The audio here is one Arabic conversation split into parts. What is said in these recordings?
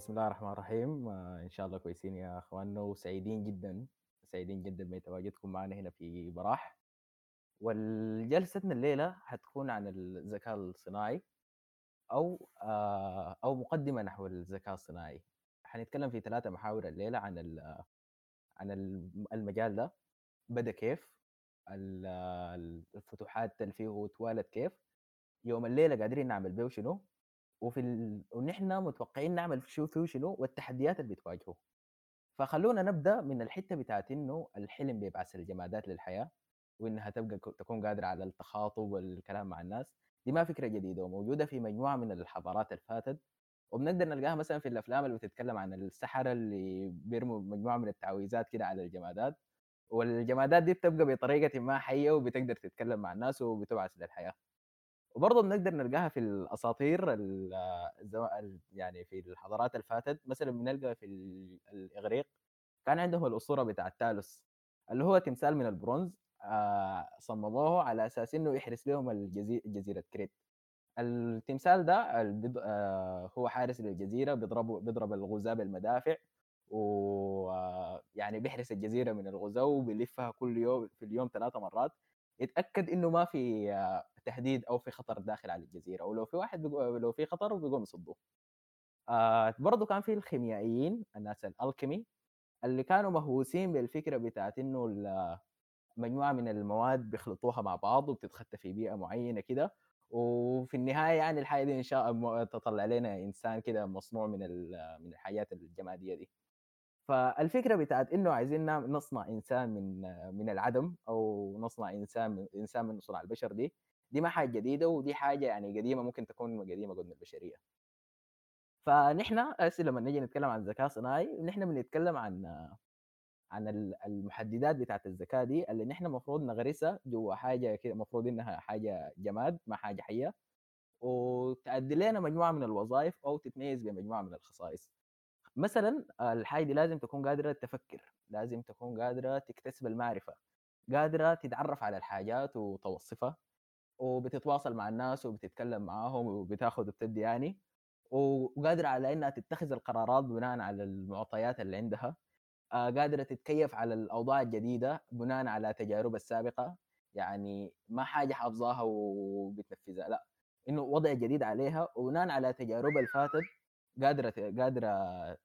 بسم الله الرحمن الرحيم. آه، إن شاء الله كويسين يا أخواننا وسعيدين جدا سعيدين جدا بتواجدكم معنا هنا في براح. والجلستنا الليلة حتكون عن الذكاء الصناعي أو آه، أو مقدمة نحو الذكاء الصناعي حنتكلم في ثلاثة محاور الليلة عن عن الم- المجال ده. بدأ كيف ال- الفتوحات اللي فيه توالد كيف. يوم الليلة قادرين نعمل بيه شنو وفي ال... ونحن متوقعين نعمل شو فيه شنو والتحديات اللي بتواجهه. فخلونا نبدأ من الحتة بتاعت إنه الحلم بيبعث الجمادات للحياة وإنها تبقى تكون قادرة على التخاطب والكلام مع الناس. دي ما فكرة جديدة وموجودة في مجموعة من الحضارات اللي فاتت. وبنقدر نلقاها مثلا في الأفلام اللي بتتكلم عن السحره اللي بيرموا مجموعة من التعويذات كده على الجمادات. والجمادات دي بتبقى بطريقة ما حية وبتقدر تتكلم مع الناس وبتبعث للحياة. وبرضه بنقدر نلقاها في الأساطير يعني في الحضارات اللي فاتت مثلا بنلقى في ال- الإغريق كان عندهم الأسطورة بتاع التالوس اللي هو تمثال من البرونز صمموه على أساس إنه يحرس لهم. جزيرة كريت التمثال ده هو حارس للجزيرة بيضرب بيضرب الغزاة بالمدافع ويعني بيحرس الجزيرة من الغزاة وبيلفها كل يوم في اليوم ثلاثة مرات يتأكد إنه ما في تهديد أو في خطر داخل على الجزيرة ولو في واحد بيقو... لو في خطر بيقوم يصده آه برضه كان في الخيميائيين الناس الألكيمي اللي كانوا مهووسين بالفكرة بتاعت إنه مجموعة من المواد بيخلطوها مع بعض وبتتخطى في بيئة معينة كده. وفي النهاية يعني الحاجة دي إن شاء الله تطلع لنا إنسان كده مصنوع من من الحاجات الجمادية دي. فالفكرة بتاعت إنه عايزين نصنع إنسان من من العدم أو نصنع إنسان من إنسان من صنع البشر دي دي ما حاجة جديدة ودي حاجة يعني قديمة ممكن تكون قديمة قدم البشرية. فنحن لما نيجي نتكلم عن الذكاء الصناعي نحن بنتكلم عن عن ال- المحددات بتاعت الذكاء دي اللي نحن المفروض نغرسها جوا حاجة كده المفروض إنها حاجة جماد ما حاجة حية. وتأدي لنا مجموعة من الوظائف أو تتميز بمجموعة من الخصائص. مثلا الحاجة دي لازم تكون قادرة تفكر لازم تكون قادرة تكتسب المعرفة قادرة تتعرف على الحاجات وتوصفها. وبتتواصل مع الناس وبتتكلم معاهم وبتاخذ وبتدي يعني. وقادرة على إنها تتخذ القرارات بناء على المعطيات اللي عندها. آه، قادرة تتكيف على الأوضاع الجديدة بناء على تجاربها السابقة. يعني ما حاجة حافظاها وبتنفذها لا. إنه وضع جديد عليها وبناء على تجاربها اللي فاتت قادره قادرة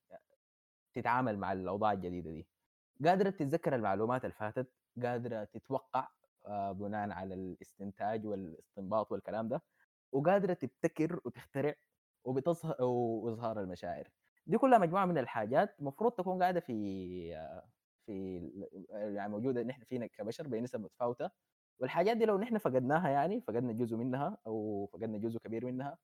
تتعامل مع الأوضاع الجديدة دي. قادرة تتذكر المعلومات اللي فاتت قادرة تتوقع بناء على الاستنتاج والاستنباط والكلام ده وقادرة تبتكر وتخترع وبتظهر وإظهار المشاعر. دي كلها مجموعة من الحاجات المفروض تكون قاعدة في آه، في يعني موجودة نحن فينا كبشر بنسب متفاوتة. والحاجات دي لو نحن فقدناها يعني فقدنا جزء منها أو فقدنا جزء كبير منها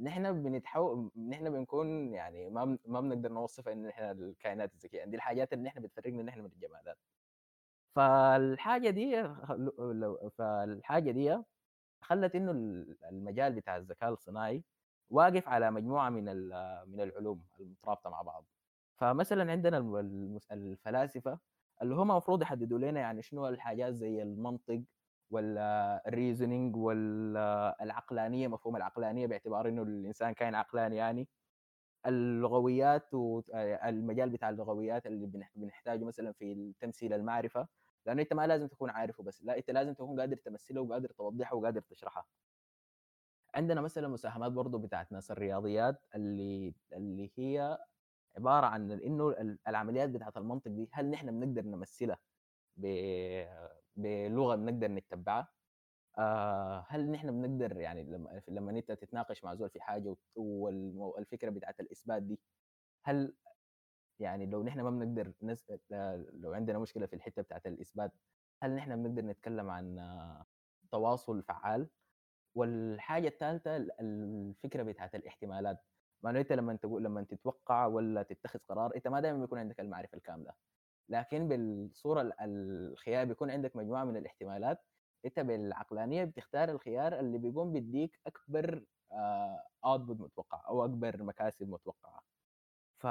نحن بنتحول نحن بنكون يعني ما ما بنقدر نوصف إن إحنا الكائنات الذكية. دي الحاجات اللي نحن بتفرقنا نحن من الجمادات. فالحاجة دي فالحاجة دي خلت إنه ال- المجال بتاع الذكاء الصناعي واقف على مجموعة من من العلوم المترابطة مع بعض. فمثلا عندنا الفلاسفة اللي هم المفروض يحددوا لنا يعني شنو الحاجات زي المنطق والريزنينج والعقلانيه مفهوم العقلانية باعتبار إنه الإنسان كائن عقلاني يعني. اللغويات والمجال بتاع اللغويات اللي بنح- بنحتاجه مثلا في تمثيل المعرفة لأنه أنت ما لازم تكون عارفه بس لا أنت لازم تكون قادر تمثله وقادر توضحه وقادر تشرحها عندنا مثلا مساهمات برضو بتاعت ناس الرياضيات اللي اللي هي عبارة عن إنه ال- العمليات بتاعت المنطق دي هل نحن بنقدر نمثلها ب- بلغة بنقدر نتبعها؟ آه، هل نحن بنقدر يعني لما لما أنت تتناقش مع زول في حاجة والفكرة بتاعت الإثبات دي هل يعني لو نحن ما بنقدر نس... لو عندنا مشكلة في الحتة بتاعت الإثبات هل نحن بنقدر نتكلم عن آه، تواصل فعال؟ والحاجة الثالثه الفكرة بتاعت الاحتمالات. معناه انت لما تقول لما تتوقع ولا تتخذ قرار أنت ما دائما بيكون عندك المعرفة الكاملة. لكن بالصورة ال- الخيار بيكون عندك مجموعة من الاحتمالات. أنت بالعقلانية بتختار الخيار اللي بيقوم بيديك أكبر اوتبوت متوقع أو أكبر مكاسب متوقعة. ف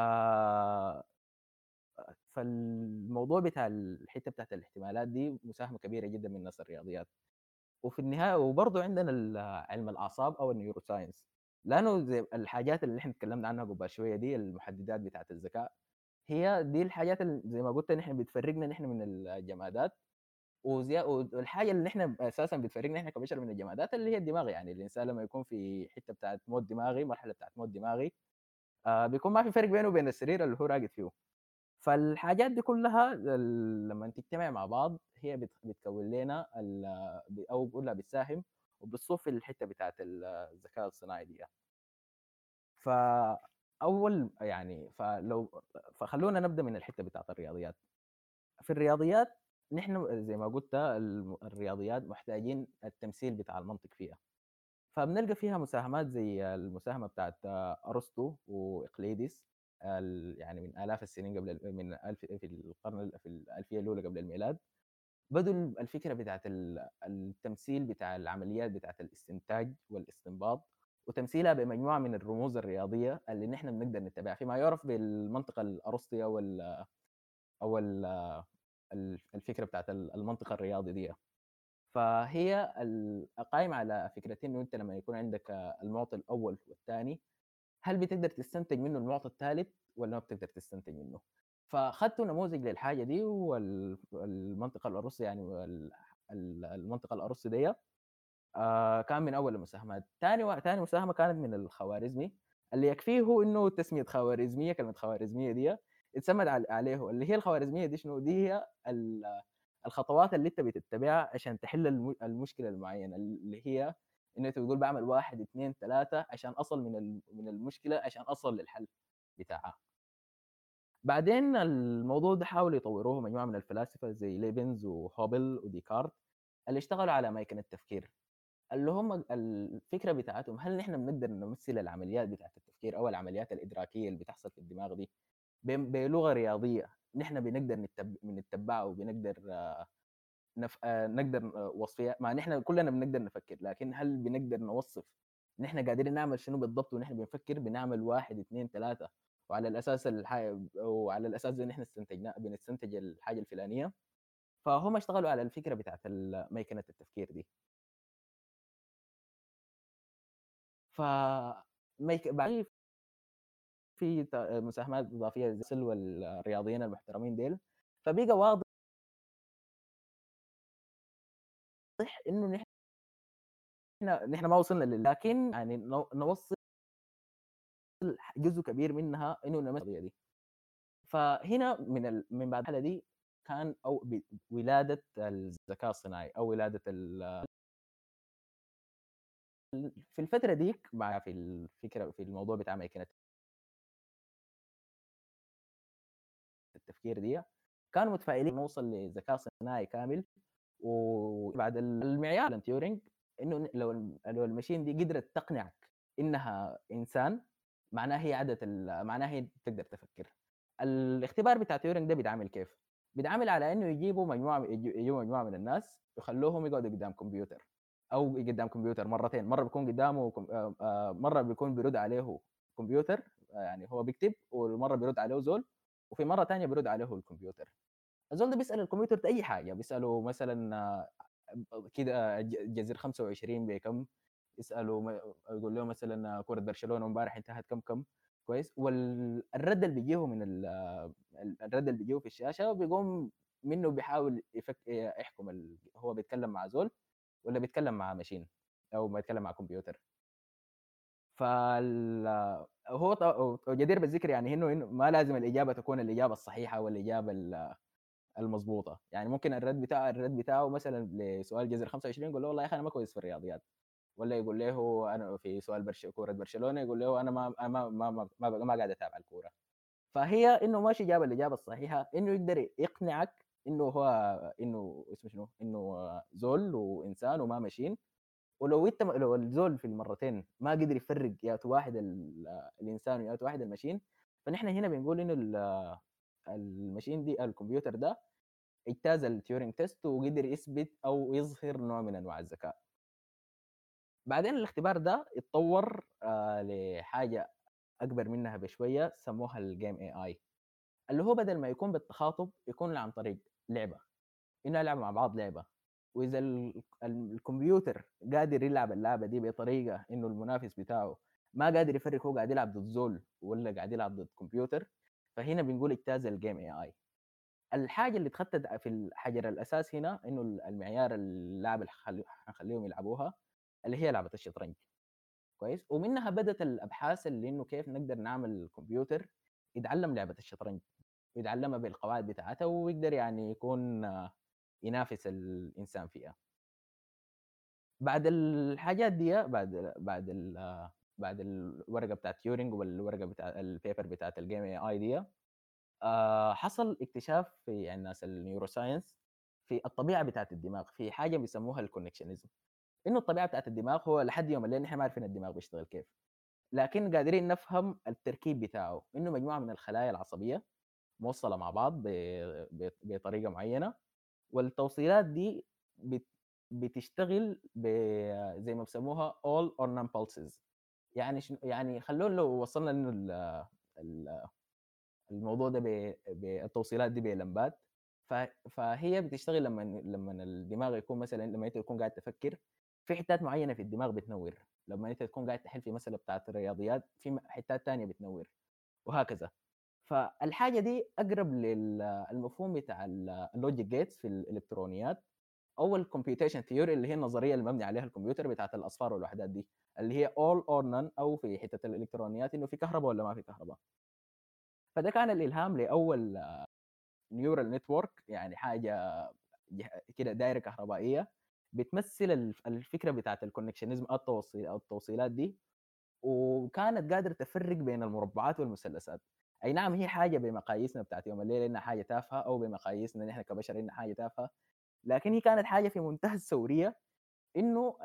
فالموضوع بتاع الحتة بتاعت الاحتمالات دي مساهمة كبيرة جدا من الناس الرياضيات. وفي النهاية وبرضه عندنا علم الأعصاب أو ال neuroscience لأنه زي الحاجات اللي إحنا اتكلمنا عنها قبل شوية دي المحددات بتاعت الذكاء هي دي الحاجات اللي زي ما قلت نحن بتفرقنا نحن من الجمادات. والحاجة اللي إحنا أساسا بتفرقنا إحنا كبشر من الجمادات اللي هي الدماغ يعني. الإنسان لما يكون في حتة بتاعت موت دماغي مرحلة بتاعت موت دماغي آه بيكون ما في فرق بينه وبين السرير اللي هو راقد فيه فالحاجات دي كلها لما تجتمع مع بعض هي بتكون لنا أو بقولها بتساهم وبتصب في الحتة بتاعت الذكاء الصناعي دي فاول يعني فلو فخلونا نبدأ من الحتة بتاعت الرياضيات. في الرياضيات نحن زي ما قلت الرياضيات محتاجين التمثيل بتاع المنطق فيها. فبنلقى فيها مساهمات زي المساهمة بتاعت أرسطو واقليدس يعني من آلاف السنين قبل من ألف في القرن في الألفية الأولى قبل الميلاد. بدوا الفكرة بتاعت التمثيل بتاع العمليات بتاعت الاستنتاج والاستنباط وتمثيلها بمجموعة من الرموز الرياضية اللي نحن بنقدر نتبعها. فيما يعرف بالمنطقة الأرسطية أو ال أو الفكرة بتاعت المنطق الرياضي دي فهي قائمه على فكرتين انه أنت لما يكون عندك المعطي الأول والثاني هل بتقدر تستنتج منه المعطى الثالث ولا ما بتقدر تستنتج منه؟ فأخذتوا نموذج للحاجة دي والمنطقة الارصي يعني المنطقة الارصي دي آه كان من أول المساهمات. ثاني ثاني مساهمة كانت من الخوارزمي. اللي يكفيه هو إنه تسمية خوارزمية كلمة خوارزمية دي اتسمت عليه. اللي هي الخوارزمية دي شنو؟ دي هي الخطوات اللي أنت بتتبعها عشان تحل المشكلة المعينة اللي هي انه أنت بتقول بعمل واحد اثنين ثلاثة عشان أصل من من المشكلة عشان أصل للحل بتاعها. بعدين الموضوع ده حاولوا يطوروه مجموعة من الفلاسفة زي ليبنز وهوبل وديكارت اللي اشتغلوا على اماكن التفكير. اللي هم الفكرة بتاعتهم هل نحن بنقدر نمثل العمليات بتاعت التفكير أو العمليات الإدراكية اللي بتحصل في الدماغ دي؟ بلغة رياضية. نحن بنقدر نتبعها وبنقدر نف... نقدر وصفها ما نحن كلنا بنقدر نفكر لكن هل بنقدر نوصف نحن قادرين نعمل شنو بالضبط ونحن بنفكر؟ بنعمل واحد اثنين ثلاثة. وعلى الأساس الحي... وعلى الأساس نحن استنتجنا بنستنتج الحاجة الفلانية. فهم اشتغلوا على الفكرة بتاعت ميكنة التفكير دي. ف في مساهمات إضافية زي والرياضيين المحترمين ديل. فبقى واضح إنه نحن نحن ما وصلنا لل لكن يعني نوصل جزء كبير منها إنه نمس القضية دي. فهنا من ال... من بعد الحالة دي كان أو ولادة الذكاء الصناعي أو ولادة ال... في الفترة ديك مع في الفكرة في الموضوع بتاع ماكينه التفكير دي كانوا متفائلين نوصل لذكاء صناعي كامل وبعد المعيار تيورينج إنه لو لو ال machine دي قدرت تقنعك إنها إنسان معناها هي عدت معناها هي تقدر تفكر. الاختبار بتاع تيورينج ده بيتعامل كيف؟ بيتعامل على إنه يجيبوا مجموعة يجيبوا مجموعة من الناس يخلوهم يقعدوا قدام كمبيوتر أو قدام كمبيوتر مرتين. مرة بيكون قدامه آه، آه، مرة بيكون بيرد عليه كمبيوتر يعني هو بيكتب ومره بيرد عليه زول وفي مرة ثانية بيرد عليه الكمبيوتر الزول ده بيسأل الكمبيوتر أي حاجة بيسأله مثلا آه، كده جزير 25 بكم يسالوا يقول له مثلا كرة برشلونة امبارح انتهت كم كم كويس والرد اللي بيجيه من الرد اللي بيجيه في الشاشة بيقوم منه بيحاول يفك يحكم. هو بيتكلم مع زول ولا بيتكلم مع ماشين أو بيتكلم مع كمبيوتر فال هو جدير بالذكر يعني إنه ما لازم الإجابة تكون الإجابة الصحيحة والاجابه المضبوطة. يعني ممكن الرد بتاعه الرد بتاعه مثلا لسؤال جذر 25 يقول له والله يا أخي أنا ما كويس في الرياضيات. ولا يقول له أنا في سؤال برش كورة برشلونة يقول له أنا ما ما ما ما, ما, ما قاعد أتابع الكورة. فهي إنه ماشي جاب الإجابة الصحيحة إنه يقدر يقنعك إنه هو إنه اسمه شنو؟ إنه زول وإنسان وما machine ولو انت لو الزول في المرتين ما قدر يفرق يا واحد الإنسان ويا واحد ال machine فنحن هنا بنقول إنه ال machine دي الكمبيوتر ده اجتاز ال Turing test وقدر يثبت أو يظهر نوع من أنواع الذكاء. بعدين الاختبار ده اتطور آه لحاجة أكبر منها بشوية سموها ال game AI اللي هو بدل ما يكون بالتخاطب يكون عن طريق لعبة. إنه يلعب مع بعض لعبة. وإذا الكمبيوتر قادر يلعب اللعبة دي بطريقة إنه المنافس بتاعه ما قادر يفرق هو قاعد يلعب ضد زول ولا قاعد يلعب ضد كمبيوتر فهنا بنقول اجتاز ال game AI الحاجة اللي تخطت في الحجر الأساس هنا إنه المعيار اللاعب اللي حنخليهم يلعبوها اللي هي لعبة الشطرنج. كويس؟ ومنها بدأت الأبحاث اللي إنه كيف نقدر نعمل كمبيوتر يتعلم لعبة الشطرنج ويتعلمها بالقواعد بتاعتها ويقدر يعني يكون ينافس الإنسان فيها. بعد الحاجات دي بعد بعد بعد الورقة بتاعت تيورينج والورقة بتاع ال paper بتاعت ال game AI دي آه حصل اكتشاف في يعني الناس ال neuroscience في الطبيعة بتاعت الدماغ في حاجة بيسموها ال connectionism إنه الطبيعة بتاعت الدماغ هو لحد يوم الليلة نحن ما عارفين الدماغ بيشتغل كيف. لكن قادرين نفهم التركيب بتاعه إنه مجموعة من الخلايا العصبية موصلة مع بعض بطريقة معينة والتوصيلات دي بتشتغل زي ما بسموها all or none pulses. يعني يعني خلونا لو وصلنا انه الموضوع ده بالتوصيلات دي بلمبات. فهي بتشتغل لما لما الدماغ يكون مثلا لما انت تكون قاعد تفكر في حتات معينة في الدماغ بتنور. لما انت تكون قاعد تحل في مسألة بتاعت الرياضيات في حتات ثانية بتنور. وهكذا. فالحاجة دي أقرب للمفهوم بتاع ال logic gates في الإلكترونيات. أو ال computation theory اللي هي النظرية اللي مبني عليها الكمبيوتر بتاعت الأصفار والوحدات دي اللي هي all or none أو في حتة الإلكترونيات إنه في كهرباء ولا ما في كهرباء. فده كان الإلهام لأول neural network يعني حاجة كده دائرة كهربائية بتمثل الفكرة بتاعت الكونكشنزم التوصيل التوصيلات دي. وكانت قادرة تفرق بين المربعات والمثلثات. أي نعم هي حاجة بمقاييسنا بتاعت يوم الليل إنها حاجة تافهة أو بمقاييسنا نحن كبشر إنها حاجة تافهة لكن هي كانت حاجة في منتهى السوريه إنه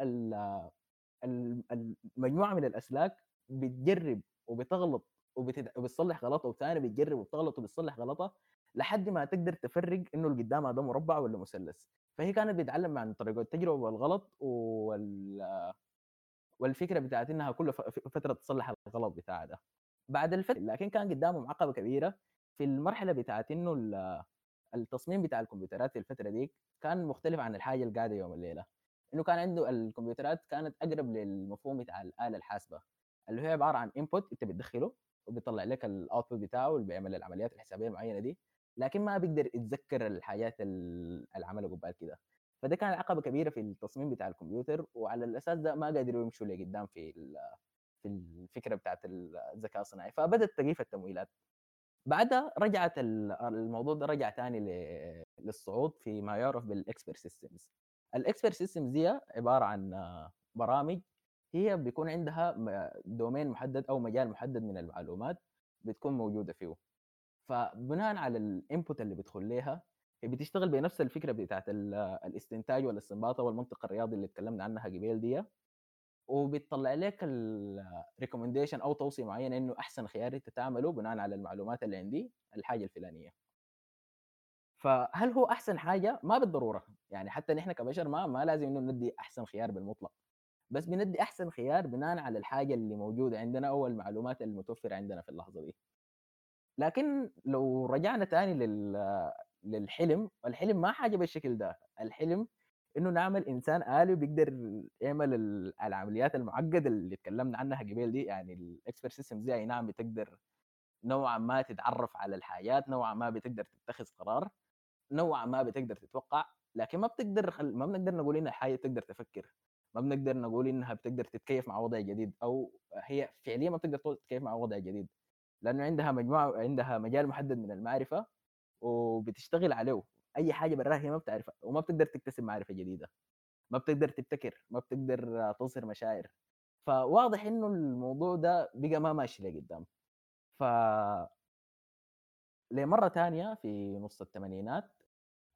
المجموعه من الأسلاك بتجرب وبتغلط وبتصلح غلطة وثاني بتجرب وبتغلط وبتصلح غلطة لحد ما تقدر تفرق إنه اللي قدامها ده مربع ولا مثلث. فهي كانت بتتعلم عن طريق التجربة والغلط وال والفكرة بتاعت إنها كل فترة تصلح الغلط بتاعها ده. بعد الفترة لكن كان قدامهم عقبه كبيرة. في المرحلة بتاعت إنه التصميم بتاع الكمبيوترات في الفترة دي كان مختلف عن الحاجة اللي قاعدة يوم الليلة. إنه كان عنده الكمبيوترات كانت أقرب للمفهوم بتاع الآلة الحاسبة. اللي هو عبارة عن انبوت أنت بتدخله وبيطلع لك ال output بتاعه اللي بيعمل العمليات الحسابية المعينة دي لكن ما بيقدر يتذكر الحاجات اللي عملها قبال كده. فده كان عقبة كبيرة في التصميم بتاع الكمبيوتر وعلى الأساس ده ما قادروا يمشوا لقدام في في الفكرة بتاعت الذكاء الصناعي فبدأت تقيف التمويلات. بعدها رجعت الموضوع ده رجع ثاني للصعود في ما يعرف بال expert systems ال expert systems دي عبارة عن برامج هي بيكون عندها domain محدد أو مجال محدد من المعلومات بتكون موجودة فيه. فبناء على ال input اللي بيدخل لها هي بتشتغل بنفس الفكرة بتاعت الاستنتاج والاستنباط والمنطق الرياضي اللي اتكلمنا عنها قبل دي. وبتطلع لك ال recommendation أو توصية معينة إنه أحسن خيار أنت تعمله بناء على المعلومات اللي عندي الحاجة الفلانية. فهل هو أحسن حاجة؟ ما بالضرورة. يعني حتى نحن كبشر ما ما لازم إنه ندي أحسن خيار بالمطلق. بس بندي أحسن خيار بناء على الحاجة اللي موجودة عندنا أو المعلومات المتوفرة عندنا في اللحظة دي. لكن لو رجعنا تاني لل للحلم الحلم ما حاجة بالشكل ده. الحلم إنه نعمل إنسان آلي بيقدر يعمل العمليات المعقدة اللي اتكلمنا عنها قبل دي يعني ال expert system دي أي نعم بتقدر نوعا ما تتعرف على الحاجات نوعا ما بتقدر تتخذ قرار نوعا ما بتقدر تتوقع لكن ما بتقدر ما بنقدر نقول انها حاجة تقدر تفكر ما بنقدر نقول إنها بتقدر تتكيف مع وضع جديد أو هي فعليا ما بتقدر تتكيف مع وضع جديد لأنه عندها مجموعة عندها مجال محدد من المعرفة وبتشتغل عليه أي حاجة براها هي ما بتعرفها وما بتقدر تكتسب معرفة جديدة. ما بتقدر تبتكر ما بتقدر تظهر مشاعر. فواضح إنه الموضوع ده بقى ما ماشي لقدام ف لمرة ثانية في نص الثمانينات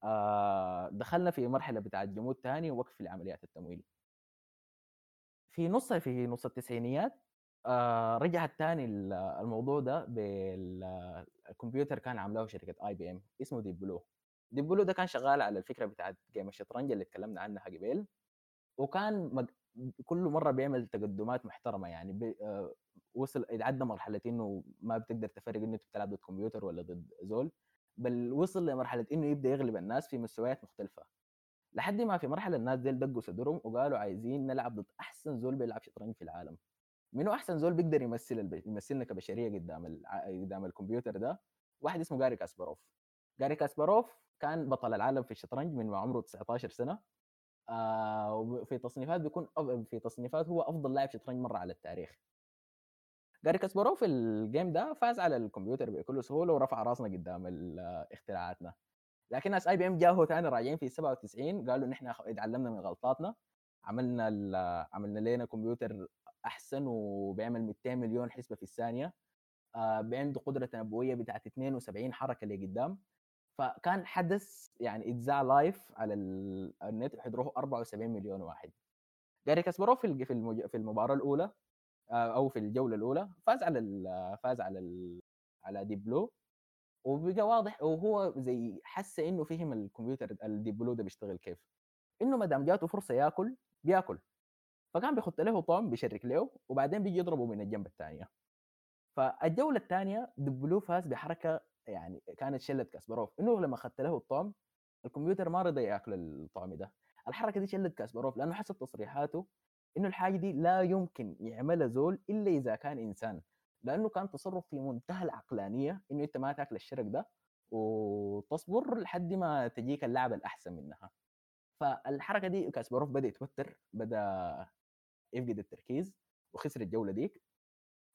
آه، دخلنا في مرحلة بتاعت جمود ثاني ووقف لعمليات التمويل. في نص في نص التسعينيات آه رجعت تاني الموضوع ده بالكمبيوتر كان عاملاه شركة IBM اسمه Deep Blue. Deep Blue ده كان شغال على الفكرة بتاعت game الشطرنج اللي اتكلمنا عنها قبل وكان مج... كل مرة بيعمل تقدمات محترمة يعني بي... آه وصل يتعدى مرحلة إنه ما بتقدر تفرق إنه أنت بتلعب ضد كمبيوتر ولا ضد زول بل وصل لمرحلة إنه يبدأ يغلب الناس في مستويات مختلفة. لحد ما في مرحلة الناس ديل دقوا صدرهم وقالوا عايزين نلعب ضد أحسن زول بيلعب شطرنج في العالم. منو أحسن زول بيقدر يمثل الب... يمثلنا كبشرية قدام ال... قدام الكمبيوتر ده؟ واحد اسمه جاري كاسباروف. جاري كاسباروف كان بطل العالم في الشطرنج من عمره 19 سنة. آه وفي تصنيفات بيكون في تصنيفات هو أفضل لاعب شطرنج مرة عبر التاريخ. جاري كاسباروف ال game ده فاز على الكمبيوتر بكل سهولة ورفع راسنا قدام اختراعاتنا. لكن ناس IBM جاهم ثاني راجعين في 97 قالوا نحن اتعلمنا من غلطاتنا. عملنا عملنا لنا كمبيوتر أحسن وبيعمل 200 مليون حسبة في الثانية. آه عنده قدرة تنبؤية بتاعت 72 حركة لقدام فكان حدث يعني اتذاع live على النت حضروه 74 مليون واحد. جاري كاسباروف في في المباراة الأولى آه، أو في الجولة الأولى فاز على فاز على على ديب بلو وبقى واضح وهو زي حاسس إنه فهم الكمبيوتر الديب بلو ده بيشتغل كيف. إنه ما دام جاته فرصة ياكل بياكل. فكان بيخط له طعم بيشرك له وبعدين بيجي يضربه من الجنب الثانية فالجولة الثانية ديب بلو فاز بحركة يعني كانت شلة كاسباروف. إنه لما أخذت له الطعم الكمبيوتر ما رضى يأكل الطعم ده. الحركة دي شلت كاسباروف لأنه حسب تصريحاته إنه الحاجة دي لا يمكن يعملها زول إلا إذا كان إنسان. لأنه كان تصرف في منتهى العقلانية إنه أنت ما تأكل الشرك ده وتصبر لحد ما تجيك اللعبة الأحسن منها. فالحركة دي كاسباروف بدأ يتوتر بدأ يفقد التركيز وخسر الجولة ديك.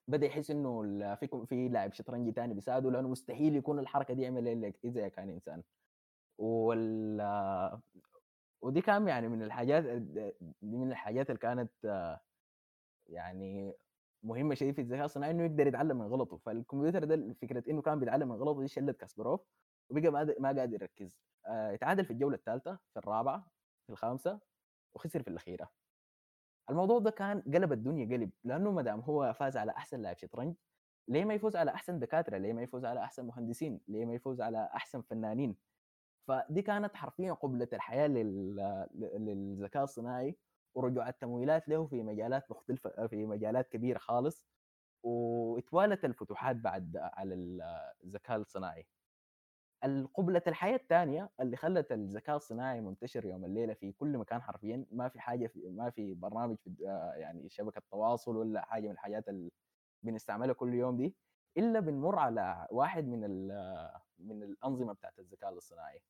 بدأ يحس إنه في في لاعب شطرنجي ثاني بيساعده لأنه مستحيل يكون الحركة دي يعملها إذا كان إنسان. وال ودي كان يعني من الحاجات دي من الحاجات اللي كانت يعني مهمة شديد في الذكاء الصناعي إنه يقدر يتعلم من غلطه. فالكمبيوتر ده فكرة إنه كان بيتعلم من غلطه دي شلت كاسبروف وبقى ما قادر يركز. اتعادل اتعادل في الجولة الثالثة في الرابعة في الخامسة وخسر في الأخيرة. الموضوع ده كان قلب الدنيا قلب لأنه ما دام هو فاز على أحسن لاعب شطرنج ليه ما يفوز على أحسن دكاترة؟ ليه ما يفوز على أحسن مهندسين؟ ليه ما يفوز على أحسن فنانين؟ فدي كانت حرفيا قبلة الحياة للذكاء الصناعي ورجوع التمويلات له في مجالات مختلفة في مجالات كبيرة خالص واتوالت الفتوحات بعد على الذكاء الصناعي. القبلة الحياة الثانية اللي خلت الذكاء الصناعي منتشر يوم الليلة في كل مكان حرفيا ما في حاجة في ما في برنامج في يعني شبكة تواصل ولا حاجة من الحاجات اللي بنستعملها كل يوم دي إلا بنمر على واحد من من الأنظمة بتاعت الذكاء الاصطناعي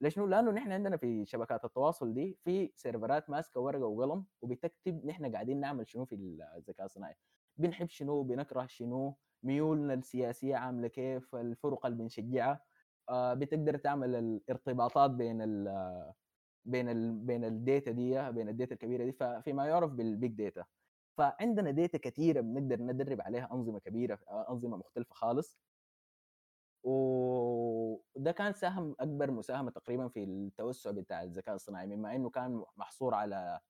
ليش لأنه نحن عندنا في شبكات التواصل دي في سيرفرات ماسكة ورقة وقلم وبتكتب نحن قاعدين نعمل شنو في الذكاء الصناعي. بنحب شنو؟ بنكره شنو؟ ميولنا السياسية عاملة كيف؟ الفرق اللي بنشجعها؟ آه بتقدر تعمل الارتباطات بين ال بين ال بين ال data دي بين ال data الكبيرة دي فيما يعرف بال big data. فعندنا data كثيره بنقدر ندرب عليها أنظمة كبيرة أنظمة مختلفة خالص. وده كان ساهم أكبر مساهمة تقريبا في التوسع بتاع الذكاء الصناعي مما إنه كان محصور على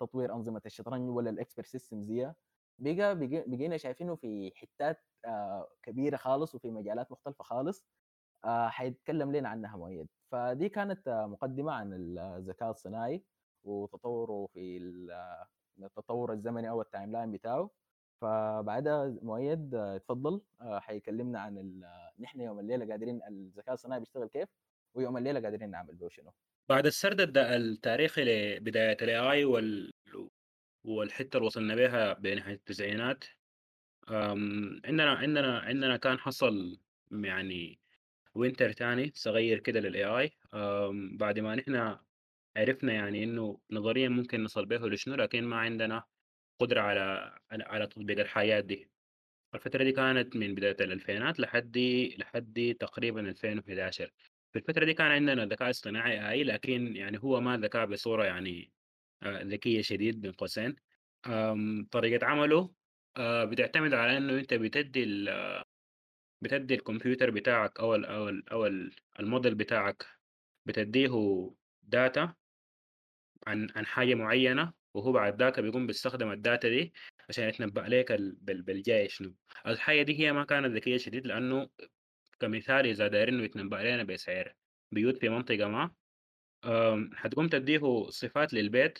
تطوير أنظمة الشطرنج ولا ال expert systems دي. بقى بقينا شايفينه في حتات آه، كبيرة خالص وفي مجالات مختلفة خالص. آه، حيتكلم لنا عنها مؤيد. فدي كانت مقدمة عن الذكاء الصناعي وتطوره في التطور الزمني أو ال timeline بتاعه. فبعدها مؤيد اتفضل آه، حيكلمنا عن نحن يوم الليلة قادرين الذكاء الصناعي بيشتغل كيف ويوم الليلة قادرين نعمل به شنو. بعد السرد التاريخي لبدايه ال AI وال والحتة اللي وصلنا بها بنهايه التسعينات. عندنا عندنا عندنا كان حصل يعني winter تاني صغير كده لل AI بعد ما نحن عرفنا يعني إنه نظريا ممكن نصل به لشنو لكن ما عندنا قدرة على على تطبيق الحاجة دي. الفترة دي كانت من بداية الألفينات لحد لحد تقريبا 2011 في الفترة دي كان عندنا ذكاء اصطناعي AI لكن يعني هو ما ذكاء بصورة يعني آه، ذكية شديد بين قوسين. طريقة عمله آه، بتعتمد على إنه أنت بتدي بتدي الكمبيوتر بتاعك أو ال أو ال أو الموديل بتاعك بتديه data عن عن حاجة معينة وهو بعد ذاك بيقوم بيستخدم ال data دي عشان يتنبأ لك بالجاي شنو الحاجة دي هي ما كانت ذكية شديد لأنه كمثال إذا دايرين يتنبأ لنا بسعر. بيوت في منطقة ما حتقوم تديه صفات للبيت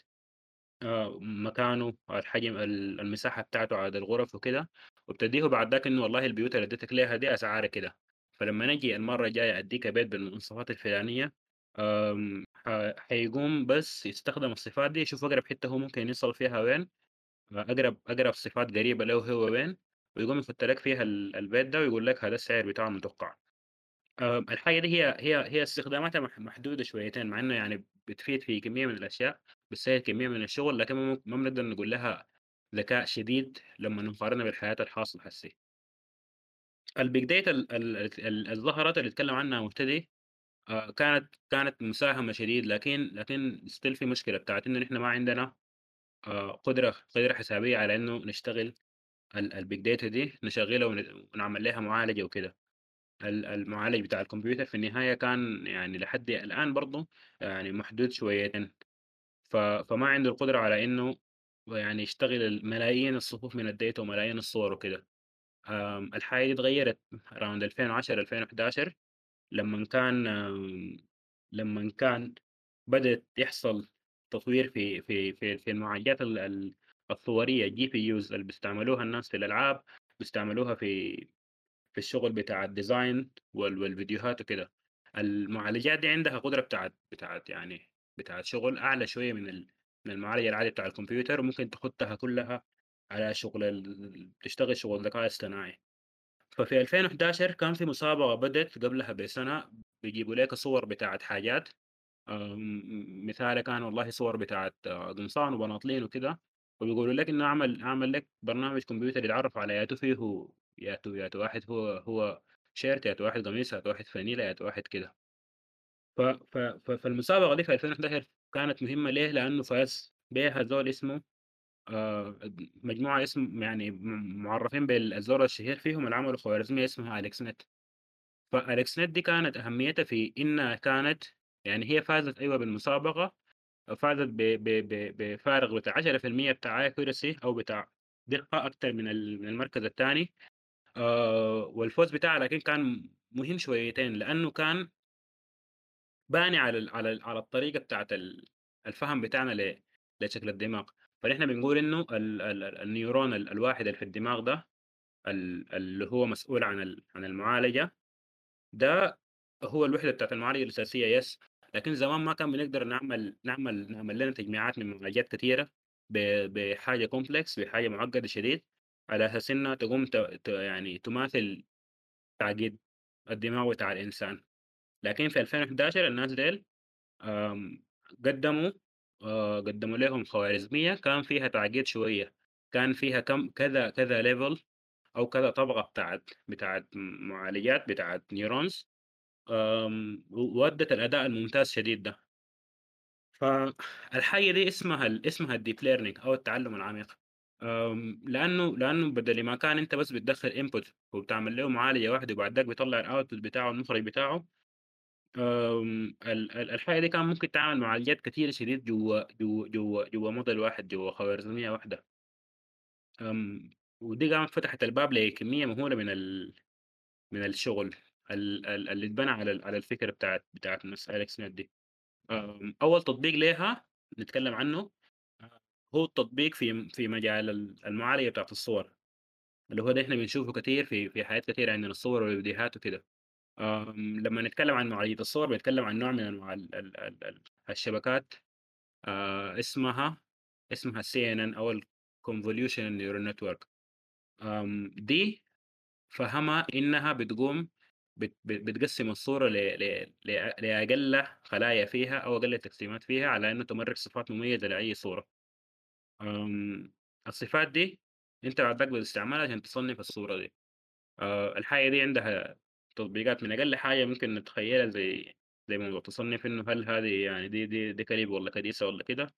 آه، مكانه الحجم المساحة بتاعته عدد الغرف وكده. وبتديه بعد ذاك إنه والله البيوت اللي اديتك ليها دي اسعارها كده فلما نجي المره الجايه أديك بيت بالمواصفات الفلانية حيقوم بس يستخدم الصفات دي يشوف أقرب حتة هو ممكن يصل فيها وين أقرب أقرب صفات قريبة له هو وين، ويقوم يحط لك فيها ال البيت ده ويقول لك هذا السعر بتاعه المتوقع. آآ الحاجة دي هي هي هي استخداماتها مح محدودة شويتين، مع إنه يعني بتفيد في كمية من الأشياء، بتسهل كمية من الشغل، لكن ما بنقدر نقول لها ذكاء شديد لمّا نقارنها بالحياة الحاصلة هسي. الbig data ال ال ال اللي ظهرت اللي اتكلم عنها مهتدي آآ كانت كانت مساهمة شديد، لكن لكن still في مشكلة بتاعة إنه نحن ما عندنا آآ قدرة قدرة حسابية على إنه نشتغل ال الbig data دي نشغّلها ون ونعمل لها معالجة وكده. ال المعالج بتاع الكمبيوتر في النهاية كان يعني لحد الآن برضه يعني محدود شويتين، فما عنده القدرة على إنه يعني يشتغل الملايين الصفوف من الdata وملايين الصور وكده. آمم الحاجة دي اتغيّرت around 2010، 2011 لمّن كان آمم لمّن كان بدأت يحصل تطوير في في في في المعالجات ال ال الصورية الGPUs اللي بيستعملوها الناس في الألعاب، بيستعملوها في في الشغل بتاع وال والفيديوهات وكده. المعالجات دي عندها قدرة بتاعة بتاعة يعني بتاعة شغل أعلى شوية من ال من المعالج العادي بتاع الكمبيوتر، وممكن تحطها كلها على شغل ال تشتغل شغل الذكاء الاصطناعي. ففي 2011 كان في مسابقة بدأت قبلها بسنة بيجيبوا لك صور بتاعة حاجات مثال كان والله صور بتاعة قمصان وبناطيل وكده، وبيقولوا لك إنه اعمل اعمل لك برنامج كمبيوتر يتعرف على ياتو فيه ياتو ياتو واحد هو هو شيرت، ياتو واحد قميص، ياتو واحد فانيلا، ياتو واحد كده. ف ف فالمسابقة دي في 2011 كانت مهمة ليه؟ لأنه فاز بيها زول اسمه آآ مجموعة اسم يعني معرّفين بالزول الشهير فيهم اللي عملوا خوارزمية اسمها AlexNet. فAlexNet دي كانت أهميتها في إنها كانت يعني هي فازت أيوه بالمسابقة، فازت بفارق بتاع 10% بتاع accuracy أو بتاع دقة أكتر من ال من المركز التاني. آآ والفوز بتاعها لكن كان مهم شويتين، لأنه كان باني على على على الطريقة بتاعة ال الفهم بتاعنا لشكل الدماغ. فنحن بنقول ال النيورون ال الواحد اللي في الدماغ ده ال اللي هو مسؤول عن عن المعالجة، ده هو الوحدة بتاعة المعالجة الأساسية يس، لكن زمان ما كان بنقدر نعمل نعمل نعمل لنا تجميعات من معالجات كتيرة ب بحاجة complex بحاجة معقدة شديد، على أساس إنها تقوم يعني تماثل تعقيد الدماغ بتاع الإنسان. لكن في 2011 الناس ديل قدّموا آآ قدّموا لهم خوارزمية كان فيها تعقيد شوية، كان فيها كم كذا كذا level أو كذا طبقة بتاعة بتاعة معالجات بتاعة neurons آمم و وأدّت الأداء الممتاز شديد ده. فالحاجة دي اسمها اسمها الdeep learning أو التعلم العميق. آمم لأنه لأنه بدل ما كان أنت بس بتدخّل input وبتعمل له معالجة واحدة وبعد ذاك بيطلّع الoutput بتاعه المخرج بتاعه، ال ال الحاجة دي كان ممكن تعمل معالجات كتيرة شديد جوّه جوّه جوّه جوّه model واحد، جوّه خوارزمية واحدة. آمم ودي قامت فتحت الباب لكمية مهولة من ال من الشغل ال ال اللي اتبنى على ال على الفكرة بتاعة بتاعة نفس AlexNet دي. آمم أول تطبيق ليها نتكلم عنه آآ هو التطبيق في في مجال ال المعالجة بتاعة الصور، اللي هو ده إحنا بنشوفه كتير في في حاجات كتيرة عندنا الصور والفيديوهات وكده. لمّا نتكلم عن معالجة الصور بنتكلم عن نوع من ال الشبكات آآ اسمها اسمها CNN أو الconvolutional neural network. آمم دي فهمها إنها بتقوم بت بت بتقسّم الصورة لأقل خلايا فيها أو أقل تقسيمات فيها على إنه تمرّك صفات مميزة لأي صورة. الصفات دي أنت بعد ذاك بتستعملها عشان تصنّف الصورة دي. آآ الحاجة دي عندها تطبيقات من أقل حاجة ممكن نتخيّلها زي زي موضوع تصنيف إنه هل هذه يعني دي دي دي كلب والّا كديسة والّا كده،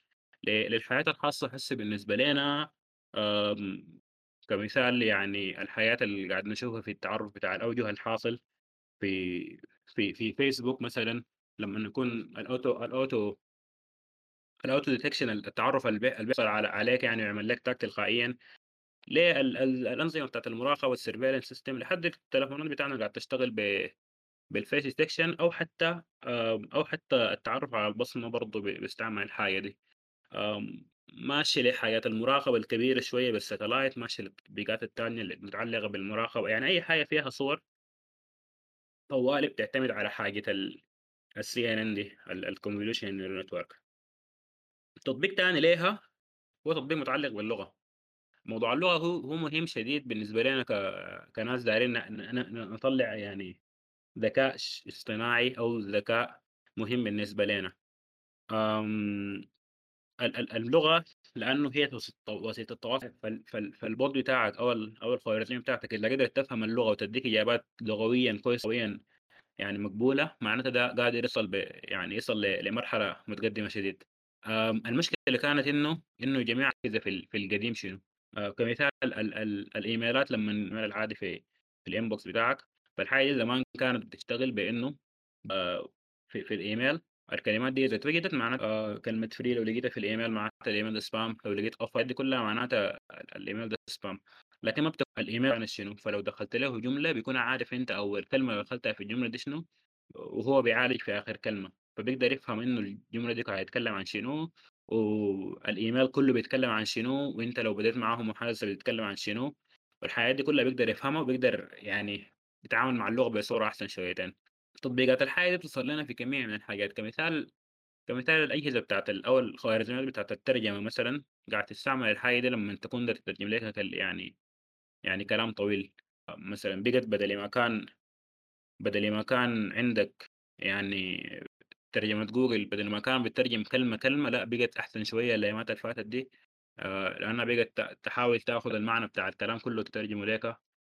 ل للحياة الخاصة هسه بالنسبة لينا آمم كمثال يعني الحياة اللي قاعد نشوفها في التعرُّف بتاع الأوجه الحاصل في في في فيسبوك مثلًا لمّا نكون الauto الauto الauto detection التعرُّف اللي بي اللي بيحصل عليك يعني ويعمل لك tag تلقائيًا ليه ال ال الأنظمة بتاعة المراقبة والsurveillance system لحد التليفونات بتاعنا قاعد تشتغل ب بالface detection أو حتى أو حتى التعرُّف على البصمة برضه بيستعمل الحاجة دي. آمم ماشية لحاجات المراقبة الكبيرة شوية بالsatellite ماشية للتطبيقات التانية اللي متعلقة بالمراقبة، يعني أي حاجة فيها صور طوالي بتعتمد على حاجة ال الCNN دي ال الconvolutional neural network. تطبيق تاني ليها هو تطبيق متعلق باللغة. موضوع اللغة هو هو مهم شديد بالنسبة لنا ك كناس دايرين نطلّع يعني ذكاء اصطناعي أو ذكاء مهم بالنسبة لنا. آمم ال ال اللغة لأنه هي وسيلة التواصل فال فال فالbot بتاعك أو ال أو الخوارزمية بتاعتك إذا قدرت تفهم اللغة وتدّيك إجابات لغويًا كويس لغويًا يعني مقبولة، معناته ده قادر يصل ب يعني يصل ل لمرحلة متقدمة شديد. آمم المشكلة اللي كانت إنه إنه جميع كده في ال في القديم شنو، كمثال ال ال الإيميلات لمّا من العادي في في الinbox بتاعك، فالحاجة دي زمان كانت بتشتغل بإنه آآ في في الإيميل الكلمات دي إذا اتوجدت معناها آآ كلمة free لو لقيتها في الإيميل معناتها الإيميل ده spam لو لقيت offer دي كلها معناتها ال الإيميل ده spam. لكن ما بت الإيميل عن شنو، فلو دخلت له جملة بيكون عارف أو الكلمة اللي دخلتها في الجملة دي شنو، وهو بيعالج في آخر كلمة، فبيقدر يفهم إنه الجملة دي قاعد يتكلم عن شنو، والإيميل كله بيتكلم عن شنو، وأنت لو بديت معاه محادثة بتتكلم عن شنو، والحاجات دي كلها بيقدر يفهمها وبيقدر يعني يتعامل مع اللغة بصورة أحسن شويتين. تطبيقات الحاجة دي بتظهر لنا في كمية من الحاجات كمثال كمثال الأجهزة بتاعة ال أو الخوارزميات بتاعة الترجمة مثلًا، قاعد تستعمل الحاجة دي لمّا تكون تترجم لك يعني يعني كلام طويل، مثلًا بقت بدل ما كان بدل ما كان عندك يعني ترجمة جوجل بدل ما كان بتترجم كلمة، كلمة، لأ بقت أحسن شوية الأيامات اللي فاتت دي، آآ لأنها بقت تحاول تاخد المعنى بتاع الكلام كله تترجمه ليك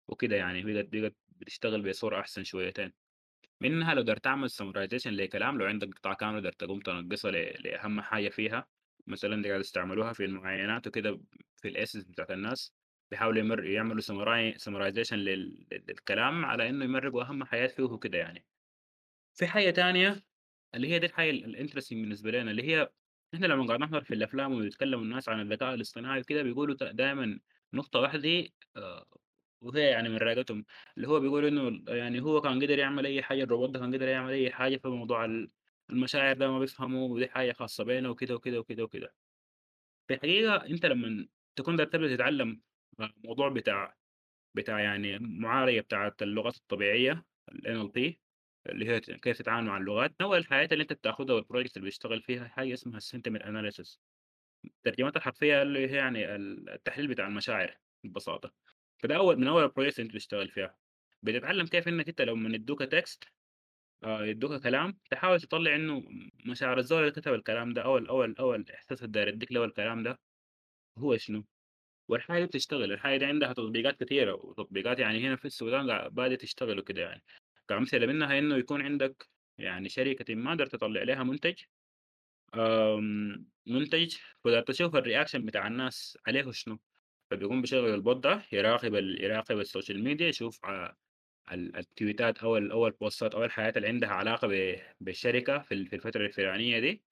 وكده يعني، بقت بقت بتشتغل بصورة أحسن شويتين. منها لو قدرت تعمل summarization لكلام لو عندك قطعة كاملة قدرت تقوم تنقّصها لأهم حاجة فيها، مثلًا قاعد يستعملوها في المعاينات وكده في الessays بتاعة الناس، بيحاولوا يمر يعملوا لل للكلام على إنه يمرقوا أهم حاجات فيه وكده يعني. في حاجة تانية اللي هي دي الحاجة ال الinteresting بالنسبة لنا، اللي هي إحنا لمّا قاعد نحضر في الأفلام ويتكلموا الناس عن الذكاء الاصطناعي وكده بيقولوا دايمًا نقطة واحدة آآ وهي يعني من راقتهم، اللي هو بيقولوا إنه ال يعني هو كان قدر يعمل أي حاجة، الروبوت ده كان قدر يعمل أي حاجة، فموضوع ال المشاعر ده ما بيفهمه ودي حاجة خاصة بينا وكده، وكده، وكده، وكده. في الحقيقة أنت لمّن تكون تبدأ تتعلم آآ موضوع بتاع بتاع يعني معالجة بتاعة اللغات الطبيعية الNLP اللي هي كيف تتعامل مع اللغات، من أول الحاجات اللي أنت بتاخدها والprojects اللي بتشتغل فيها حاجة اسمها sentiment analysis ترجمتها الحرفية اللي هي يعني ال التحليل بتاع المشاعر ببساطة. فده أول من أول الprojects اللي أنت بتشتغل فيها. بتتعلم كيف إنك أنت لمّن يدوك text آآ يدوك كلام تحاول تطلّع إنه مشاعر الزول اللي كتب الكلام ده أو ال أو ال أو الإحساس اللي داير يديك له الكلام ده هو شنو، والحاجة دي بتشتغل، الحاجة دي عندها تطبيقات كتيرة وتطبيقات يعني هنا في السودان بادية تشتغل وكده يعني. كأمثلة منها إنه يكون عندك يعني شركةٍ ما داير تطلّع ليها منتج آمم منتج وداير تشوف ال reaction بتاع الناس عليه شنو، فبيقوم بيشغّل ال bot ده يراقب يراقب ال social media يشوف التويتات أو ال أو البوستات أو الحاجات اللي عندها علاقة ب بالشركة في ال في الفترة الفلانية دي،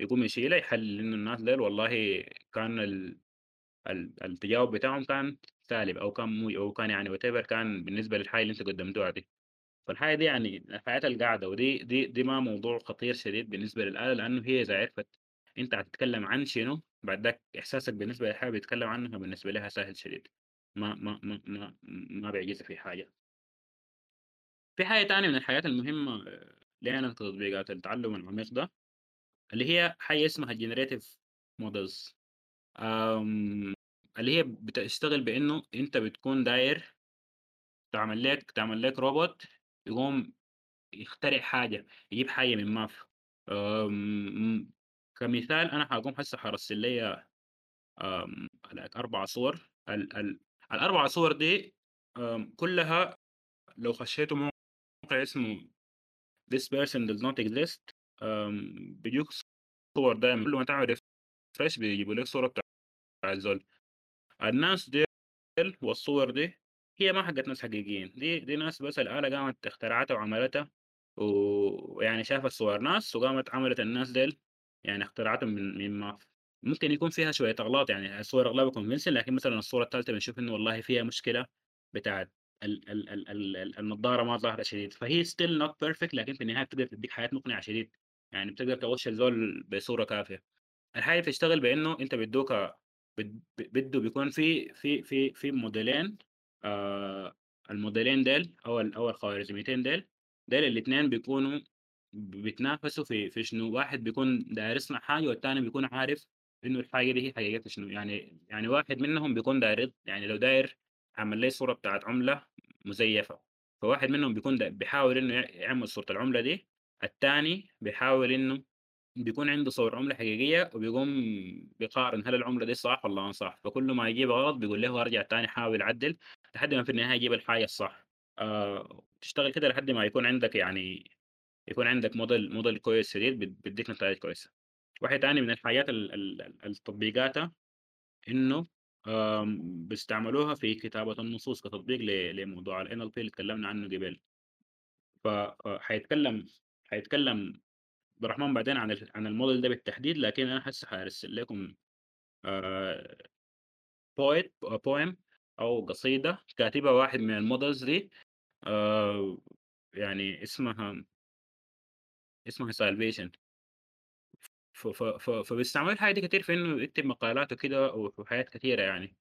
يقوم يشيلها يحلل إنه الناس ديل والله كان ال ال التجاوب بتاعهم كان سالب أو كان مو أو كان يعني whatever كان بالنسبة للحاجة اللي أنتم قدمتوها دي. فالحاجة دي يعني الحياة القاعدة ودي دي دي ما موضوع خطير شديد بالنسبة للآلة لأنه هي إذا عرفت أنت هتتكلم عن شنو بعد ذاك إحساسك بالنسبة للحاجة بيتكلم عنها بالنسبة لها سهل شديد ما ما ما ما ما بيعجزها في حاجة. في حاجة تانية من الحاجات المهمة لينا في تطبيقات التعلم العميق ده، اللي هي حاجة اسمها generative models اللي هي بتشتغل بإنه أنت بتكون داير تعمل لك تعمل لك روبوت يقوم يخترع حاجة، يجيب حاجة من ما في. آمم كمثال أنا حاقوم هسه حارسل ليّا آمم 4 صور ال ال ال4 صور دي آمم كلها لو خشيتوا موقع اسمه this person does not exist آمم بيجوك صور دايمًا كل ما تعمل refresh بيجيبوا لك صورة بتاع الزول. الناس ديل والصور دي هي ما حقت ناس حقيقيين، دي دي ناس بس الآلة قامت اخترعتها وعملتها ويعني شافت صور ناس وقامت عملت الناس ديل يعني اخترعتهم من من ما في. ممكن يكون فيها شوية أغلاط يعني الصور أغلبها convincing لكن مثلًا الصورة التالتة بنشوف إنه والله فيها مشكلة بتاعة ال ال ال ال ما ظاهرة شديد، فهي still not perfect لكن في النهاية بتقدر تديك حاجة مقنعة شديد، يعني بتقدر تغش الزول بصورة كافية. الحاجة بتشتغل بإنه أنت بيدوك بد بده بيكون في في في في موديلين الموديلين ديل أو ال أو الخوارزميتين ديل، ديل الاتنين بيكونوا بيتنافسوا في في شنو، واحد بيكون داير يصنع حاجة والتاني بيكون عارف إنه الحاجة دي هي حقيقتها شنو، يعني يعني واحد منهم بيكون داير يعني لو داير عمل لي صورة بتاعة عملة مزيفة، فواحد منهم بيكون بيحاول إنه ي يعمل صورة العملة دي، التاني بيحاول إنه بيكون عنده صورة عملة حقيقية وبيقوم بيقارن هل العملة دي صح والّا ما صح، فكل ما يجيبها غلط بيقول له ارجع تاني حاول عدِّل لحد ما في النهاية يجيب الحاجة الصح. آآ تشتغل كده لحد ما يكون عندك يعني يكون عندك موديل موديل كويس شديد بيدّيك نتايج كويسة. واحد تاني من الحاجات ال ال ال التطبيقاتها إنه آمم بيستعملوها في كتابة النصوص كتطبيق لموضوع الNLP اللي اتكلمنا عنه قبل. فحيتكلم حيتكلم عبد الرحمن بعدين عن عن الmodel ده بالتحديد، لكن أنا هسه حارسل لكم poet أ poem أو قصيدة كاتبها واحد من الmodels دي آآ يعني اسمها اسمها ف فبيستعملوا الحاجة دي كتير في إنه يكتب مقالات وكده وحاجات كتيرة يعني.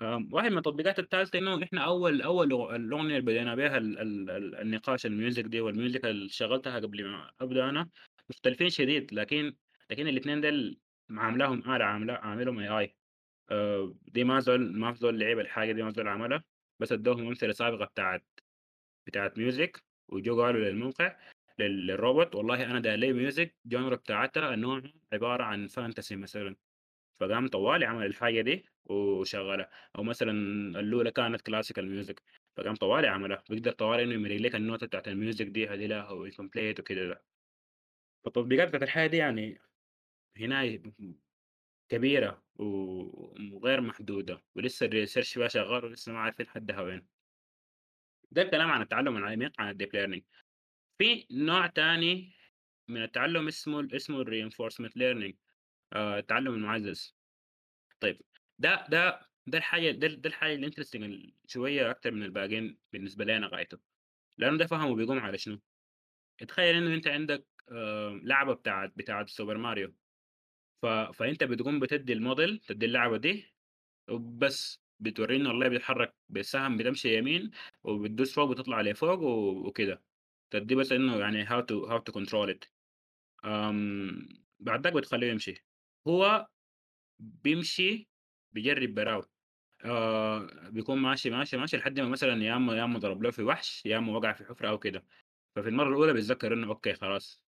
آمم واحد من التطبيقات التالتة إنه إحنا أول أول أغ الأغنية اللي بدينا ال النقاش الmusic دي والmusic اللي شغّلتها قبل ما أبدأ أنا مختلفين شديد، لكن لكن الاتنين ديل عاملاهم آلة عاملهم AI آآ دي ما زول ما زول لعب الحاجة دي ما زول عملها، بس ادّوهم أمثلة سابقة بتاعة بتاعة music وجو قالوا للموقع لل للروبوت والله أنا داير لي music genre بتاعتها نوعها عبارة عن fantasy مثلًا، فقام طوالي عمل الحاجة دي وشغّلها، أو مثلًا الأولى كانت classical music. فقام طوالي عملها، بيقدر طوالي إنه يمرق لك النوتة بتاعة الmusic دي هذه لها ويcomplete وكده ده. فالتطبيقات بتاعة الحاجة دي يعني هناي كبيرة وغير محدودة ولسه الresearch فيها شغّال ولسه ما عارفين حدها وين. ده الكلام عن التعلم العميق عن الdeep learning. في نوع تاني من التعلم اسمه اسمه الreinforcement learning آآ التعلم المُعزّز. طيب ده ده ده الحاجة ده ده الحاجة الinteresting ال شوية أكتر من الباقيين بالنسبة لي أنا غايته، لأنه ده فهمه بيقوم على شنو؟ اتخيل إنه أنت عندك آآ لعبة بتاعة بتاعة سوبر ماريو. ف فأنت بتقوم بتدّي الmodel تدّي اللعبة دي وبس بتورّيه إنه والله بيتحرك بالسهم بتمشي يمين وبتدوس فوق بتطلع لفوق و وكده، تدّيه بس إنه يعني to how to control it. آمم بعد ذاك بتخلّيه يمشي. هو بيمشي بيجرّب براه آآ بيكون ماشي، ماشي، ماشي لحد ما مثلًا يا إمّا يا إمّا ضرب له في وحش، يا إمّا وقع في حفرة أو كده، ففي المرّة الأولى بيتذكّر إنه أوكي خلاص.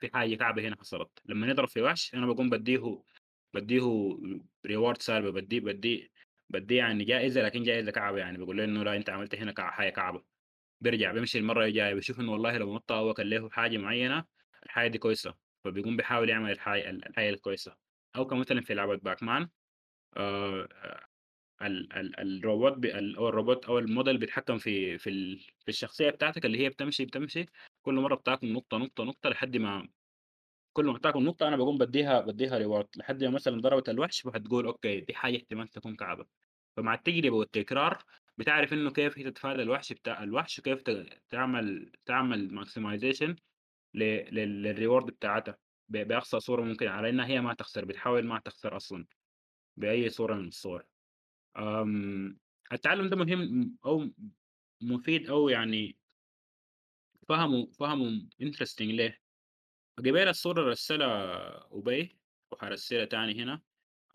في حاجة كعبة هنا حصلت، لمّا يضرب في وحش أنا باقوم بادّيه بادّيه reward سالبة بادّيه بادّيه بادّيه يعني جائزة لكن جائزة كعبة يعني. باقول له إنه لا أنت عملت هنا كع حاجة كعبة، بيرجع بيمشي المرّة الجاية بيشوف إنه والله لو نطّ هو كان له حاجة معيّنة الحاجة دي كويسة، فبيقوم بيحاول يعمل الحاجة ال الحاجة الكويسة، أو كمثلًا في لعبة باكمان ال ال الروبوت هو الروبوت أو الmodel بيتحكم في في في الشخصية بتاعتك اللي هي بتمشي، بتمشي كل مرّة بتاكل نقطة، نقطة، نقطة لحد ما كل ما تاكل نقطة أنا باقوم بادّيها بادّيها reward لحد ما مثلًا ضربت الوحش فهتقول أوكي دي حاجة احتمال تكون كعبة، فمع التجربة والتكرار بتعرف إنه كيف هي تتفادى الوحش بتاع الوحش وكيف تعمل تعمل maximization ل لل للreward بتاعتها ب بأقصى صورة ممكنة على إنها هي ما تخسر، بتحاول ما تخسر أصلًا بأي صورة من الصور. آمم التعلم ده مهم أو مفيد أو يعني فهمه فهمه interesting ليه؟ قبيل الصورة رسّلها أوبي وحارسّلها تاني هنا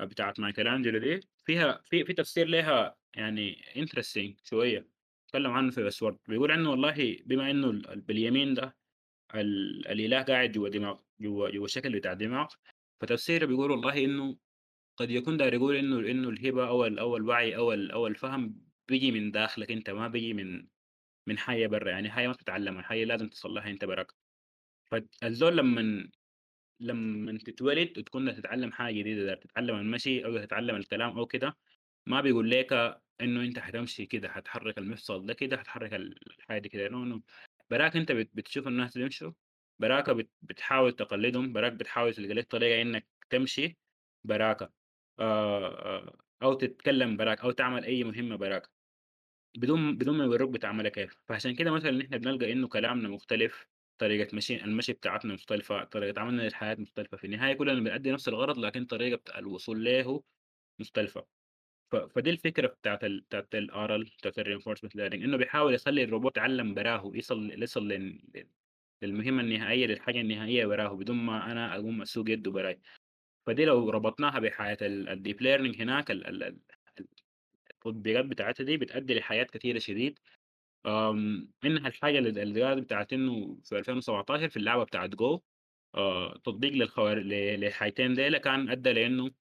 بتاعة مايكل دي فيها في في تفسير ليها يعني interesting شوية، اتكلّم عنه في الSWOT بيقول عنه والله بما إنه ال ال باليمين ده ال الإله قاعد جوّا دماغ جوّا جوّا الشكل بتاع الدماغ، فتفسيره بيقول والله إنه قد يكون داير يقول إنه إنه الهبة أو ال أو الوعي أو ال أو الفهم بييجي من داخلك أنت ما بييجي من من حاجة برّا، يعني حاجة ما بتتعلّمها، حاجة لازم تصل لها أنت براك. فالزول لمّن لمّن تتولد وتكون تتعلّم حاجة جديدة، داير تتعلّم المشي أو تتعلّم الكلام أو كده، ما بيقول ليك إنه أنت حتمشي كده، حتحرّك المفصل ده كده، حتحرّك ال الحاجة دي كده. براك بت بتشوف الناس بيمشوا، براك بت بتحاول تقلّدهم، براك بتحاول تلقى لك طريقة إنّك تمشي براك. آآ أو تتكلّم براك أو تعمل أي مهمة براك، بدون بدون ما يورّوك بتعملها كيف، فعشان كده مثلًا إحنا بنلقى إنه كلامنا مختلف، طريقة مشي المشي بتاعتنا مختلفة، طريقة عملنا للحياة مختلفة، في النهاية كلّنا بنأدّي نفس الغرض لكن طريقة الوصول ليه مختلفة. ف فدي الفكرة بتاعة ال بتاعة الRL بتاعة الreinforcement learning إنه بيحاول يخلّي الروبوت يتعلّم براه، يصل يصل لل للمهمة النهائية، للحاجة النهائية براه بدون ما أنا أقوم أسوق يده براي. فدي لو ربطناها بحاجة ال deep learning هناك التطبيقات بتاعتها دي بتؤدي لحاجات كثيرة شديد. منها الحاجة اللي قالت بتاعت إنه في 2017 في اللعبة بتاعت جو آه، تطبيق للخوار للحاجتين ديلا كان أدى لإنه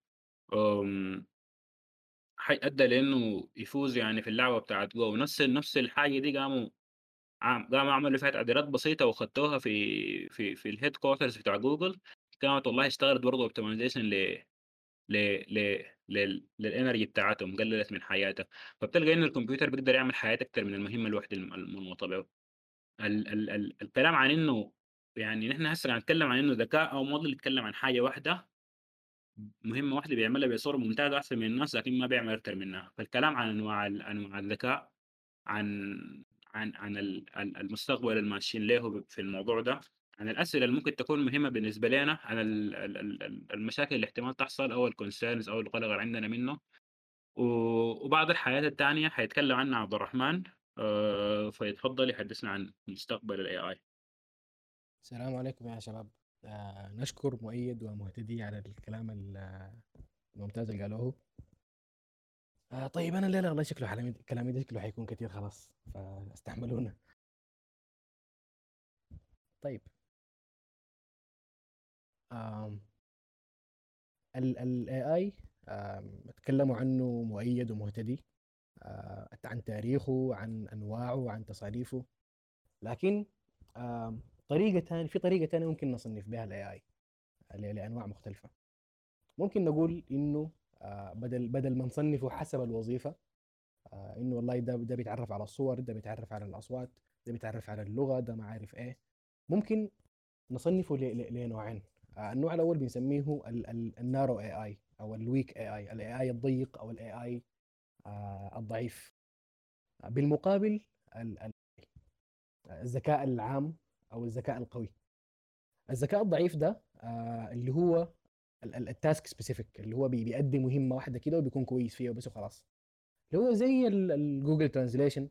أدى لإنه يفوز يعني في اللعبة بتاعت جو نفس نفس الحاجة دي قاموا قاموا عملوا فيها تعديلات بسيطة وخدتوها في في في ال headquarters بتاع جوجل كانت والله اشتغلت برضه optimization ل ل ل لل لل energy بتاعتهم قللت من حياتها فبتلقى انه الكمبيوتر بيقدر يعمل حاجة أكثر من المهمة الوحدة المنوطه به ال ال ال الكلام عن إنه يعني نحن هسه قاعد نتكلم عن إنه ذكاء أو موديل يتكلم عن حاجة واحدة مهمة واحدة بيعملها بصورة ممتازة أحسن من الناس لكن ما بيعمل أكثر منها. فالكلام عن أنواع أنواع الذكاء عن عن عن المستقبل الماشيين له في الموضوع ده عن الأسئلة اللي ممكن تكون مهمة بالنسبة لنا عن المشاكل اللي احتمال تحصل أو ال concerns أو القلق اللي عندنا منه. وبعض الحاجات الثانية حيتكلم عنها عبد الرحمن آه، فيتفضل يحدثنا عن مستقبل ال AI السلام عليكم يا شباب. آه نشكر مؤيد ومهتدي على الكلام الممتاز اللي قالوه. آه طيب أنا الليلة والله شكله كلامي ده شكله حيكون كثير خلاص فاستحملونا. طيب الاي اي تكلموا عنه مؤيد ومهتدي آه، عن تاريخه عن أنواعه عن تصاريفه. لكن طريقة ثانية في طريقة ثانية ممكن نصنف بها ال AI لأنواع مختلفة. ممكن نقول إنه آه، بدل بدل ما نصنفه حسب الوظيفة آه، إنه والله ده ده بيتعرف على الصور ده بيتعرف على الأصوات ده بيتعرف على اللغة ده ما عارف إيه. ممكن نصنفه لنوعين. النوع الأول بنسميه ال narrow AI أو ال weak AI ال AI الضيق أو ال AI الضعيف. بالمقابل الذكاء العام أو الذكاء القوي. الذكاء الضعيف ده اللي هو ال task specific اللي هو بيأدي مهمة واحدة كده وبيكون كويس فيها وبس وخلاص. اللي هو زي ال Google Translation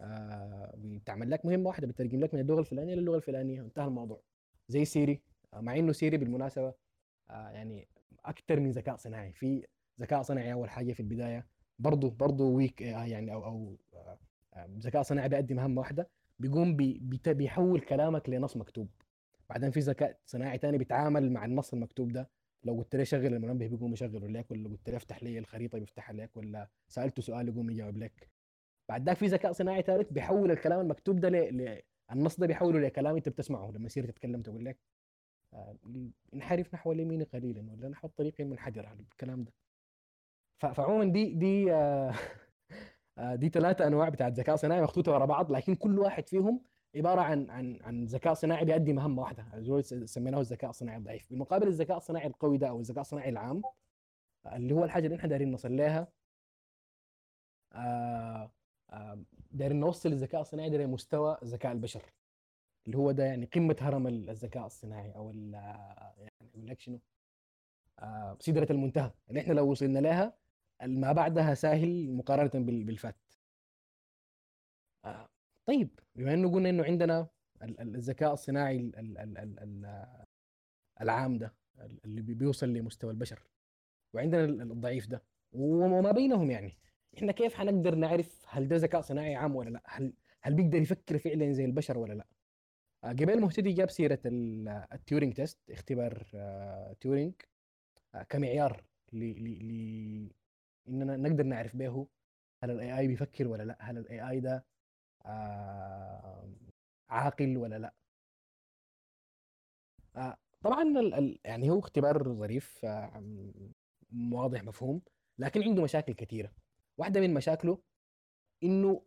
آه بتعمل لك مهمة واحدة بترجم لك من اللغة الفلانية للغة الفلانية انتهى الموضوع. زي سيري آه مع إنه سيري بالمناسبة آه يعني أكثر من ذكاء صناعي. في ذكاء صناعي أول حاجة في البداية. برضه برضه weak يعني أو أو آه ذكاء صناعي بيأدي مهمه واحدة. بيقوم بي بيحول كلامك لنص مكتوب. بعدين في ذكاء صناعي ثاني بيتعامل مع النص المكتوب ده. لو قلت له شغل المنبه بيقوم يشغله لك ولا قلت له افتح لي الخريطة بيفتحها لك ولا سألته سؤال يقوم يجاوب لك. بعد ذاك في ذكاء صناعي ثالث بيحول الكلام المكتوب ده ل... النص ده بيحوله لكلام أنت بتسمعه. لما يصير تتكلم تقول لك انحرف نحو اليمين قليلا ولا نحو الطريق المنحدر الكلام ده. فعموما دي دي آه آه دي ثلاثة أنواع بتاعت ذكاء صناعي مخطوطة ورا بعض لكن كل واحد فيهم عبارة عن عن عن ذكاء صناعي بيؤدي مهمة واحدة. سميناه الذكاء الصناعي الضعيف. بالمقابل الذكاء الصناعي القوي ده أو الذكاء الصناعي العام اللي هو الحاجة اللي إحنا دايرين نصل لها آه دايرين نوصل الذكاء الصناعي ده لمستوى ذكاء البشر. اللي هو ده يعني قمة هرم الذكاء الصناعي أو يعني يقول لك شنو سدرة المنتهى اللي إحنا لو وصلنا لها ما بعدها سهل مقارنة بالفات. آه طيب بما إنه قلنا إنه عندنا الذكاء الصناعي العام ده اللي بيوصل لمستوى البشر وعندنا الضعيف ده وما بينهم يعني إحنا كيف حنقدر نعرف هل ده ذكاء صناعي عام ولا لأ؟ هل هل بيقدر يفكر فعلا زي البشر ولا لأ؟ قبل مهتدي جاب سيرة ال Turing test اختبار آه، Turing آه، كمعيار ل ل إننا نقدر نعرف به هل ال AI بيفكر ولا لا هل ال AI ده آه، عاقل ولا لا. طبعا يعني هو اختبار ظريف واضح مفهوم لكن عنده مشاكل كثيرة. واحدة من مشاكله إنه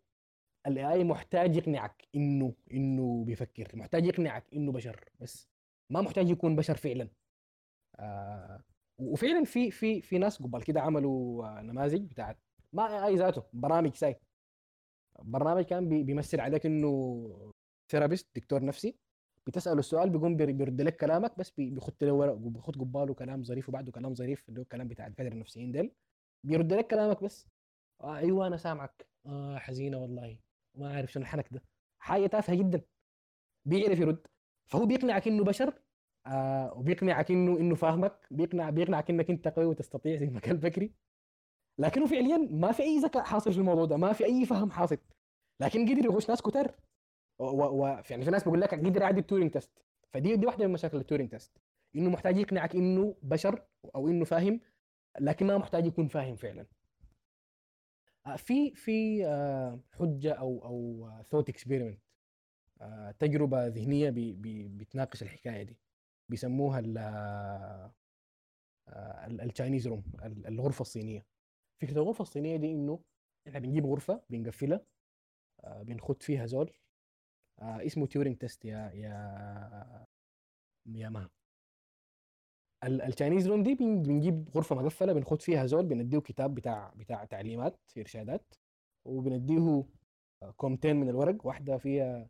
ال AI محتاج يقنعك إنه إنه بيفكر محتاج يقنعك إنه بشر بس ما محتاج يكون بشر فعلا. آه وفعلا في في في ناس قبل كده عملوا نماذج بتاعت ما اي ذاته برامج ساي برنامج كان بيمثل عليك إنه ثيرابيست دكتور نفسي بتسأله السؤال بيقوم بيرد لك كلامك بس بيخط له ورق وبيخط قباله كلام ظريف وبعده كلام ظريف اللي هو الكلام بتاع الدكاتره النفسيين ديل. بيرد لك كلامك بس. آه أيوه أنا سامعك. آه حزينة والله. ما عارف شنو الحنك ده. حاجة تافهة جدا. بيعرف يرد. فهو بيقنعك انه بشر آه وبيقنعك انه إنه فاهمك. بيقنع بيقنعك انك أنت قوي وتستطيع زي ما قال بكري. لكنه فعليا ما في أي ذكاء حاصل في الموضوع ده. ما في أي فهم حاصل. لكن قدر يغش ناس. و... يعني في ناس بيقول لك قدر يعدي ال Turing test. فدي دي واحدة من مشاكل ال Turing test. إنه محتاج يقنعك إنه بشر أو إنه فاهم لكن ما محتاج يكون فاهم فعلا. في في آه، حجة أو أو thought experiment تجربة ذهنية بي بي بتناقش الحكاية دي. بيسموها ال Chinese room الغرفة الصينية. فكرة الغرفة الصينية دي إنه إحنا بنجيب غرفة بنقفلها آه، بنخت فيها زول اسمه Turing test يا يا يا ما ال Chinese room دي بنجيب غرفة مقفله بنخت فيها زول بنديه كتاب بتاع بتاع تعليمات إرشادات وبنديه كومتين من الورق واحدة فيها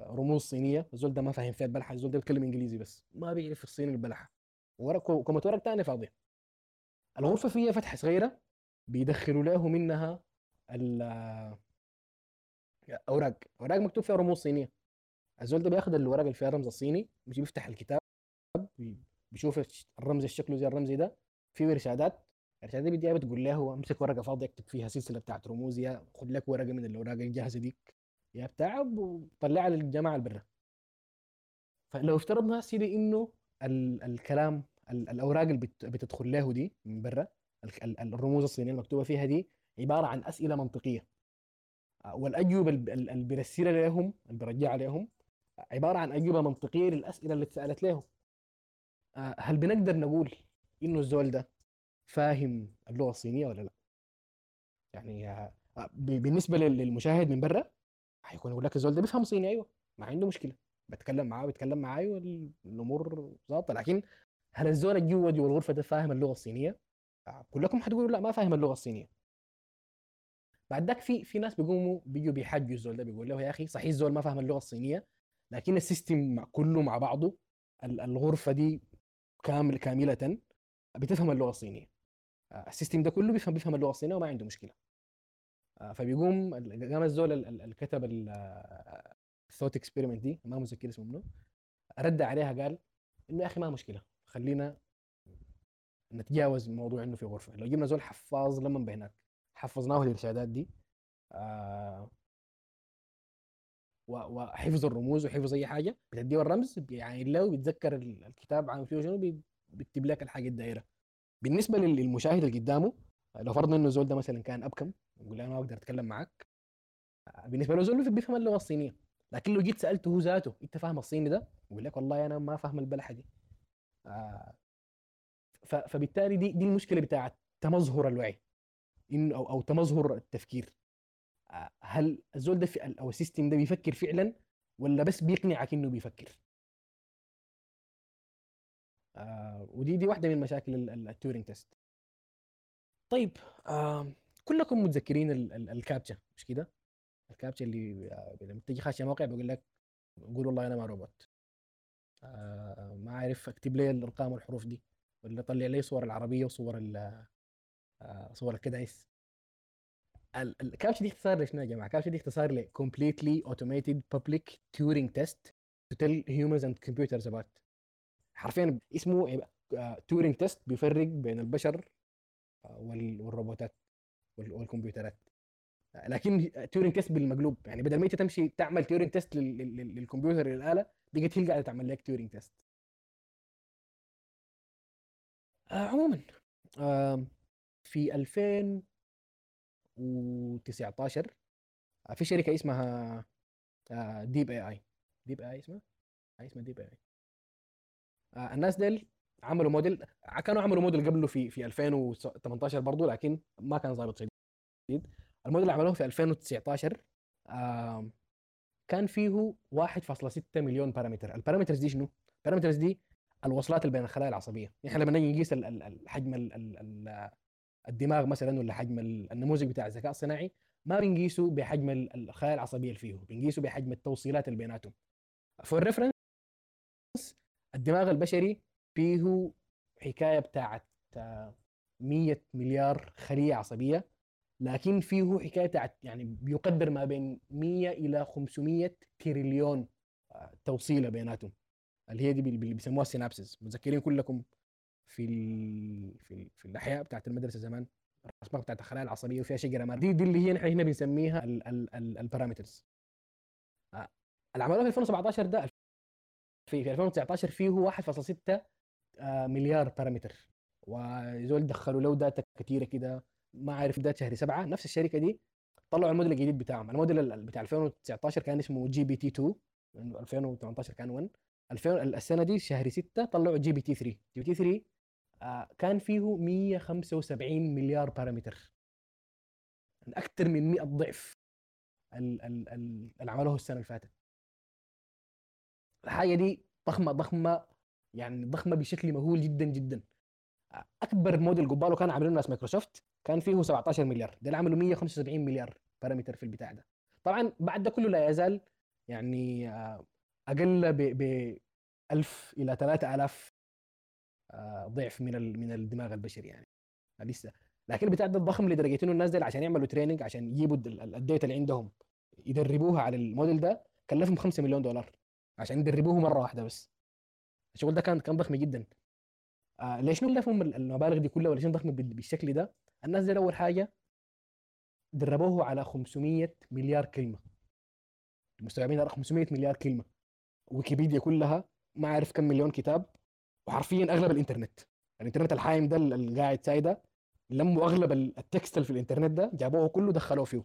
رموز صينية. الزول ده ما فاهم فيها البلحة الزول ده بيتكلم إنجليزي بس ما بيعرف الصيني البلحة. ورق كومة ورق ثانية فاضية. الغرفة فيها فتحة صغيرة بيدخلوا له منها الاوراق أوراق. مكتوب فيها رموز صينية. الزول ده بياخذ الورق اللي فيها الرمز الصيني بيجي بيفتح الكتاب بيشوف الرمز شكله زي الرمز ده فيه إرشادات الإرشادات دي بتقول له أمسك ورقة فاضية اكتب فيها سلسلة بتاعت رموز يا خذ لك ورقة من الأوراق الجاهزة ديك يا بتاع وطلعها للجماعة البرة. فلو افترضنا سيدي إنه ال الكلام ال الأوراق اللي بتدخل له دي من برا الرموز الصينية المكتوبه فيها دي عبارة عن أسئلة منطقية. والأجوبة اللي بيرسلها لهم اللي بيرجعها لهم عبارة عن أجوبة منطقية للأسئلة اللي اتسألت لهم. هل بنقدر نقول إنه الزول ده فاهم اللغة الصينية ولا لا؟ يعني آه، بالنسبة للمشاهد من برا هيكون يقول لك الزول ده بيفهم صيني أيوه ما عنده مشكلة بتكلم معاه بيتكلم معاي والامور ظابطة لكن هل الزول اللي جوا الغرفه ده فاهم اللغة الصينية؟ آه، كلكم حتقولوا لا ما فاهم اللغة الصينية بعد ذاك في في ناس بيقوموا بيجوا بيحجوا الزول ده بيقول له يا أخي صحيح الزول ما فاهم اللغة الصينية لكن ال system كله مع بعضه الغرفة دي كامل كاملة بتفهم اللغة الصينية. آه، ال system ده كله بيفهم بيفهم اللغة الصينية وما عنده مشكلة. آه، فبيقوم قام الزول اللي كتب ال thought experiment دي ما متذكر اسمه منو رد عليها قال إنه يا أخي ما مشكلة خلينا نتجاوز موضوع إنه في غرفة. لو جبنا زول حفاظ لما بهناك حفظناه الارشادات دي آه وحفظ الرموز وحفظ أي حاجة بتديه الرمز يعني لو بيتذكر الكتاب عن فيه شنو بيكتب لك الحاجة الدائره بالنسبة للمشاهد اللي قدامه لو فرضنا إنه زول ده مثلا كان أبكم يقول له أنا ما أقدر أتكلم معك بالنسبة له زول بيفهم اللغة الصينية. لكن لو جيت سألته هو ذاته أنت فاهم الصيني ده؟ يقول لك والله أنا ما فاهم البلحة دي. آه فبالتالي دي دي المشكلة بتاعت تمظهر الوعي أو أو تمظهر التفكير. هل الزول ده أو ال system ده بيفكر فعلا ولا بس بيقنعك إنه بيفكر؟ آه ودي دي واحدة من مشاكل ال Turing test. طيب آه كلكم متذكرين الكابتشا مش كده؟ الكابتشا اللي آه، لما تيجي خاشة موقع بيقول لك قول والله أنا ما روبوت. آه ما عارف أكتب لي الأرقام والحروف دي ولا طلع لي صور العربية وصور آه صور الكدايس. الكابتشا دي اختصار لشنو يا جماعة؟ الكابتشا دي اختصار ل completely automated public Turing test to tell humans and computers apart. حرفيا اسمه Turing test بيفرق بين البشر والروبوتات والكمبيوترات. لكن Turing test بالمقلوب. يعني بدل ما انت تمشي تعمل Turing test للكمبيوتر للآلة بقت هي قاعدة تعمل لك Turing test آه عموما آه في 2019 آه في شركة اسمها آه Deep AI Deep AI اسمها؟ اسمها Deep AI آه الناس ديل عملوا موديل كانوا عملوا موديل قبله في في 2018 برضه لكن ما كان ظابط شديد. الموديل اللي عملوه في 2019 آه كان فيه 1.6 مليون parameter ال parameters دي شنو؟ ال parameters دي الوصلات اللي بين الخلايا العصبية. نحن لما نيجي نقيس حجم الدماغ مثلا ولا حجم النموذج بتاع الذكاء الصناعي ما بنقيسه بحجم الخلايا العصبية اللي فيه بنقيسه بحجم التوصيلات اللي بيناتهم. for reference الدماغ البشري فيه حكاية بتاعت 100 مليار خلية عصبية لكن فيه حكاية بتاعت يعني بيقدر ما بين 100 إلى 500 تريليون آه، توصيلة بيناتهم. اللي هي دي بي- بيسموها ال synapses متذكرين كلكم في ال... في ال... في الاحياء بتاعت المدرسة زمان الرسمات بتاعت الخلايا العصبية وفيها شجره مار دي دي اللي هي نحن هنا بنسميها ال... ال... ال... ال parameters. آه، اللي عملوه في 2017 ده في في 2019 فيه 1.6 آه، مليار parameter. وزول دخلوا له data كثيره كده ما عارف data شهر سبعة نفس الشركة دي طلعوا الموديل الجديد بتاعهم. الموديل ال- بتاع 2019 كان اسمه GPT 2 لأنه 2018 كان 1 2000 السنة دي شهر 6 طلعوا جي بي تي 3 جي بي تي 3 آه، كان فيه 175 مليار parameter أكثر من 100 ضعف ال- ال- ال- اللي عملوه السنة اللي فاتت. الحاجة دي ضخمة ضخمة يعني ضخمة بشكل مهول جدا جدا. أكبر موديل قباله كان عاملينه ناس مايكروسوفت كان فيه 17 مليار. ده عملوا 175 مليار parameter في البتاع ده. طبعا بعد ده كله لا يزال يعني آه، أقل ب, ب 1000 إلى 3000 آه، ضعف من من الدماغ البشري يعني. لسه. لكن البتاع ده ضخم لدرجه انه الناس دي عشان يعملوا training عشان يجيبوا ال- ال- ال data اللي عندهم. يدربوها على الموديل ده كلفهم 5 مليون دولار عشان يدربوه مرة واحدة بس. الشغل ده كان كان ضخم جدا. آه ليش كلفهم ال- المبالغ دي كلها ولا شنو ضخم بال- بالشكل ده؟ الناس دي أول حاجة دربوه على 500 مليار كلمة. المستوعبين 500 مليار كلمة. ويكيبيديا كلها ما عارف كم مليون كتاب. وحرفيا أغلب الإنترنت. الإنترنت الحايم ده اللي قاعد سايده لموا أغلب ال- التكست اللي في الإنترنت ده جابوه كله دخلوه فيه.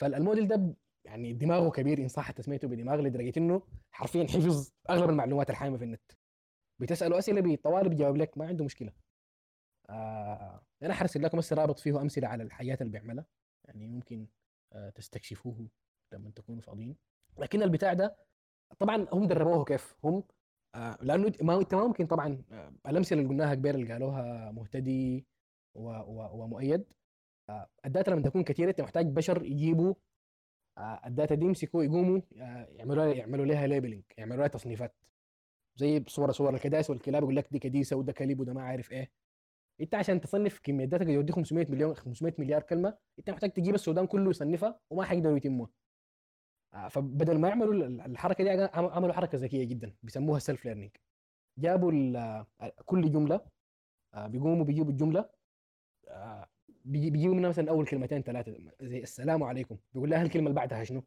فالموديل ده يعني دماغه كبير إن صح تسميته بدماغ لدرجة إنه حرفيا حفظ أغلب المعلومات الحايمة في النت. بتسأله أسئلة بطوال بيجاوب لك ما عنده مشكلة. آه أنا حرسل لكم هسه رابط فيه أمثلة على الحاجات اللي بيعملها. يعني ممكن آه تستكشفوه لما تكونوا فاضيين. لكن البتاع ده طبعا هم دربوه كيف. هم آه لأنه ما انت ما ممكن طبعا آه الأمثلة اللي قلناها قبل اللي قالوها مهتدي و و ومؤيد. آه ال data لما تكون كثيره أنت محتاج بشر يجيبوا ال data دي يمسكوا يقوموا يعملوا يعملوا لها labeling يعملوا لها تصنيفات. زي صور صور الكداس والكلاب يقول لك دي كديسة وده كلب وده ما عارف إيه. أنت عشان تصنف كمية data يودي 500 مليون 500 مليار كلمة أنت محتاج تجيب السودان كله يصنفها وما حيقدروا يتموها. فبدل ما يعملوا ال- الحركة دي عم- عملوا حركة ذكية جدا بيسموها self learning جابوا آه، كل جملة آه، بيقوموا بيجيبوا الجملة آه، بيجي- بيجيبوا منها مثلا أول كلمتين ثلاثة زي السلام عليكم بيقول لها الكلمة اللي بعدها شنو؟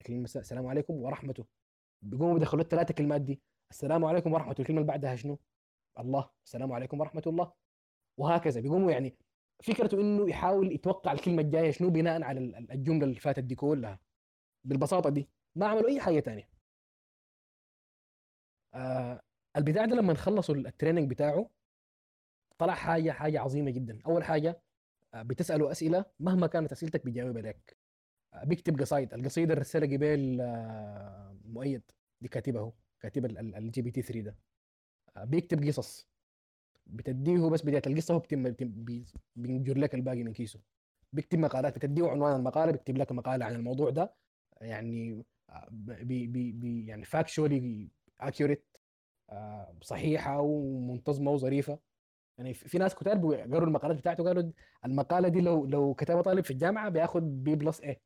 الكلمة الس- السلام عليكم ورحمته بيقوموا بيدخلوا الثلاثه كلمات دي السلام عليكم ورحمه الكلمة اللي بعدها شنو؟ الله السلام عليكم ورحمة الله وهكذا بيقوموا يعني فكرته إنه يحاول يتوقع الكلمة الجاية شنو بناء على ال- ال- الجملة اللي فاتت دي كلها بالبساطة دي ما عملوا أي حاجة تانية. آه البتاع ده لما خلصوا ال training بتاعه طلع حاجة حاجة عظيمة جدا. أول حاجة آه بتساله أسئلة مهما كانت أسئلتك بيجاوب عليك. آه بيكتب قصايد. القصيدة اللي رسلها قبيل آه مؤيد. دي كاتبها هو كاتب ال GPT 3 ده. بيكتب قصص. بتديه بس بداية القصة هو بينجر لك الباقي من كيسه. بيكتب مقالات بتديه عنوان المقالة بيكتب لك مقالة عن الموضوع ده. يعني آه، بي بي بي يعني factually accurate صحيحة ومنتظمة وظريفة. يعني في ناس كتار قروا المقالات بتاعته قالوا المقالة دي لو لو كتبها طالب في الجامعة بياخد B plus A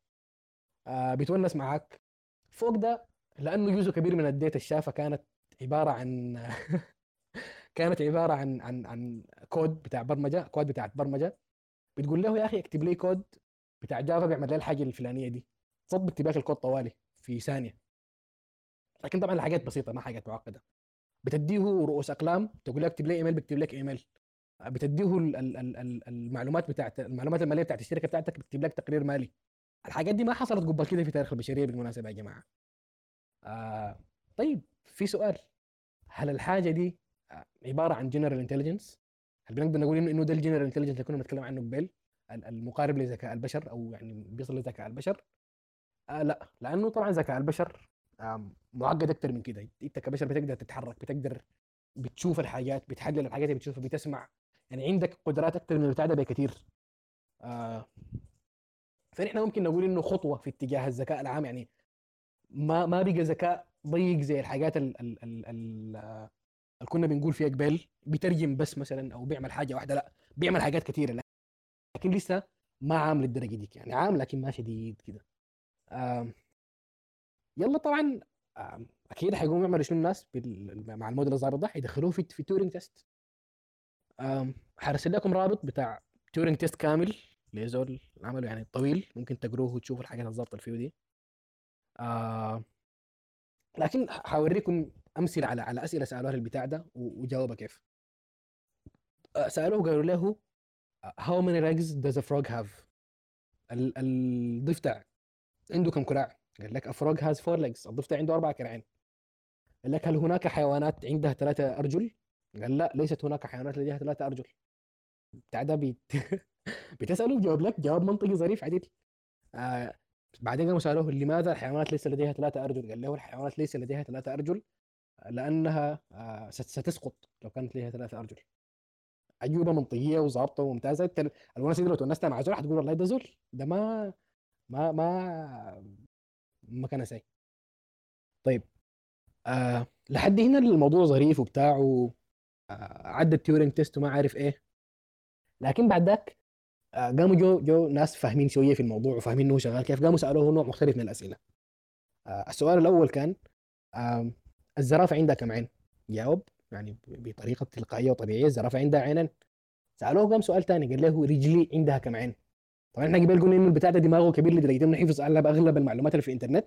آه بيتونس معاك. فوق ده لأنه جزء كبير من ال data الشافة كانت عبارة عن كانت عبارة عن عن عن كود بتاع برمجة كود بتاعت برمجة. بتقول له يا أخي اكتب لي كود بتاع Java بيعمل لي الحاجة الفلانية دي. صب اكتب لك الكود طوالي في ثانية. لكن طبعا الحاجات بسيطة ما حاجات معقدة. بتديه رؤوس أقلام تقول له اكتب لي إيميل بيكتب لك إيميل. بتديه ال- ال- ال- ال- المعلومات بتاعت المعلومات المالية بتاعت الشركة بتاعتك بتكتب لك تقرير مالي. الحاجات دي ما حصلت قبل كده في تاريخ البشرية بالمناسبة يا جماعة. آه طيب في سؤال. هل الحاجة دي آه، عبارة عن general intelligence هل بنقدر نقول انه ده ال general intelligence اللي كنا بنتكلم عنه قبل؟ ال- المقارب لذكاء البشر أو يعني بيصل لذكاء البشر؟ آه لا لأنه طبعا ذكاء البشر معقد أكثر من كده. أنت كبشر بتقدر تتحرك بتقدر بتشوف الحاجات بتحلل الحاجات اللي بتشوفها بتسمع. يعني عندك قدرات أكثر من البتاع ده بكثير آه فنحن ممكن نقول إنه خطوة في اتجاه الذكاء العام. يعني ما ما بقى ذكاء ضيق زي الحاجات ال ال ال ال اللي كنا بنقول فيها قبل بيترجم بس مثلا أو بيعمل حاجة واحدة. لا بيعمل حاجات كثيره لكن لسه ما عام للدرجة ديك. يعني عام لكن ما شديد كده. يلا طبعا أكيد حيقوموا يعملوا شنو الناس مع الموديل الظابط ده؟ حيدخلوه في في Turing test حرسل لكم رابط بتاع Turing test كامل لزول عمله يعني طويل. ممكن تقروه وتشوفوا الحاجات الظابطه اللي فيه دي. آه لكن حوريكم أمثلة على على أسئلة سألوها البتاع ده وجاوبها كيف. آه، سألوه قالوا له how many legs does a frog have ال- الضفدع عنده كم كراع؟ قال لك frog has four legs. الضفدع عنده أربع كراعين. قال لك هل هناك حيوانات عندها ثلاثة أرجل؟ قال لا ليست هناك حيوانات لديها ثلاثة أرجل. بتاع ده بيت... بتسأله بجاوب لك جواب منطقي ظريف عديل. آه بعدين قاموا سألوه لماذا الحيوانات ليس لديها ثلاثة أرجل؟ قال له الحيوانات ليس لديها ثلاثة أرجل لأنها آه ست- ستسقط لو كانت لديها ثلاثة أرجل. أجوبة منطقية وظابطة وممتازة. انت ال- الونس دي لو تونست مع زول حتقول والله ده زول ده ما ما ما ما كان ساي. طيب آه لحد هنا الموضوع ظريف وبتاع و آه عدى التيورينج test وما عارف إيه. لكن بعد ذاك آه قاموا جو جو ناس فاهمين شوية في الموضوع وفاهمين إنه شغال كيف. قاموا سألوه نوع مختلف من الأسئلة. آه السؤال الأول كان آه الزرافة عندها كم عين؟ جاوب يعني بطريقة تلقائية وطبيعية الزرافة عندها عينين. سألوه قام سؤال ثاني قال له رجلي عندها كم عين؟ طبعا إحنا قبل قلنا انه البتاع ده دماغه كبير لدرجه إنه حفظ اغلب أغلب المعلومات اللي في الإنترنت.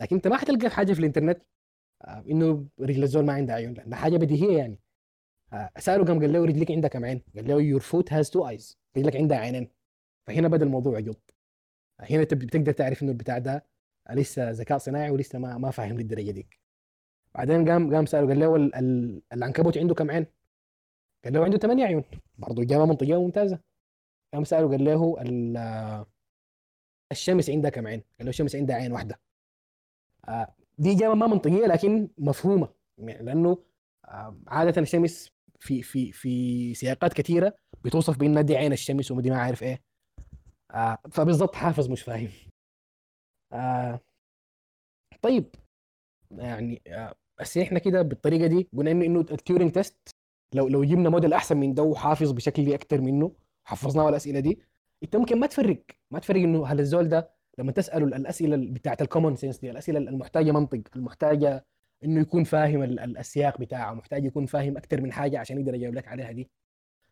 لكن أنت ما حتلقى حاجة في الإنترنت آه، إنه رجل الزول ما عندها عيون. لأن حاجة بديهية يعني. آه، سأله قام قال له رجلك عندها كم عين؟ قال له your foot has two eyes رجلك عندها عينين. فهنا بدأ الموضوع يجض هنا انت بتقدر تعرف إنه البتاع ده لسه ذكاء صناعي ولسه ما ما فاهم للدرجة دي. بعدين قام قام سأله قال له ال- ال- العنكبوت عنده كم عين؟ قال له عنده ثمانية عيون. برضه إجابة منطقية وممتازة. قام سأله قال له ال- الشمس عندها كم عين؟ قال له الشمس عندها عين واحدة. آه، دي إجابة ما منطقية لكن مفهومة. يعني لأنه آه، عادة الشمس في في في سياقات كثيرة بتوصف بأنها دي عين الشمس ودي ما عارف إيه. آه، فبالضبط حافظ مش فاهم. طيب يعني بس إحنا كده بالطريقة دي قلنا إنه إنه التيورينج test لو لو جبنا موديل أحسن من ده وحافظ بشكل أكثر منه حفظناه الأسئلة دي. انت ممكن ما تفرق ما تفرق إنه هل الزول ده لما تسأله الأسئلة بتاعت ال common sense دي الأسئلة المحتاجة منطق المحتاجة إنه يكون فاهم ال- ال- السياق بتاعه محتاج يكون فاهم أكثر من حاجة عشان يقدر يجاوب لك عليها دي.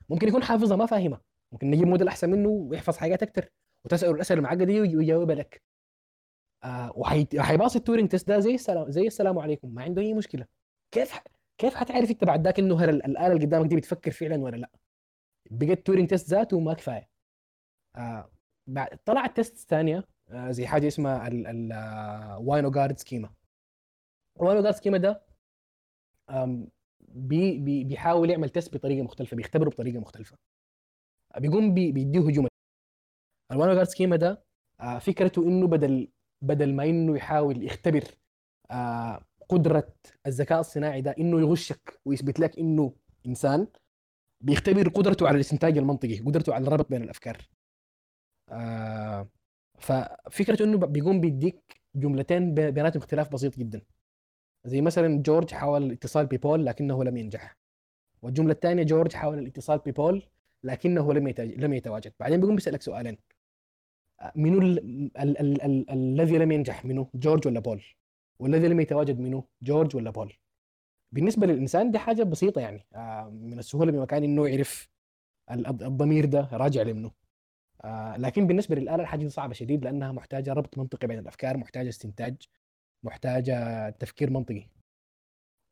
ممكن يكون حافظها ما فاهمها ممكن نجيب موديل أحسن منه ويحفظ حاجات أكثر وتسأله الأسئلة المعقدة دي وي- ويجاوبها لك. آه وحي pass التورينج test ده زي السلام زي السلام عليكم ما عنده أي مشكلة. كيف كيف حتعرف انت بعد ذاك إنه هل ال- الآلة اللي قدامك دي بتفكر فعلا ولا لأ؟ بقى التورينج test ذاته ما كفاية. آه بعد طلعت test ثانية آه زي حاجة اسمها ال Winograd schema ال Winograd schema ده بي بي بيحاول يعمل test بطريقة مختلفة بيختبره بطريقة مختلفة. بيقوم بي بيديه هجوم. ال Winograd schema ده آه فكرته إنه بدل بدل ما إنه يحاول يختبر آه قدرة الذكاء الصناعي ده إنه يغشك ويثبت لك إنه إنسان بيختبر قدرته على الاستنتاج المنطقي قدرته على الربط بين الأفكار. آه ففكرته إنه بيقوم بيديك جملتين بي- بيناتهم اختلاف بسيط جدا. زي مثلا جورج حاول الاتصال ببول لكنه لم ينجح. والجملة الثانية جورج حاول الاتصال ببول لكنه لم لم يتواجد. بعدين بيقوم بيسألك سؤالين. آه، منو ال- ال- ال- ال- الذي لم ينجح منه جورج ولا بول؟ والذي لم يتواجد منه جورج ولا بول؟ بالنسبة للإنسان دي حاجة بسيطة يعني آه، من السهولة بمكان إنه يعرف ال- الض- الضمير ده راجع لمنه. آه، لكن بالنسبة للآلة الحاجة دي صعبة شديد لأنها محتاجة ربط منطقي بين الأفكار محتاجة استنتاج محتاجة تفكير منطقي.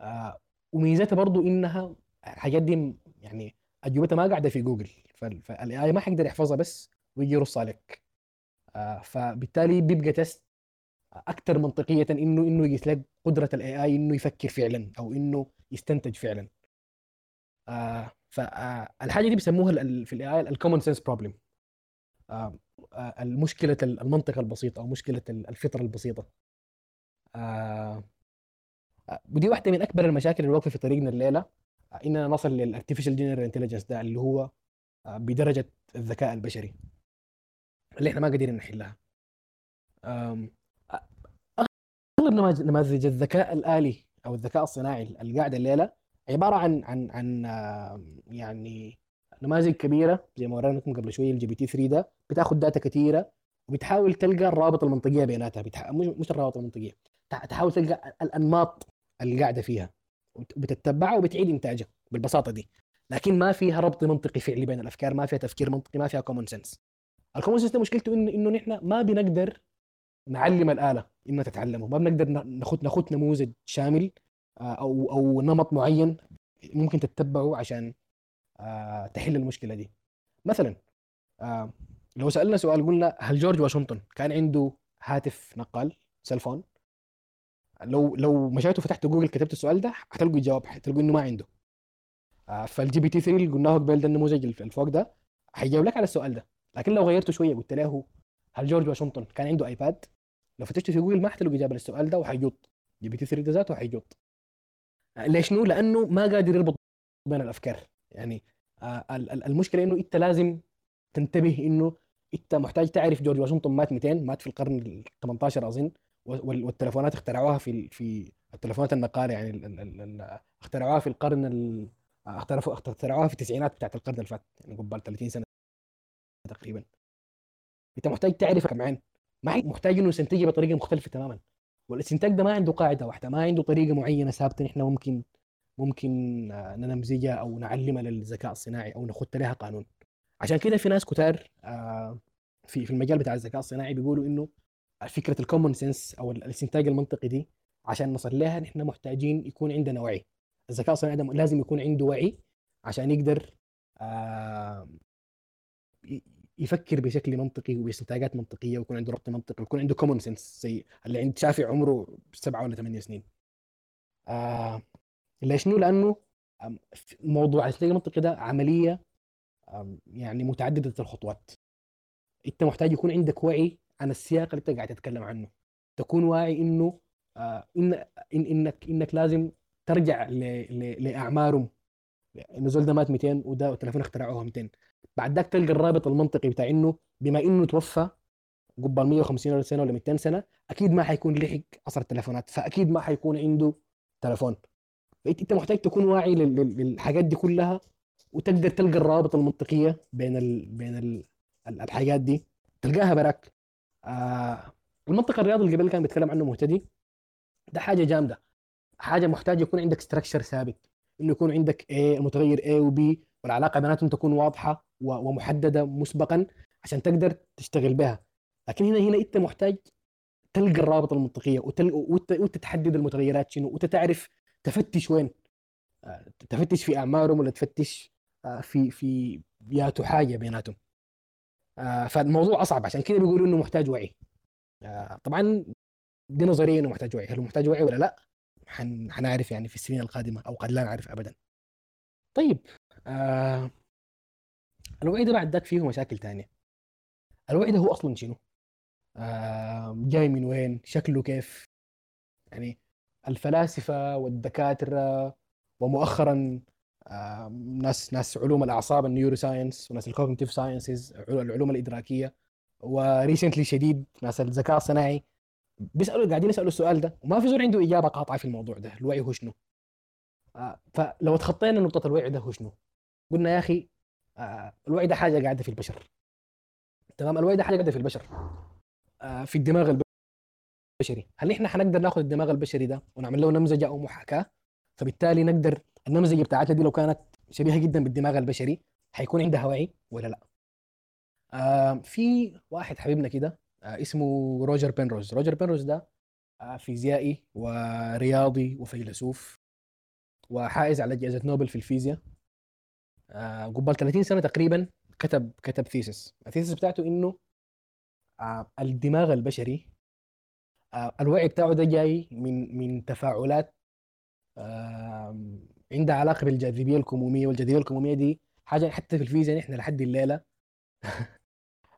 آه، وميزتها برضو إنها الحاجات دي يعني أجوبتها ما قاعدة في جوجل فال AI ما حيقدر يحفظها بس ويجي يرص عليك آه، فبالتالي بيبقى test أكثر منطقية انه إنه لك قدرة ال AI إنه يفكر فعلا أو إنه يستنتج فعلا. آه فالحاجه دي بيسموها في ال AI ال common sense problem المشكلة المنطق البسيط أو مشكلة ال- الفطرة البسيطة. آه آه، ودي واحدة من أكبر المشاكل اللي واقفة في طريقنا الليلة. آه، إننا نصل لل artificial general intelligence ده اللي هو آه، بدرجة الذكاء البشري اللي إحنا ما قادرين نحلها. آه، اغلب نماذج الذكاء الآلي أو الذكاء الصناعي اللي قاعدة الليلة عبارة عن عن عن يعني نماذج كبيرة زي ما ورينا لكم قبل شوية ال GPT 3 ده بتاخذ data كثيره وبتحاول تلقى الرابط المنطقية بيناتها بتح... مش الرابط المنطقية تع- تحاول تلقى الأنماط اللي قاعدة فيها وبتتبعها وبتعيد إنتاجها بالبساطة دي. لكن ما فيها ربط منطقي فعلي بين الأفكار ما فيها تفكير منطقي ما فيها common sense ال common sense مشكلته انه إنه نحن ما بنقدر نعلم الآلة انها تتعلمه ما بنقدر ناخذ ناخذ نموذج شامل آه، أو أو نمط معين ممكن تتبعه عشان آه، تحل المشكلة دي. مثلا آه، لو سألنا سؤال قلنا هل جورج واشنطن كان عنده هاتف نقال cellphone؟ لو لو مشيتوا فتحتوا جوجل كتبت السؤال ده هتلقوا الجواب هتلقوا إنه ما عنده. فال GPT 3 اللي قلناه قبل ده النموذج اللي الفوق ده هيجاوب لك على السؤال ده. لكن لو غيرته شوية قلت له هل جورج واشنطن كان عنده iPad؟ لو فتشت في جوجل ما حتلقوا إجابة للسؤال ده وحيجوط GPT 3 ده ذاته حيجوط آه، ليش شنو؟ لأنه ما قادر يربط بين الأفكار. يعني آه، ال- ال- المشكلة إنه إنت لازم تنتبه إنه إنت محتاج تعرف جورج واشنطن مات 200 مات في القرن ال 18 أظن. وال- والتلفونات اخترعوها في في التلفونات النقاله يعني اخترعوها في القرن ال- اخترعوا اخترعوها في التسعينات بتاعت القرن اللي فات. يعني قبل 30 سنة تقريبا. انت محتاج تعرف كمان. ما محتاج انه يستنتجها بطريقة مختلفة تماما. والاستنتاج ده ما عنده قاعدة واحدة ما عنده طريقة معينة ثابتة نحن ممكن ممكن آه، ننمذجها أو نعلمها للذكاء الصناعي أو نخت لها قانون. عشان كده في ناس كتار آه، في في المجال بتاع الذكاء الصناعي بيقولوا إنه فكرة ال common sense أو الاستنتاج المنطقي دي عشان نصل لها نحن محتاجين يكون عندنا وعي. الذكاء الصناعي لازم يكون عنده وعي عشان يقدر آه، يفكر بشكل منطقي وباستنتاجات منطقية ويكون عنده ربط منطقي ويكون عنده common sense زي اللي عند شافع عمره سبعة ولا ثمانية سنين. آه ليش شنو؟ لأنه موضوع الاستنتاج المنطقي ده عملية يعني متعددة الخطوات. أنت محتاج يكون عندك وعي عن السياق اللي أنت قاعد تتكلم عنه. تكون واعي إنه آه إن إن إنك إنك لازم ترجع. لأعمارهم انه زول ده مات 200 وده التليفون اخترعوه 200 بعد تلقى الرابط المنطقي بتاع إنه بما إنه توفى قبل 150 سنة ولا 200 سنة أكيد ما حيكون لحق عصر التليفونات فأكيد ما حيكون عنده تليفون. فانت إنت محتاج تكون واعي لل- لل- للحاجات دي كلها وتقدر تلقى الروابط المنطقية بين ال... بين ال... ال- الحاجات دي. تلقاها براك. آه المنطق الرياضي اللي قبل كان بيتكلم عنه مهتدي. ده حاجة جامدة. حاجة محتاج يكون عندك ستراكشر ثابت. إنه يكون عندك A المتغير A و B والعلاقة بيناتهم تكون واضحة. ومحددة مسبقا عشان تقدر تشتغل بها. لكن هنا هنا أنت محتاج تلقى الرابط المنطقية. وانت تحدد المتغيرات شنو وانت تعرف تفتش وين. آه، تفتش في أعمارهم ولا تفتش آه، في في ياتوا حاجة بيناتهم. آه، فالموضوع أصعب. عشان كده بيقولوا إنه محتاج وعي. طبعا دي نظرية إنه محتاج وعي. هل محتاج وعي ولا لا؟ حن... حنعرف يعني في السنين القادمة أو قد لا نعرف ابدا. طيب آه... الوعي ده بعد ذاك فيه مشاكل تانية. الوعي ده هو أصلا شنو؟ آه... جاي من وين؟ شكله كيف؟ يعني الفلاسفة والدكاترة ومؤخرا آه... ناس ناس علوم الأعصاب ال neuroscience وناس ال cognitive sciences العلوم الإدراكية و recently شديد ناس الذكاء الصناعي. بيسالوا قاعدين يسألوا السؤال ده وما في زول عنده إجابة قاطعة في الموضوع ده الوعي هو شنو؟ آه، فلو تخطينا نقطة الوعي ده هو شنو؟ قلنا يا أخي الوعي ده حاجة قاعدة في البشر. تمام؟ الوعي ده حاجة قاعدة في البشر. آه، في الدماغ البشري. هل إحنا حنقدر ناخذ الدماغ البشري ده ونعمل له نمذجة أو محاكاة؟ فبالتالي نقدر النمذجة بتاعتنا دي لو كانت شبيهة جدا بالدماغ البشري حيكون عندها وعي ولا لا؟ آه، في واحد حبيبنا كده آه، اسمه روجر بنروز. روجر بنروز ده آه، فيزيائي ورياضي وفيلسوف وحائز على جائزة نوبل في الفيزياء. آه، قبل 30 سنة تقريبا كتب كتب ثيسس الثيسس بتاعته إنه آه، الدماغ البشري آه، الوعي بتاعه ده جاي من من تفاعلات عندها علاقة بالجاذبية الكمومية. والجاذبية الكمومية دي حاجة حتى في الفيزياء نحن لحد الليلة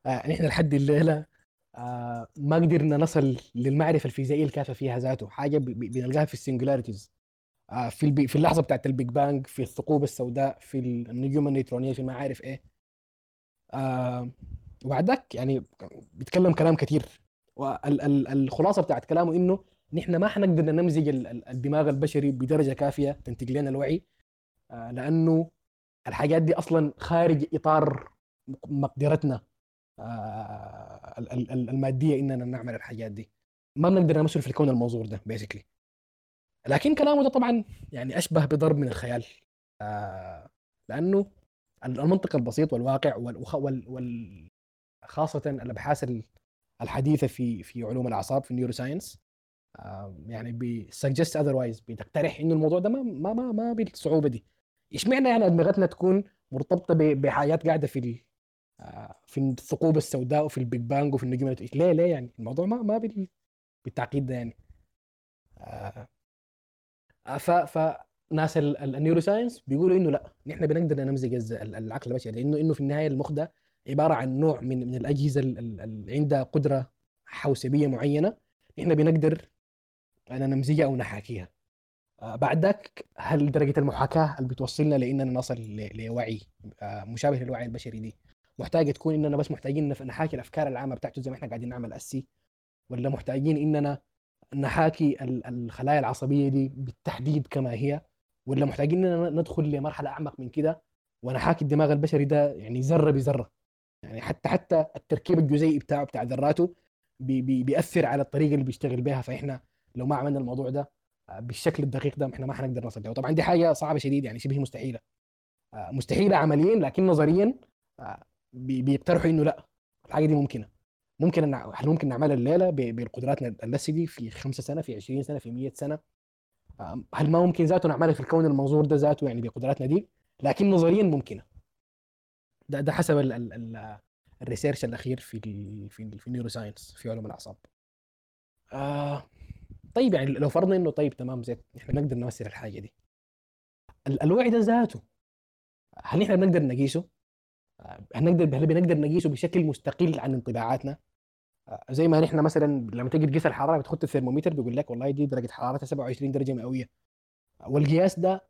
آه، نحن لحد الليلة آه، ما قدرنا نصل للمعرفة الفيزيائية الكافية فيها ذاته. ب- بنلقاها في singularities في ال بي في اللحظة بتاعت ال Big Bang في الثقوب السوداء في النجوم النيوترونية في ما عارف إيه. آه، وبعد ذاك يعني بيتكلم كلام كثير والخلاصة بتاعت كلامه إنه نحن ما حنقدر نمزج ال- ال- الدماغ البشري بدرجة كافية تنتج لنا الوعي. آه، لأنه الحاجات دي أصلا خارج إطار مقدرتنا آه، ال- ال- ال- المادية إننا نعمل الحاجات دي. ما بنقدر نمثل في الكون المنظور ده basically لكن كلامه ده طبعا يعني أشبه بضرب من الخيال. آه لأنه المنطق البسيط والواقع وال, وال, وال خاصة الأبحاث الحديثة في في علوم الأعصاب في ال neuroscience آه يعني بي suggest otherwise بتقترح إنه الموضوع ده ما ما ما, ما بالصعوبة دي. اشمعنى يعني ادمغتنا تكون مرتبطة بحاجات قاعدة في آه، في الثقوب السوداء وفي ال Big Bang وفي النجوم ليه ليه يعني؟ الموضوع ما ما بالتعقيد ده يعني. آه، ف ف ناس ال neuroscience بيقولوا إنه لا نحن بنقدر نمزج العقل البشري لأنه إنه في النهاية المخ ده عبارة عن نوع من من الأجهزة اللي عندها قدرة حوسبية معينة نحن بنقدر ان نمزجها أو نحاكيها. آه، بعد ذاك هل درجة المحاكاة اللي بتوصلنا لإننا نصل لوعي آه، مشابه للوعي البشري دي؟ محتاجه تكون إننا بس محتاجين نحاكي الأفكار العامة بتاعته زي ما إحنا قاعدين نعمل اسي ولا محتاجين إننا نحاكي الخلايا العصبية دي بالتحديد كما هي ولا محتاجين إننا ندخل لمرحلة أعمق من كده؟ ونحاكي الدماغ البشري ده يعني ذرة بذرة. يعني حتى حتى التركيب الجزيئي بتاعه بتاع ذراته بي بي بيأثر على الطريقة اللي بيشتغل بها فإحنا لو ما عملنا الموضوع ده آه، بالشكل الدقيق ده إحنا ما حنقدر نصل له. طبعا دي حاجة صعبة شديد يعني شبه مستحيلة. آه، مستحيلة عمليا لكن نظريا آه، بيقترحوا إنه لا. الحاجة دي ممكنة. ممكن هل ممكن نعملها الليلة بالقدرات اللسه دي في خمسة سنة في 20 سنة في 100 سنة. هل ما ممكن ذاته نعملها في الكون المنظور ده ذاته يعني بقدراتنا دي؟ لكن نظريا ممكنة. ده ده حسب ال ال ال ال research الأخير في ال في ال في ال neuroscience في علوم الأعصاب. آه طيب يعني لو فرضنا إنه طيب تمام زين إحنا نقدر نمثل الحاجة دي. الوعي ده ذاته هل إحنا بنقدر نقيسه؟ هنقدر هل بنقدر نقيسه بشكل مستقل عن انطباعاتنا؟ زي ما نحن مثلا لما تيجي تقيس الحرارة بتحط الثرمومتر بيقول لك والله دي درجة حرارتها 27 درجة مئوية. والقياس ده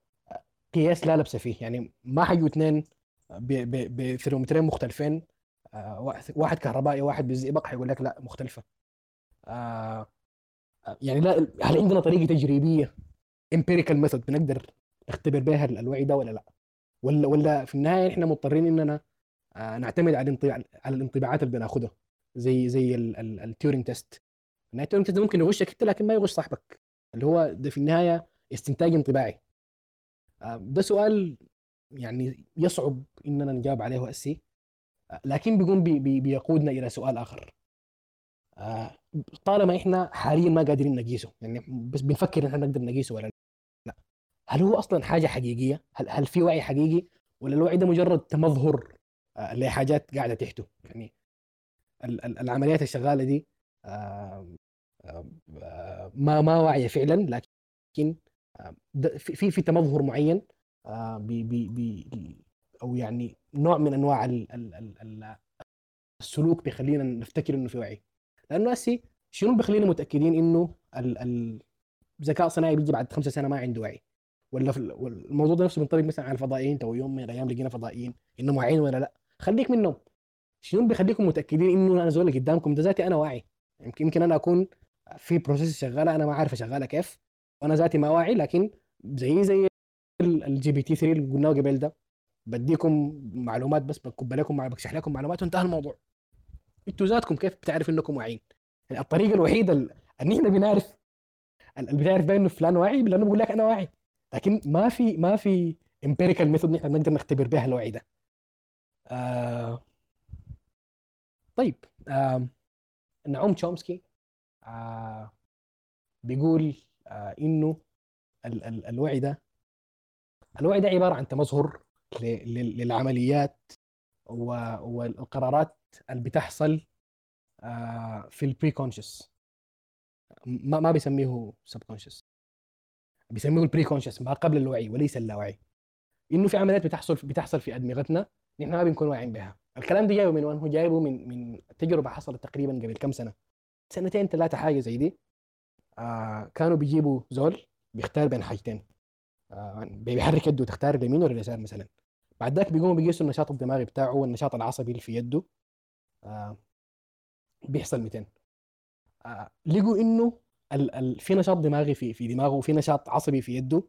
قياس لا لبس فيه. يعني ما حيجوا اثنين بثرمومترين مختلفين. واحد كهربائي واحد بالزئبق حيقول لك لا مختلفة. يعني لا هل عندنا طريقة تجريبية empirical method بنقدر نختبر بها الوعي ده ولا لا؟ ولا ولا في النهاية إحنا مضطرين إننا آه، نعتمد على على الانطباعات اللي بناخدها زي زي ال Turing test ال Turing test ممكن يغشك انت لكن ما يغش صاحبك. اللي هو ده في النهاية استنتاج انطباعي. آه، ده سؤال يعني يصعب إننا نجاوب عليه هسي آه، لكن بيقوم بي بي بيقودنا إلى سؤال آخر. طالما إحنا حاليا ما قادرين نقيسه يعني بس بنفكر إحنا نقدر نقيسه ولا لا. هل هو أصلا حاجة حقيقية؟ هل هل في وعي حقيقي؟ ولا الوعي ده مجرد تمظهر آه، لحاجات قاعدة تحته. يعني العمليات الشغالة دي ما ما واعية فعلا لكن في في تمظهر معين بي بي بي أو يعني نوع من أنواع السلوك بيخلينا نفتكر إنه في وعي. لأنه هسي شنو بيخلينا متأكدين إنه الذكاء الصناعي بيجي بعد خمسة سنة ما عنده وعي؟ ولا الموضوع ده نفسه بينطبق مثلا على الفضائيين لو يوم من الأيام لقينا فضائيين إنهم واعيين ولا لا؟ خليك منهم. شنو بيخليكم متأكدين إنه أنا زول قدامكم؟ ده ذاتي أنا واعي. يمكن يمكن أنا أكون في process شغالة أنا ما عارف شغالة كيف. وأنا ذاتي ما واعي لكن زي زي ال GPT 3 اللي قلناه قبل ده بديكم معلومات بس بكب لكم بكشح لكم معلومات وانتهى الموضوع. أنتوا ذاتكم كيف بتعرف إنكم واعيين؟ يعني الطريقة الوحيدة اللي إحنا بنعرف اللي بتعرف بها إنه فلان واعي لأنه بقول لك أنا واعي. لكن ما في ما في empirical method نحن نقدر نختبر بها الوعي ده. آه طيب آه نعوم تشومسكي آه بيقول آه إنه ال ال الوعي ده الوعي ده عبارة عن تمظهر للعمليات والقرارات اللي بتحصل آه في ال preconscious ما ما بيسميه سب كونشس بيسميه البري كونشس ما قبل الوعي وليس اللاوعي. إنه في عمليات بتحصل بتحصل في أدمغتنا نحن ما بنكون واعيين بها. الكلام ده جايبه من وين؟ هو جايبه من من تجربة حصلت تقريبا قبل كم سنة؟ سنتين ثلاثة حاجة زي دي. آه كانوا بيجيبوا زول بيختار بين حاجتين. آه بيحرك يده تختار اليمين ولا اليسار مثلا. بعد ذاك بيقوموا بيقيسوا النشاط الدماغي بتاعه والنشاط العصبي اللي في يده. آه بيحصل 200 آه لقوا إنه ال ال في نشاط دماغي في في دماغه وفي نشاط عصبي في يده.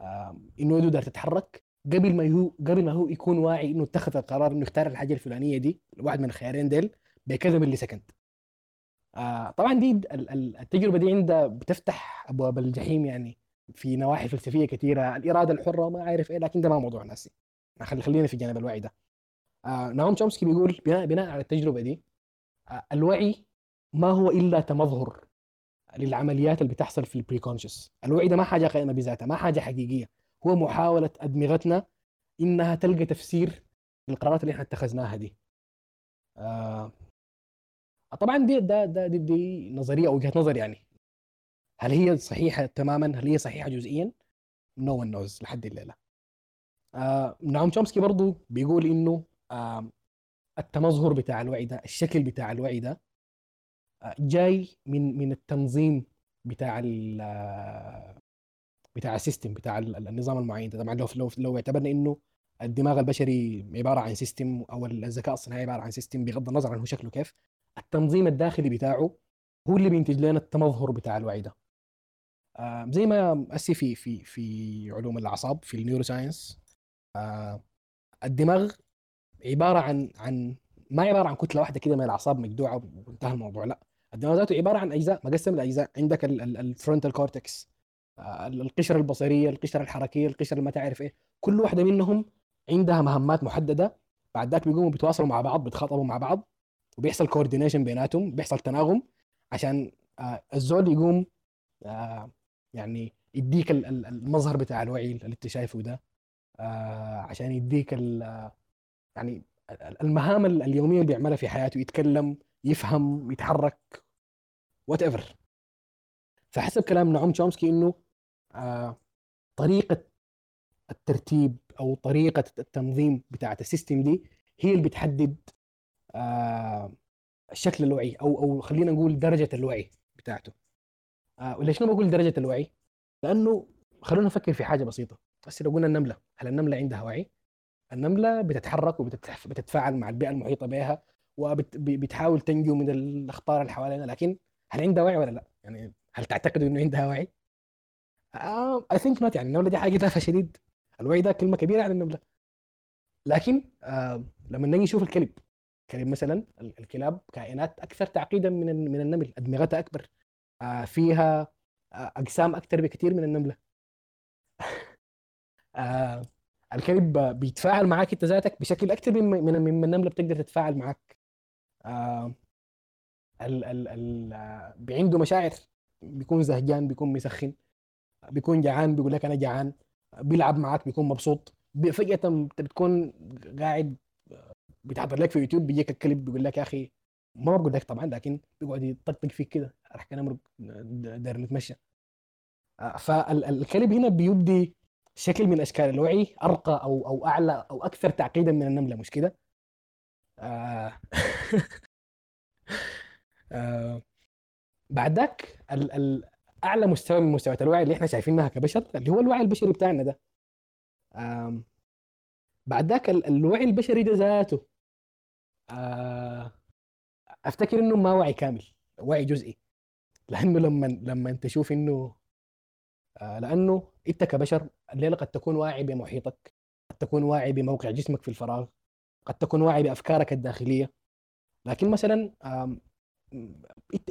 آه إنه يده دار تتحرك. قبل ما هو قبل ما هو يكون واعي إنه اتخذ القرار إنه يختار الحاجة الفلانية دي واحد من الخيارين ديل بكذا millisecond آه طبعا دي ال- ال- التجربة دي عندها بتفتح أبواب الجحيم يعني في نواحي فلسفية كثيرة الإرادة الحرة وما عارف إيه لكن ده ما موضوع هسي. خلي خلينا في جانب الوعي ده. آه نعوم شومسكي بيقول بناء بناء على التجربة دي آه الوعي ما هو إلا تمظهر للعمليات اللي بتحصل في البريكونشس الوعي ده ما حاجة قائمة بذاتها ما حاجة حقيقية. هو محاولة أدمغتنا إنها تلقى تفسير للقرارات اللي إحنا اتخذناها دي. آه طبعا دي ده ده دي, دي نظرية أو وجهة نظر يعني. هل هي صحيحة تماما؟ هل هي صحيحة جزئيا؟ no one knows لحد الليلة. آه نعوم شومسكي برضو بيقول إنه آه التمظهر بتاع الوعي ده الشكل بتاع الوعي ده آه جاي من من التنظيم بتاع ال بتاع ال system بتاع ال- النظام المعين ده. طبعا لو لو لو اعتبرنا إنه الدماغ البشري عبارة عن system أو الذكاء الصناعي عبارة عن system بغض النظر عن هو شكله كيف التنظيم الداخلي بتاعه هو اللي بينتج لنا التمظهر بتاع الوعي ده. آه زي ما هسي في في في علوم الأعصاب في ال neuroscience آه الدماغ عبارة عن عن ما عبارة عن كتلة واحدة كده من الأعصاب مجدوعة وانتهى الموضوع لا. الدماغ ذاته عبارة عن أجزاء مقسم لاجزاء عندك ال frontal cortex القشرة البصرية القشرة الحركية القشرة ما تعرف إيه. كل واحدة منهم عندها مهمات محددة بعد ذاك بيقوموا بيتواصلوا مع بعض بيتخاطبوا مع بعض وبيحصل coordination بيناتهم بيحصل تناغم عشان آه الزول يقوم آه يعني يديك ال- ال- المظهر بتاع الوعي اللي انت شايفه ده. آه عشان يديك يعني ال- المهام ال- اليومية اللي بيعملها في حياته يتكلم يفهم يتحرك whatever فحسب كلام نعوم تشومسكي إنه طريقة الترتيب أو طريقة التنظيم بتاعت ال system دي هي اللي بتحدد آه الشكل الوعي أو أو خلينا نقول درجة الوعي بتاعته آه وليش أنا بقول درجة الوعي؟ لأنه خلونا نفكر في حاجة بسيطة بس لو قلنا النملة هل النملة عندها وعي؟ النملة بتتحرك وبتتفاعل مع البيئة المحيطة بها وبتحاول تنجو من الأخطار اللي حوالينا لكن هل عندها وعي ولا لا؟ يعني هل تعتقدوا إنه عندها وعي؟ I think not يعني النملة دي حاجة تافهه شديد الوعي ده كلمة كبيرة عن النملة. لكن آه لما نجي نشوف الكلب الكلب مثلا ال- الكلاب كائنات أكثر تعقيدا من من النمل أدمغتها أكبر. آه فيها آه أجسام أكثر بكثير من النملة. آه الكلب بيتفاعل معك أنت ذاتك بشكل أكثر من من من النملة بتقدر تتفاعل معك آه ال ال ال آه، عنده مشاعر. بيكون زهجان بيكون مسخن. بيكون جعان بيقول لك أنا جعان بيلعب معك بيكون مبسوط. فجأة أنت بتكون قاعد بتحضر لك في يوتيوب بيجيك الكلب بيقول لك يا أخي ما بقول لك طبعا لكن بيقعد يطقطق فيك كده راح كان أمرق داير نتمشى. آه، فالكلب هنا بيبدي شكل من أشكال الوعي أرقى أو أو أعلى أو أكثر تعقيدا من النملة مش كده؟ آه. آه. بعد ذاك ال- ال- أعلى مستوى من مستويات الوعي اللي إحنا شايفينها كبشر اللي هو الوعي البشري بتاعنا ده. بعد ذاك ال- الوعي البشري ده ذاته آه، أفتكر إنه ما وعي كامل وعي جزئي. لأنه لما لما أنت تشوف إنه آه، لأنه أنت كبشر الليلة قد تكون واعي بمحيطك قد تكون واعي بموقع جسمك في الفراغ قد تكون واعي بأفكارك الداخلية. لكن مثلا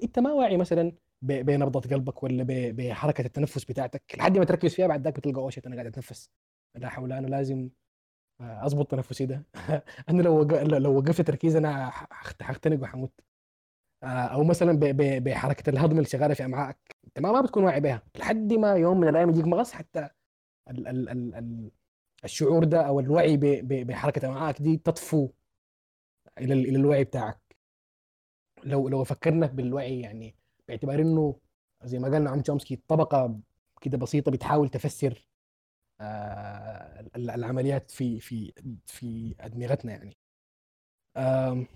إنت ما واعي مثلا ب- بنبضة قلبك ولا ب- بحركة التنفس بتاعتك. لحد ما تركز فيها بعد ذاك بتلقى اوه أنا قاعد اتنفس لا حول أنا لازم آه، اظبط تنفسي ده. أنا لو لو وقفت تركيز أنا ح- هختنق وحموت. آه، أو مثلا بحركة الهضم اللي شغالة في أمعائك. أنت ما بتكون واعي بها لحد ما يوم من الأيام يجيك مغص حتى ال ال ال ال الشعور ده أو الوعي بحركة أمعائك دي تطفو إلى ال- إلى الوعي بتاعك. لو لو فكرنا بالوعي يعني باعتبار إنه زي ما قالنا عم تشومسكي طبقة كده بسيطة بتحاول تفسر آه، ال- العمليات في في في أدمغتنا يعني. آم،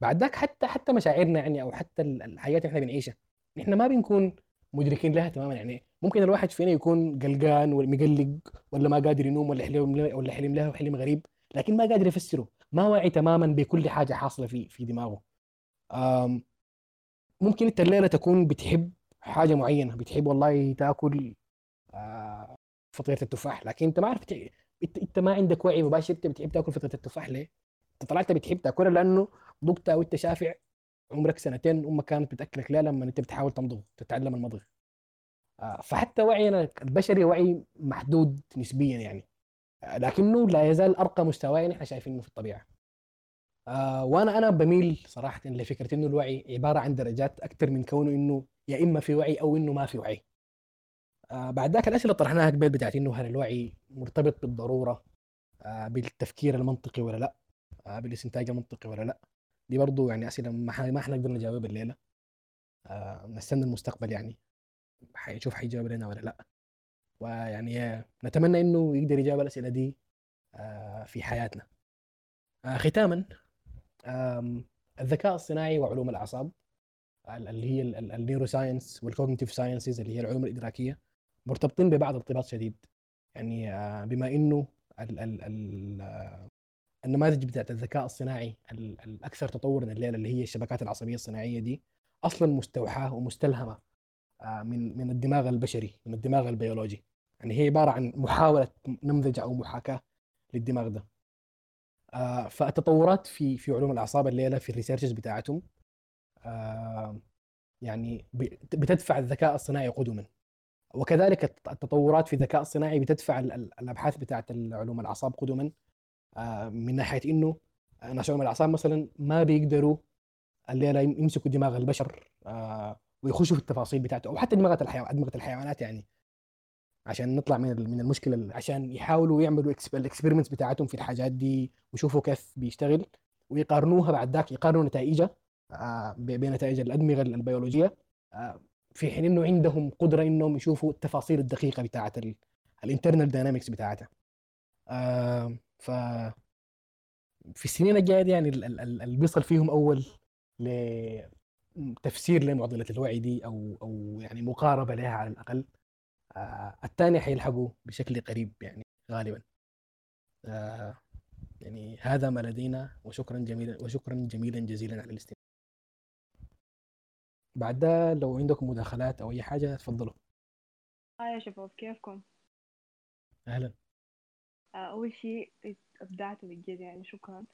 بعد ذاك حتى حتى مشاعرنا يعني أو حتى ال- الحياة اللي إحنا بنعيشها نحن ما بنكون مدركين لها تماما يعني. ممكن الواحد فينا يكون قلقان ولا مقلق ولا ما قادر ينوم ولا حلم ولا حلم له حلم غريب لكن ما قادر يفسره ما واعي تماما بكل حاجة حاصلة في في دماغه. ممكن أنت الليلة تكون بتحب حاجة معينة بتحب والله تأكل آه، فطيرة التفاح لكن أنت ما عارف أنت أنت ما عندك وعي مباشر أنت بتحب تأكل فطيرة التفاح ليه؟ أنت طلعت بتحب تأكلها لأنه ضقتها وانت شافع عمرك سنتين أمك كانت بتأكلك ليه لما أنت بتحاول تمضغ تتعلم المضغ. آه، فحتى وعينا البشري وعي محدود نسبيا يعني. آه، لكنه لا يزال أرقى مستوى إحنا شايفينه في الطبيعة. آه وأنا أنا بميل صراحة لفكره إنه الوعي عبارة عن درجات أكثر من كونه إنه يا إما في وعي أو إنه ما في وعي. آه بعد ذاك الاسئله طرحناها قبل بتاعت إنه هل الوعي مرتبط بالضرورة آه بالتفكير المنطقي ولا لا آه بالاستنتاج المنطقي ولا لا. دي برضو يعني أسئلة ما ما حنقدر نجاوبها الليلة آه نستنى المستقبل يعني. حيشوف حيجاوب لنا ولا لا. ويعني نتمنى إنه يقدر يجاوب الأسئلة دي آه في حياتنا. آه ختاما الذكاء الصناعي وعلوم الأعصاب ال- اللي هي ال neuroscience وال cognitive sciences اللي هي العلوم الإدراكية مرتبطين ببعض ارتباط شديد يعني آه، بما إنه آه، النماذج بتاعت الذكاء الصناعي ال- الاكثر تطورا الليلة اللي هي الشبكات العصبية الصناعية دي أصلا مستوحاة ومستلهمة آه، من من الدماغ البشري من الدماغ البيولوجي. يعني هي عبارة عن محاولة نمذجة أو محاكاة للدماغ ده. آه، فالتطورات في في علوم الأعصاب الليلة في ال researches بتاعتهم آه، يعني بتدفع الذكاء الصناعي قدما. وكذلك الت- التطورات في الذكاء الصناعي بتدفع ال- ال- الأبحاث بتاعت علوم الأعصاب قدما. آه، من ناحية إنه ناس علوم الأعصاب مثلا ما بيقدروا الليلة يم- يمسكوا دماغ البشر ويخشوا في التفاصيل بتاعته أو حتى دماغ الحيوان ادمغه الحيوانات يعني. عشان نطلع من من المشكلة ال- عشان يحاولوا يعملوا ال experiments بتاعتهم في الحاجات دي ويشوفوا كيف بيشتغل ويقارنوها بعد ذاك يقارنوا نتائجها آه، بنتائج الأدمغة البيولوجية آه، في حين إنه عندهم قدرة إنهم يشوفوا التفاصيل الدقيقة بتاعت ال internal dynamics بتاعتها. آه، ف في السنين الجاية دي يعني ال- ال- ال- اللي بيصل فيهم أول لتفسير لمعضلة الوعي دي أو أو يعني مقاربة لها على الأقل. الثاني حيلحقوا بشكل قريب يعني غالبا. آه، يعني هذا ما لدينا وشكرا جميلا وشكرا جميلا جزيلا على الاستماع. بعد ده لو عندكم مداخلات أو أي حاجة تفضلوا. هاي يا شباب كيفكم؟ أهلا. آه، أول شيء أبدعتوا بجد يعني شكرا.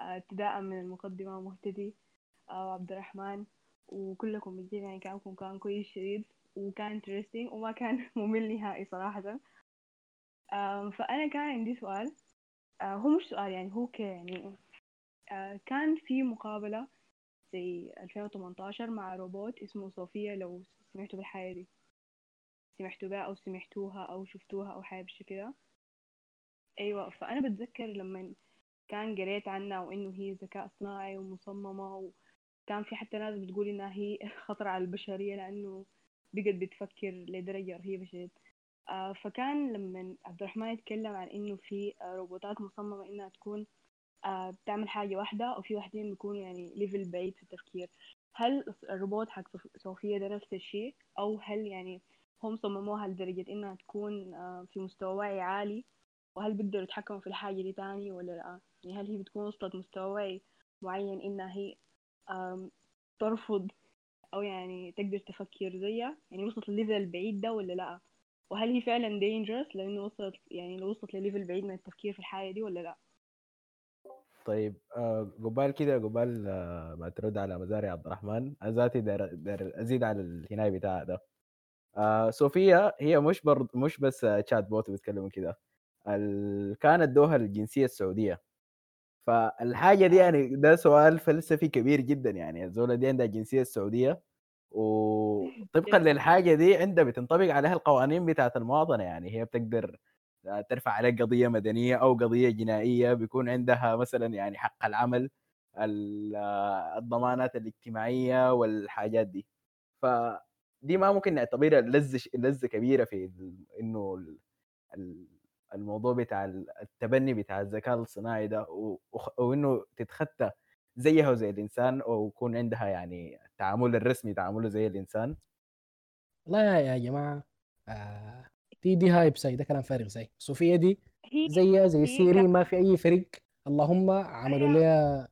آه، ابتداء من المقدمة مهتدي آه، وعبد الرحمن وكلكم بجد يعني كلامكم كان كويس شديد. وكان interesting وما كان ممل نهائي صراحة. فأنا كان عندي سؤال. آه، هو مش سؤال يعني هو ك يعني آه، كان في مقابلة زي 2018 مع روبوت اسمه صوفيا لو سمعتوا بالحاجة دي. سمعتوا بها أو سمعتوها أو شفتوها أو حاجة بالشكل كده. أيوة فأنا بتذكر لما كان قريت عنها وإنه هي ذكاء صناعي ومصممة وكان في حتى ناس بتقول إنها هي خطر على البشرية لأنه بقت بتفكر لدرجة رهيبة شديد آه فكان لما عبد الرحمن يتكلم عن إنه في آه، روبوتات مصممة إنها تكون آه بتعمل حاجة واحدة أو في واحدين بيكونوا يعني level بعيد في التفكير. هل الروبوت حق صوفيا ده نفس الشيء؟ أو هل يعني هم صمموها لدرجة إنها تكون في مستوى وعي عالي؟ وهل بيقدروا يتحكموا في الحاجة دي تاني ولا لأ؟ يعني هل هي بتكون وصلت مستوى وعي معين إنها هي ترفض أو يعني تقدر تفكر زيها؟ يعني وصلت للل level البعيد ده ولا لأ؟ وهل هي فعلا dangerous لأنه وصلت يعني لو وصلت ل level بعيد من التفكير في الحاجة دي ولا لأ؟ طيب آه، قبال كده قبال آه، ما ترد على مزاري عبد الرحمن أنا ذاتي أزيد على الهناي بتاع ده. آه، صوفيا هي مش برضو مش بس آه، chatbot بيتكلموا كده. كان أدوها الجنسية السعودية. فالحاجة دي يعني ده سؤال فلسفي كبير جدا يعني الزولة دي عندها الجنسيه السعودية وطبقا. للحاجة دي عندها بتنطبق عليها القوانين بتاعت المواطنة يعني هي بتقدر ترفع عليك قضية مدنية أو قضية جنائية بيكون عندها مثلا يعني حق العمل ال- الضمانات الاجتماعية والحاجات دي فدي ما ممكن نعتبرها لذه لذه كبيرة في إنه الموضوع بتاع ال- التبني بتاع الذكاء الصناعي ده وإنه تتخطى زيها زي الإنسان ويكون عندها يعني التعامل الرسمي تعامله زي الإنسان؟ والله يا جماعة آه دي دي hype ساي ده كلام فارغ ساي صوفيا دي زيها زي سيري ما في أي فرق إلا هم عملوا لها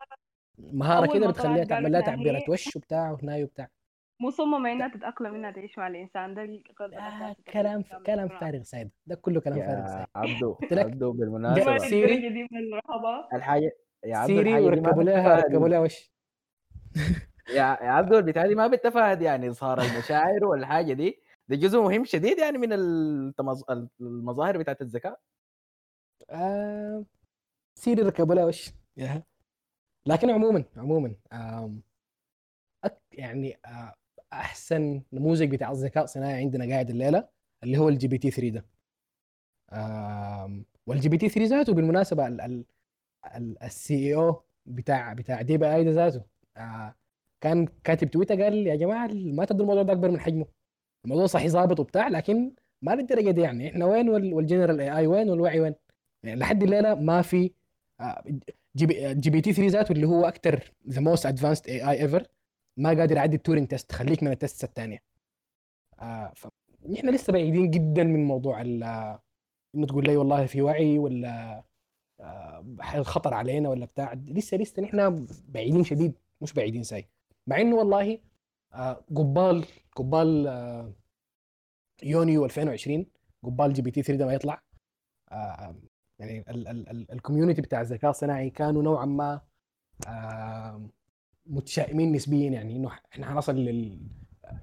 مهارة كده بتخليها تعمل لها تعبيرات وش وبتاع وهناي وبتاع. مصممة إنها تتأقلم إنها تعيش مع الإنسان. ده آه كلام كلام فارغ ساي ده كله كلام فارغ ساي عبدو عبدو ما بالمناسبة. سيري للدرجة دي من الرهبة. الحاجة يا عبدو سيري وركبوا لها ركبوا لها وش. يا يا عبدو البتاع دي ما بتفاد يعني. اظهار المشاعر والحاجة دي. ده جزء مهم شديد يعني من التمظ... المظاهر بتاعت الذكاء. آه سيري ركبوا لها وش. لكن عموما عموما آم، أكـ يعني آه، أحسن نموذج بتاع الذكاء الصناعي عندنا قاعد الليلة اللي هو ال GPT 3 ده. وال GPT 3 ذاته بالمناسبة ال CEO بتاع بتاع دي بي آي ده ذاته. آه، كان كاتب تويتر قال يا جماعة ما تدوا الموضوع ده أكبر من حجمه. الموضوع صحيح ظابط وبتاع لكن ما للدرجة دي يعني. إحنا وين وال general AI وين والوعي وين؟ يعني لحد الليلة ما في GP, GPT 3 ذاته اللي هو أكثر the most advanced AI ever ما قادر يعدي ال Turing test خليك من ال tests الثانية آه فنحن لسه بعيدين جدا من موضوع إنه تقول لي والله في وعي ولا آه الخطر علينا ولا بتاع. لسه لسه نحن بعيدين شديد مش بعيدين ساي. مع إنه والله آه قبال قبال آه يونيو 2020 قبال GPT 3 ده ما يطلع. يعني ال community بتاع الذكاء الصناعي كانوا نوعا ما متشائمين نسبيا يعني إنه إحنا حنصل لل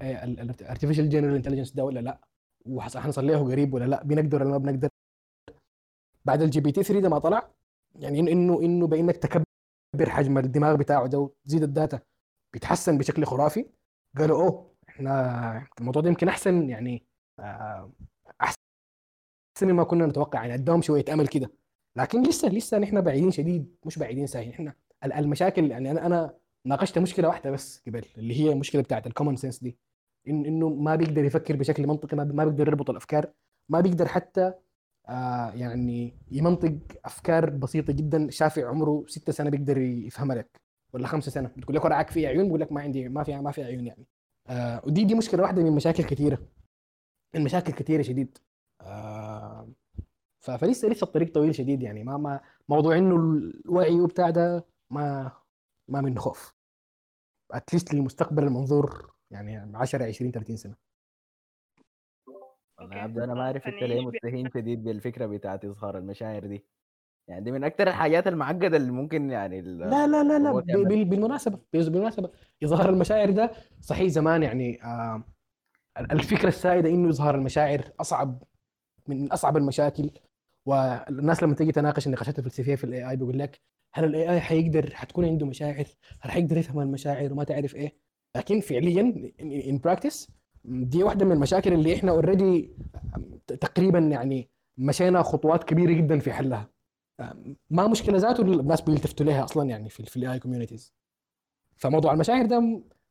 ال artificial general intelligence ده ولا لا؟ وحنصل له قريب ولا لا؟ بنقدر ولا ما بنقدر؟ بعد ال GPT 3 ده ما طلع يعني إنه إنه بأنك تكبر حجم الدماغ بتاعه ده وتزيد ال data بيتحسن بشكل خرافي. قالوا أوه إحنا الموضوع ده يمكن أحسن يعني آه، أحسن مما كنا نتوقع يعني أداهم شوية أمل كده. لكن لسه لسه نحن بعيدين شديد مش بعيدين ساهل إحنا المشاكل يعني أنا أنا ناقشت مشكلة واحدة بس قبل اللي هي المشكلة بتاعت الكومن سنس دي. إن إنه ما بيقدر يفكر بشكل منطقي ما بيقدر يربط الأفكار ما بيقدر حتى آه يعني يمنطق أفكار بسيطة جدا. شافع عمره ستة سنة بيقدر يفهمها لك ولا خمسة سنة. بتقول لك وراك في عيون؟ بيقول لك ما عندي ما في ما في عيون يعني. آه ودي دي مشكلة واحدة من مشاكل كثيره المشاكل كثيره شديد. آه فلسه لسه الطريق طويل شديد يعني. ما ما موضوع إنه الوعي وبتاع ده ما ما منه خوف اتليست للمستقبل المنظور يعني 10 20 30 سنة. والله عبد أنا ما أعرف أنت ليه مستهين شديد بالفكرة بتاعت إظهار المشاعر دي. يعني دي من أكثر الحاجات المعقدة اللي ممكن يعني لا لا لا لا بالمناسبة بالمناسبة إظهار المشاعر ده صحيح زمان يعني آه الفكرة السائدة إنه إظهار المشاعر أصعب من أصعب المشاكل. والناس لما تيجي تناقش النقاشات الفلسفية في ال AI بيقول لك هل ال AI حيقدر حتكون عنده مشاعر؟ هل حيقدر يفهم المشاعر وما تعرف إيه؟ لكن فعليا in practice دي واحدة من المشاكل اللي إحنا already تقريبا يعني مشينا خطوات كبيرة جدا في حلها. ما مشكلة ذاته الناس بيلتفتوا لها أصلا يعني في ال AI communities فموضوع المشاعر ده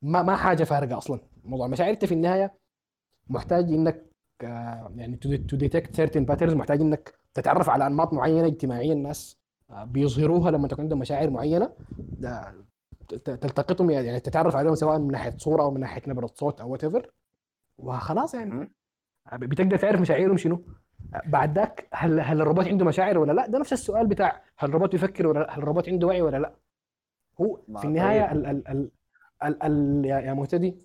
ما ما حاجة فارقة أصلا. موضوع المشاعر أنت في النهاية محتاج إنك آه، يعني to detect certain patterns محتاج إنك تتعرف على أنماط معينة اجتماعية الناس آه، بيظهروها لما تكون عندهم مشاعر معينة. تلتقطهم يعني تتعرف عليهم سواء من ناحية صورة أو من ناحية نبرة صوت أو whatever وخلاص يعني. بتقدر تعرف مشاعرهم شنو. بعد ذاك هل هل الروبوت عنده مشاعر ولا لا؟ ده نفس السؤال بتاع هل الروبوت يفكر ولا لا؟ هل الروبوت عنده وعي ولا لا؟ هو في النهاية ال ال ال ال ال يا مهتدي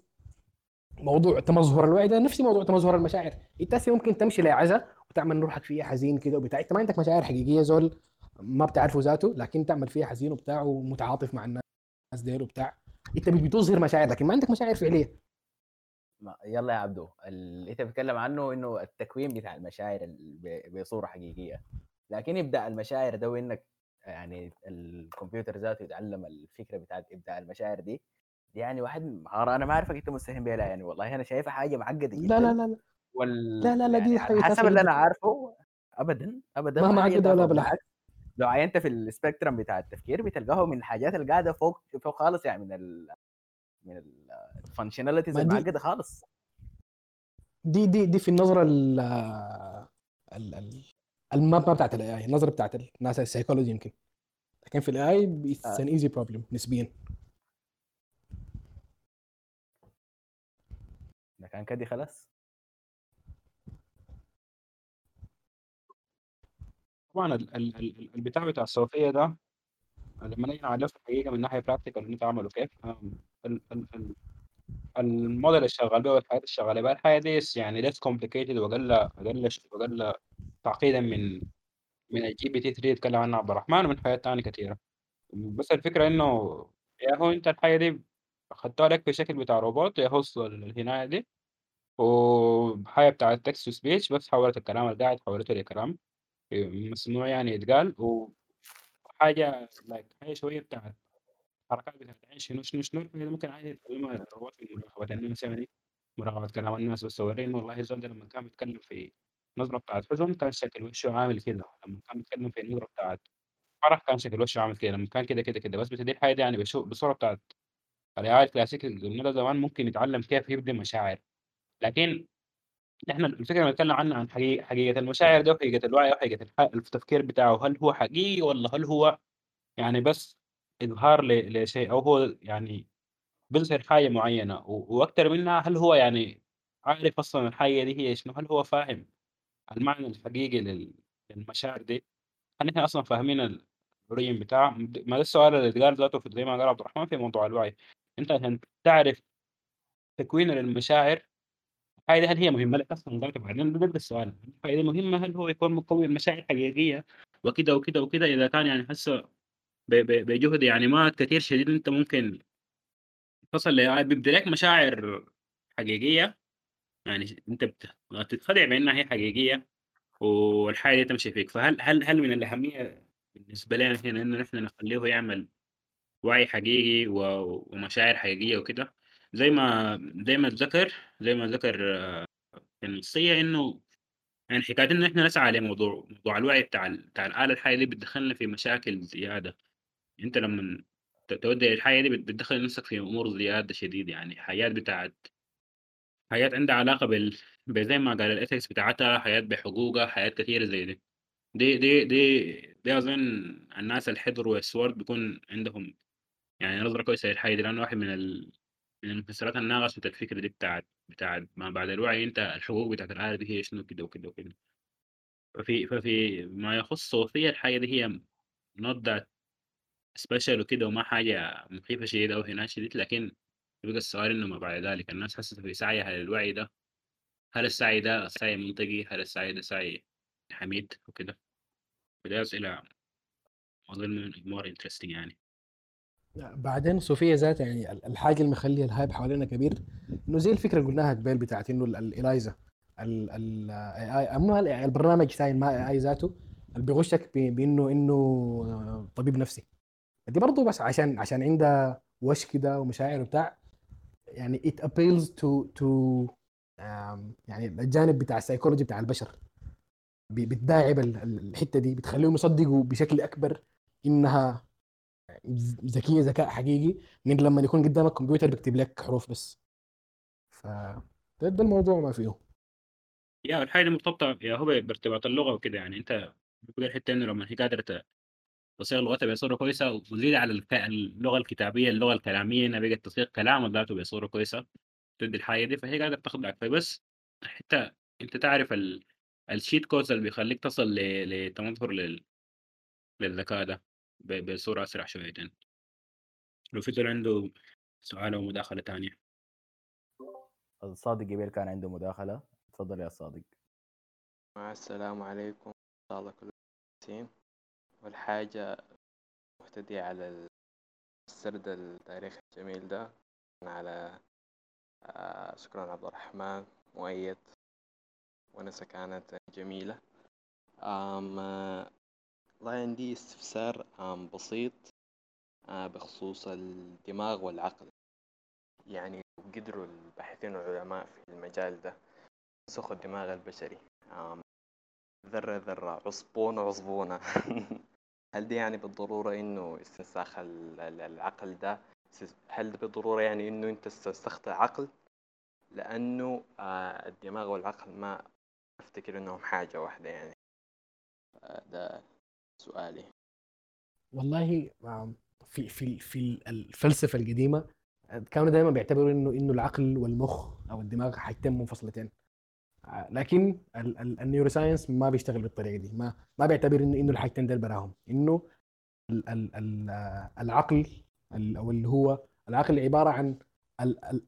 موضوع تمظهر الوعي ده نفس موضوع تمظهر المشاعر. انت ممكن تمشي لعزة وتعمل روحك فيها حزين كده وبتاع. انت ما عندك مشاعر حقيقية زول ما بتعرفه ذاته لكن تعمل فيها حزين وبتاع ومتعاطف مع الناس ديل وبتاع. انت بتظهر مشاعر لكن ما عندك مشاعر فعلية. ما يلا يا عبدو اللي انت بتتكلم عنه انه التكوين بتاع المشاعر بصورة حقيقية. لكن ابداع المشاعر ده وإنك يعني الكمبيوتر ذاته يتعلم الفكرة بتاعت إبداع المشاعر دي. يعني واحد مهاره أنا ما أعرفك أنت مستهين بها يعني والله أنا شايفها حاجة معقدة جدا لا لا لا. وال... لا لا لا دي يعني حسب اللي أنا عارفه ابدا ابدا. ما معقده ولا بالعكس. لو عينت في السبيكترم بتاع التفكير بتلقاه من الحاجات اللي قاعدة فوق فوق خالص يعني من ال من ال functionalities المعقدة خالص. دي دي دي في النظرة ال ال ال map بتاعت ال AI النظرة بتاعت الناس السيكولوجي يمكن. لكن في ال AI it's an easy problem نسبيا. ده كان كدي خلاص. طبعا البتاع بتاع الصوفية ده لما نيجي نعرف الحقيقة من ناحية practical أنت عمله كيف الموديل اللي شغال بيه والحياة اللي شغاله بها الحياة دي يعني less complicated وأقل أقل وأقل تعقيدا من من ال GPT 3 يتكلم عنها عبد الرحمن ومن حاجات ثانية كثيره بس الفكرة إنه يا هو أنت الحاجة دي اخدتها لك في شكل بتاع روبوت يهص الهناية دي وحاجة بتاع text to speech بس حولت الكلام اللي قاعد حولته لكلام. مسموع يعني يتقال وحاجة like حاجة شوية بتاعت حركات بتاعت عين شنو شنو شنو ممكن عادي يتكلمها الروبوت في مراقبة الناس يعني مراقبة كلام الناس بس وريني والله الزول ده لما كان بيتكلم في نظرة بتاعت حزن كان شكل وشه عامل كده لما كان بيتكلم في نظرة بتاعت فرح كان شكل وشه عامل كده لما كان كده كده كده بس بتدي الحاجة يعني بشو- بصورة بتاعت ال AI ال classic اللي قلنا زمان ممكن يتعلم كيف يبدي مشاعر لكن إحنا الفكرة بنتكلم عنها عن حقيقة, حقيقة المشاعر ده وحقيقة الوعي وحقيقة التفكير بتاعه هل هو حقيقي ولا هل هو يعني بس إظهار لشيء أو هو يعني بيظهر حاجة معينة؟ وأكثر منها هل هو يعني عارف أصلا الحاجة دي هي شنو؟ هل هو فاهم المعنى الحقيقي لل- للمشاعر دي؟ هل إحنا أصلا فاهمين الاوريجن بتاع ما ده السؤال اللي اتقال ذاته في زي ما قال عبد الرحمن في موضوع الوعي. أنت عشان تعرف تكوين المشاعر هاي هل هي مهمة؟ لك أصلا ذاته بعدين ده السؤال فإذا مهمة؟ هل هو يكون مكون مشاعر حقيقية؟ وكده وكده وكده إذا كان يعني هسه بجهد يعني ما كثير شديد أنت ممكن تصل ل بيبدي لك مشاعر حقيقية. يعني بت- بتتخدع بأنها هي حقيقية والحاجة دي تمشي فيك. فهل هل هل من الأهمية بالنسبة لنا هنا إنه نحن نخليه يعمل وعي حقيقي ومشاعر حقيقية وكده؟ زي ما زي ما اتذكر زي ما ذكر آه، في النصية إنه يعني حكاية إن إحنا نسعى لموضوع موضوع الوعي بتاع بتاع الآلة الحية دي بتدخلنا في مشاكل زيادة. أنت لما تودي الحياة دي بت- بتدخل نفسك في أمور زيادة شديد يعني. حاجات بتاعت حاجات عندها علاقة بال بزي ما قال الإثكس بتاعتها حاجات بحقوقها حاجات كثيرة زي دي. دي دي دي دي أظن الناس اللي حضروا السورد بيكون عندهم يعني نظرة كويسة للحاجة دي لأنه واحد من ال... من المفسرات الناقصة الفكرة دي بتاعت بتاعت ما بعد الوعي أنت الحقوق بتاعت الآلة دي هي شنو كده وكده وكده. ففي ففي ما يخص صوفيا الحاجة دي هي that special وكده وما حاجة مخيفة شديدة أو هنا شديد لكن يبقى السؤال إنه ما بعد ذلك الناس حست في سعيها للوعي ده هل السعي ده سعي منطقي؟ هل السعي ده سعي حميد وكده؟ فدي أسئلة أظن more interesting يعني. بعدين صوفيا ذاتها يعني ال- الحاجة اللي مخلية الهايب حوالينا كبير إنه زي الفكرة اللي قلناها قبل بتاعت إنه ال- الالايزا ال ال AI مو ال- البرنامج ثاني ما اي ذاته اللي بيغشك بانه إنه طبيب نفسي. دي برضه بس عشان عشان عندها وش كده ومشاعر وبتاع يعني appeals to to آم، يعني الجانب بتاع السيكولوجي بتاع البشر. بتداعب ال- ال- الحتة دي بتخليهم يصدقوا بشكل أكبر إنها ذكيه ذكاء حقيقي من لما يكون قدامك كمبيوتر بيكتب لك حروف بس. ف ده, الموضوع ما فيه. يا الحاجة دي مرتبطة يا هو بارتباط اللغة وكده يعني. أنت بتقول الحتة إنه لما هي قادرة ت- تصيغ لغتها بصورة كويسة وتزيد على الك- اللغة الكتابية اللغة الكلامية إنها بقت تصيغ كلام ذاته بصورة كويسة تدي الحاجة دي فهي قادرة تخضعك فبس حتى أنت تعرف ال... الشيت كودز اللي بيخليك تصل ل... لتمظهر لل... للذكاء ده. ب... بصورة أسرع شويتين لو في عنده سؤال أو مداخلة تانية. الصادق قبل كان عنده مداخلة. تفضل يا صادق. مع السلام عليكم. إن شاء الله كلكم كويسين والحاجة مهتدي على السرد التاريخي الجميل ده. على آه، شكرا عبد الرحمن. مؤيد. ونسة كانت جميلة والله عندي استفسار بسيط بخصوص الدماغ والعقل. يعني قدروا الباحثين والعلماء في المجال ده ينسخوا الدماغ البشري. ذرة ذرة عصبونة عصبونة. هل دي يعني بالضرورة إنه استنساخ ال- ال- العقل ده؟ هل ده بالضرورة يعني إنه أنت استنسخت عقل لأنه الدماغ والعقل ما أفتكر إنهم حاجة واحدة يعني. آه، ده سؤالي. والله في في في الفلسفة القديمة كانوا دائما بيعتبروا إنه إنه العقل والمخ أو الدماغ حاجتين منفصلتين. آه، لكن ال- ال- النيوروساينس ما بيشتغل بالطريقة دي. ما ما بيعتبر إنه إنه الحاجتين دول براهم. إنه آه، العقل ال- أو اللي هو العقل عبارة عن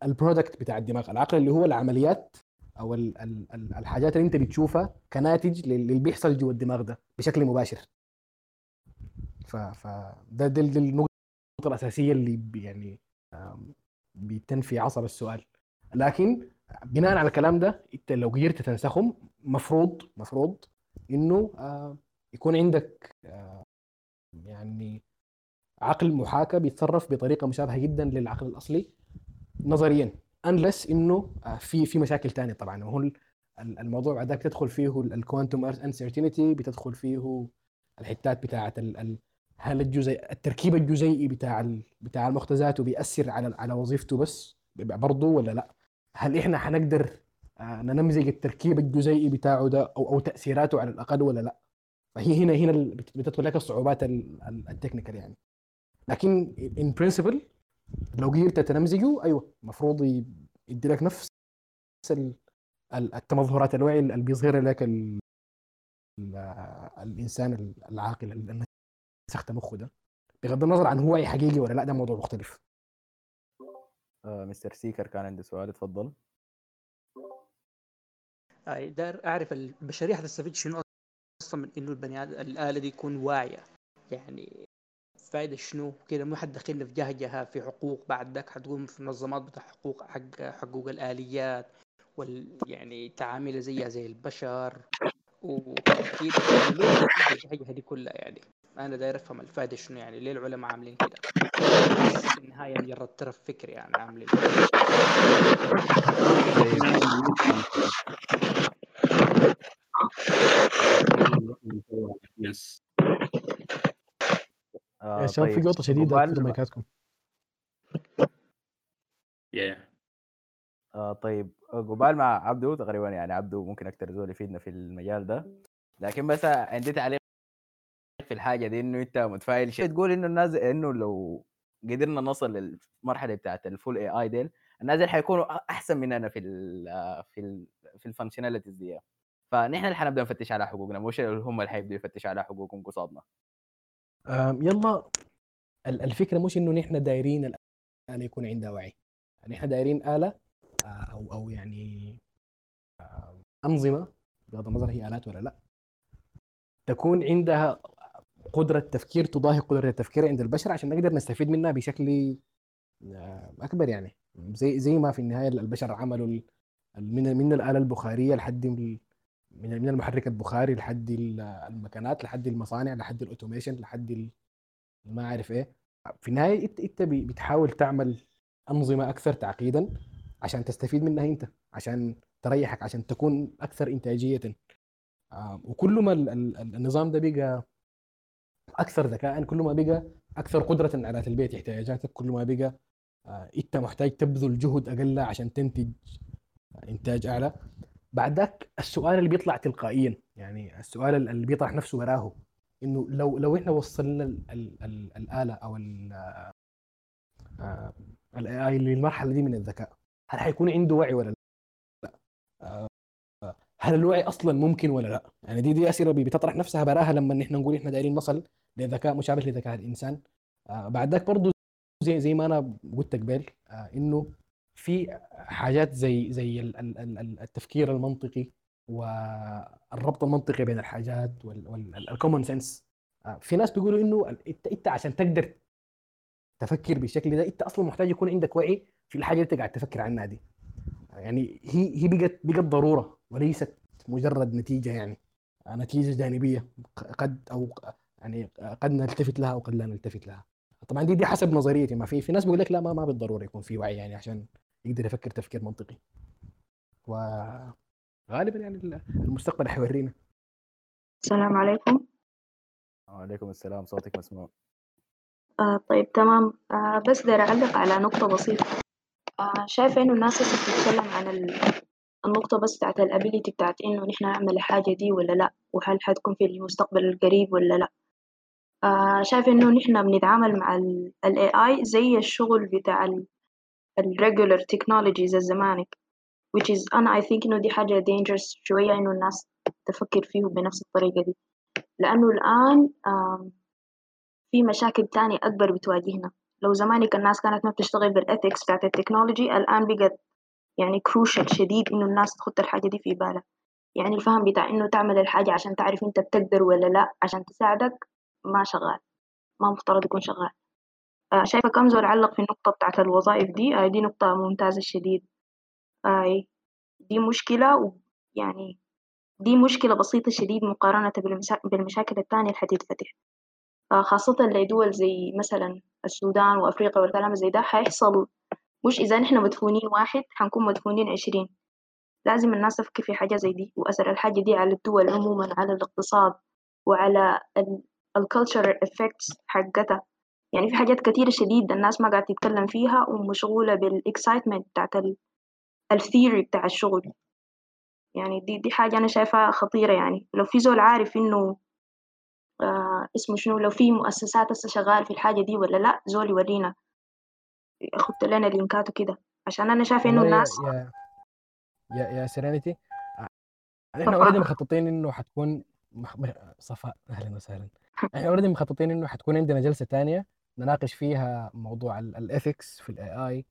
البرودكت بتاع الدماغ. العقل اللي هو العمليات أو ال- ال- ال- الحاجات اللي أنت بتشوفها كناتج لل- للي بيحصل جوا الدماغ ده بشكل مباشر. ف ده ده النقطة الأساسية اللي يعني بتنفي عصب السؤال. لكن بناء على الكلام ده انت لو قدرت تنسخهم مفروض مفروض إنه آه يكون عندك آه يعني عقل محاكى بيتصرف بطريقة مشابهة جدا للعقل الأصلي نظريا. unless إنه آه في في مشاكل ثانية طبعا. وهو الموضوع بعدك بتدخل فيه ال quantum uncertainty بتدخل فيه الحتات بتاعت هل الجزء التركيب الجزيئي بتاع بتاع المخ ذات بيأثر على على وظيفته بس برضه ولا لا؟ هل إحنا حنقدر آه، ننمذج التركيب الجزيئي بتاعه ده أو أو تأثيراته على الأقل ولا لا؟ فهي هنا هنا بتدخل لك الصعوبات ال technical يعني لكن in principle لو قدرت تنمذجه أيوه المفروض يدي لك نفس التمظهرات الوعي اللي بيظهرها لك الإنسان العاقل نسخت مخه ده بغض النظر عن هو حقيقي ولا لا ده موضوع مختلف آه مستر سيكر كان عنده سؤال اتفضل آه داير اعرف البشريه حتستفيد شنو أصلا من انه البني آدم الاله دي يكون واعيه يعني فائده شنو كده مو حتدخلنا في جهجها في حقوق بعد ذاك حتقوم في منظمات بتاع حقوق حق حقوق الاليات وال يعني تعامل زيها زي البشر واكيد الجهجه دي كلها يعني أنا داير أفهم الفائده شنو يعني ليه العلماء عاملين كده؟ في النهاية مجرد ترف فكر يعني عاملين. يس آه يا شباب في طيب، قطه شديدة في مايكاتكم آه طيب قبال مع عبدو تقريبا يعني عبدو ممكن أكثر زول يفيدنا في المجال ده. لكن بس عندي تعليق في الحاجة دي إنه أنت متفائل. شيء تقول إنه الناس إنه لو قدرنا نصل للمرحله بتاعت ال full AI ديل الناس اللي حيكونوا أحسن مننا في ال في ال في ال functionalities دي فنحن اللي حنبدأ نفتش على حقوقنا مش هم اللي حيبدوا يفتشوا على حقوقهم قصادنا. يلا. الفكرة مش إنه نحن دايرين الآلة يكون عندها وعي. نحن دايرين آلة آه، أو أو يعني أنظمة بغض النظر هي آلات ولا لأ تكون عندها قدرة تفكير تضاهي قدرة التفكير عند البشر عشان نقدر نستفيد منها بشكل آه، أكبر يعني. زي زي ما في النهاية البشر عملوا من من الآلة البخارية لحد من من المحرك البخاري لحد المكانات لحد المصانع لحد الأوتوميشن لحد ما أعرف إيه. في النهاية أنت أنت بتحاول تعمل أنظمة أكثر تعقيدا عشان تستفيد منها أنت عشان تريحك عشان تكون أكثر إنتاجية. آه، وكل ما النظام ده بقى أكثر ذكاء كل ما بقى أكثر قدرة على تلبية احتياجاتك كل ما بقى آه، إنت محتاج تبذل جهد أقل عشان تنتج إنتاج أعلى بعد ذاك السؤال اللي بيطلع تلقائيا يعني السؤال اللي بيطرح نفسه وراه إنه لو لو إحنا وصلنا الآلة أو ال AI للمرحلة دي من الذكاء هل حيكون عنده وعي ولا لا؟ هل الوعي أصلا ممكن ولا لا؟ يعني دي دي أسئلة بتطرح نفسها براها لما نحن نقول إحنا دايرين نصل لذكاء مشابه لذكاء الإنسان. آه بعد ذاك برضه زي زي ما أنا قلت قبل آه إنه في حاجات زي زي التفكير المنطقي والربط المنطقي بين الحاجات وال common sense آه في ناس بيقولوا إنه انت عشان تقدر تفكر بالشكل ده إنت أصلا محتاج يكون عندك وعي في الحاجة اللي أنت قاعد تفكر عنها دي. يعني هي هي بقت بقت ضرورة. وليست مجرد نتيجة يعني. نتيجة جانبية قد أو يعني قد نلتفت لها أو قد لا نلتفت لها. طبعا دي دي حسب نظريتي. ما في في ناس بيقول لك لا ما ما بالضرورة يكون في وعي يعني عشان يقدر يفكر تفكير منطقي. وغالبا يعني المستقبل حيورينا السلام عليكم. وعليكم السلام. صوتك مسموع. آه طيب تمام. آه بس داير أعلق على نقطة بسيطة. آه شايفة إنه الناس هسه بتتكلم عن النقطة بس بتاعت الابيليتي بتاعت إنه نحن نعمل الحاجة دي ولا لأ وهل حتكون في المستقبل القريب ولا لأ. آه شايفة إنه نحن بنتعامل مع ال AI زي الشغل بتاع ال regular technologies الزمانك which is أنا I think إنه دي حاجة dangerous شوية إنه الناس تفكر فيه بنفس الطريقة دي. لأنه الآن آه في مشاكل تانية أكبر بتواجهنا. لو زمانك الناس كانت ما بتشتغل بال ethics بتاعت ال technology الآن بقت يعني crucial شديد إنه الناس تحط الحاجة دي في بالها. يعني الفهم بتاع إنه تعمل الحاجة عشان تعرف أنت بتقدر ولا لأ عشان تساعدك ما شغال. ما مفترض يكون شغال. آه، شايفة كم زول علق في النقطة بتاعت الوظائف دي؟ آه، دي نقطة ممتازة الشديد آي دي مشكلة ويعني دي مشكلة بسيطة شديد مقارنة بالمشاكل التانية اللي حتتفتح. آه، خاصة لدول زي مثلا السودان وأفريقيا والكلام زي ده حيحصل مش إذا نحن مدفونين واحد حنكون مدفونين عشرين. لازم الناس تفكر في حاجة زي دي وأثر الحاجة دي على الدول عموما على الاقتصاد وعلى ال culture effects حقتها. يعني في حاجات كتيرة شديد الناس ما قاعدة تتكلم فيها ومشغولة بال excitement بتاعت ال theory بتاع الشغل. يعني دي دي حاجة أنا شايفها خطيرة يعني. لو في زول عارف إنه آه اسمه شنو لو في مؤسسات هسه شغال في الحاجة دي ولا لأ زول يورينا. ياخد لنا link ات وكده عشان إنه والله يا الناس يا يا, يا serenity إحنا صفاء. already مخططين إنه حتكون مخ... صفاء أهلا وسهلا. إحنا already مخططين إنه حتكون عندنا جلسة ثانية نناقش فيها موضوع ال ethics في ال AI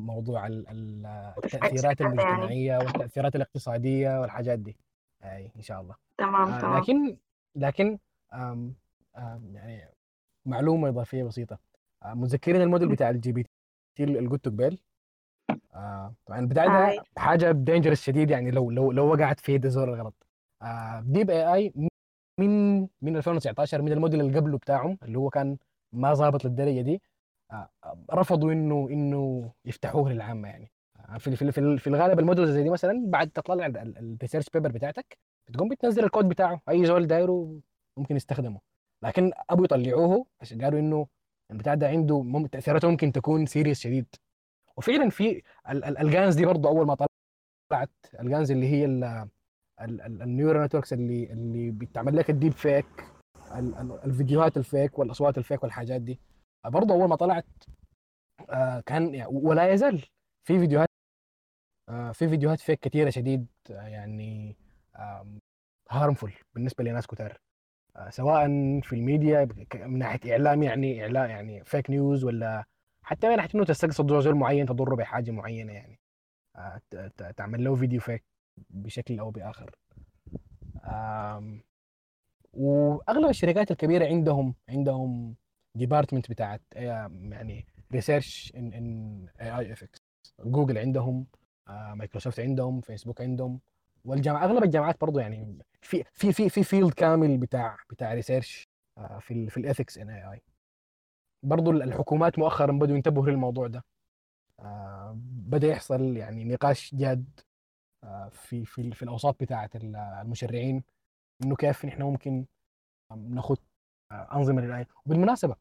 موضوع ال- ال- التاثيرات. المجتمعية والتأثيرات الاقتصادية والحاجات دي. إي إن شاء الله. تمام آه، تمام. لكن لكن يعني معلومة إضافية بسيطة. متذكرين الموديل بتاع ال GPT اللي قلته قبل آه طبعا البتاع ده. حاجة dangerous شديد يعني لو لو لو وقعت في يد الزول الغلط. آه ديب اي اي من من 2019 من الموديل اللي قبله بتاعهم اللي هو كان ما ظابط للدرجة دي آه رفضوا انه إنه يفتحوه للعامة يعني. آه في في في, في الغالب الموديل زي دي مثلا بعد تطلع ال research paper بتاعتك بتقوم بتنزل الكود بتاعه. أي زول دايره ممكن يستخدمه. لكن ابوا يطلعوه عشان قالوا إنه البتاع ده عنده مم- تأثيراته ممكن تكون serious شديد. وفعلا في ال- ال- ال GANs دي برضه أول ما طلعت ال GANs اللي هي ال neural networks اللي اللي بتعمل لك ال deep fake ال- ال- الفيديوهات ال fake والأصوات ال fake والحاجات دي. برضه أول ما طلعت آه، كان ولا يزال في فيديوهات آه، في فيديوهات fake كثيره شديد آه، يعني harmful بالنسبة لناس كتار. سواء في الميديا من ناحية إعلام يعني اعلام يعني fake news ولا حتى من ناحية إنه تستقصد زول معين تضره بحاجة معينة يعني. آه، تعمل له فيديو fake بشكل أو بآخر. وأغلب الشركات الكبيرة عندهم عندهم department بتاعت آه، يعني research in AI ethics جوجل عندهم آه، مايكروسوفت عندهم فيسبوك عندهم. والجامعة أغلب الجامعات برضو يعني في في في في field كامل بتاع بتاع research في ال في ال ethics in AI برضو الحكومات مؤخرا بدوا ينتبهوا للموضوع ده. آه، بدأ يحصل يعني نقاش جاد آه، في في في الأوساط بتاعة المشرعين إنه كيف نحن ممكن ناخذ أنظمة لل AI وبالمناسبة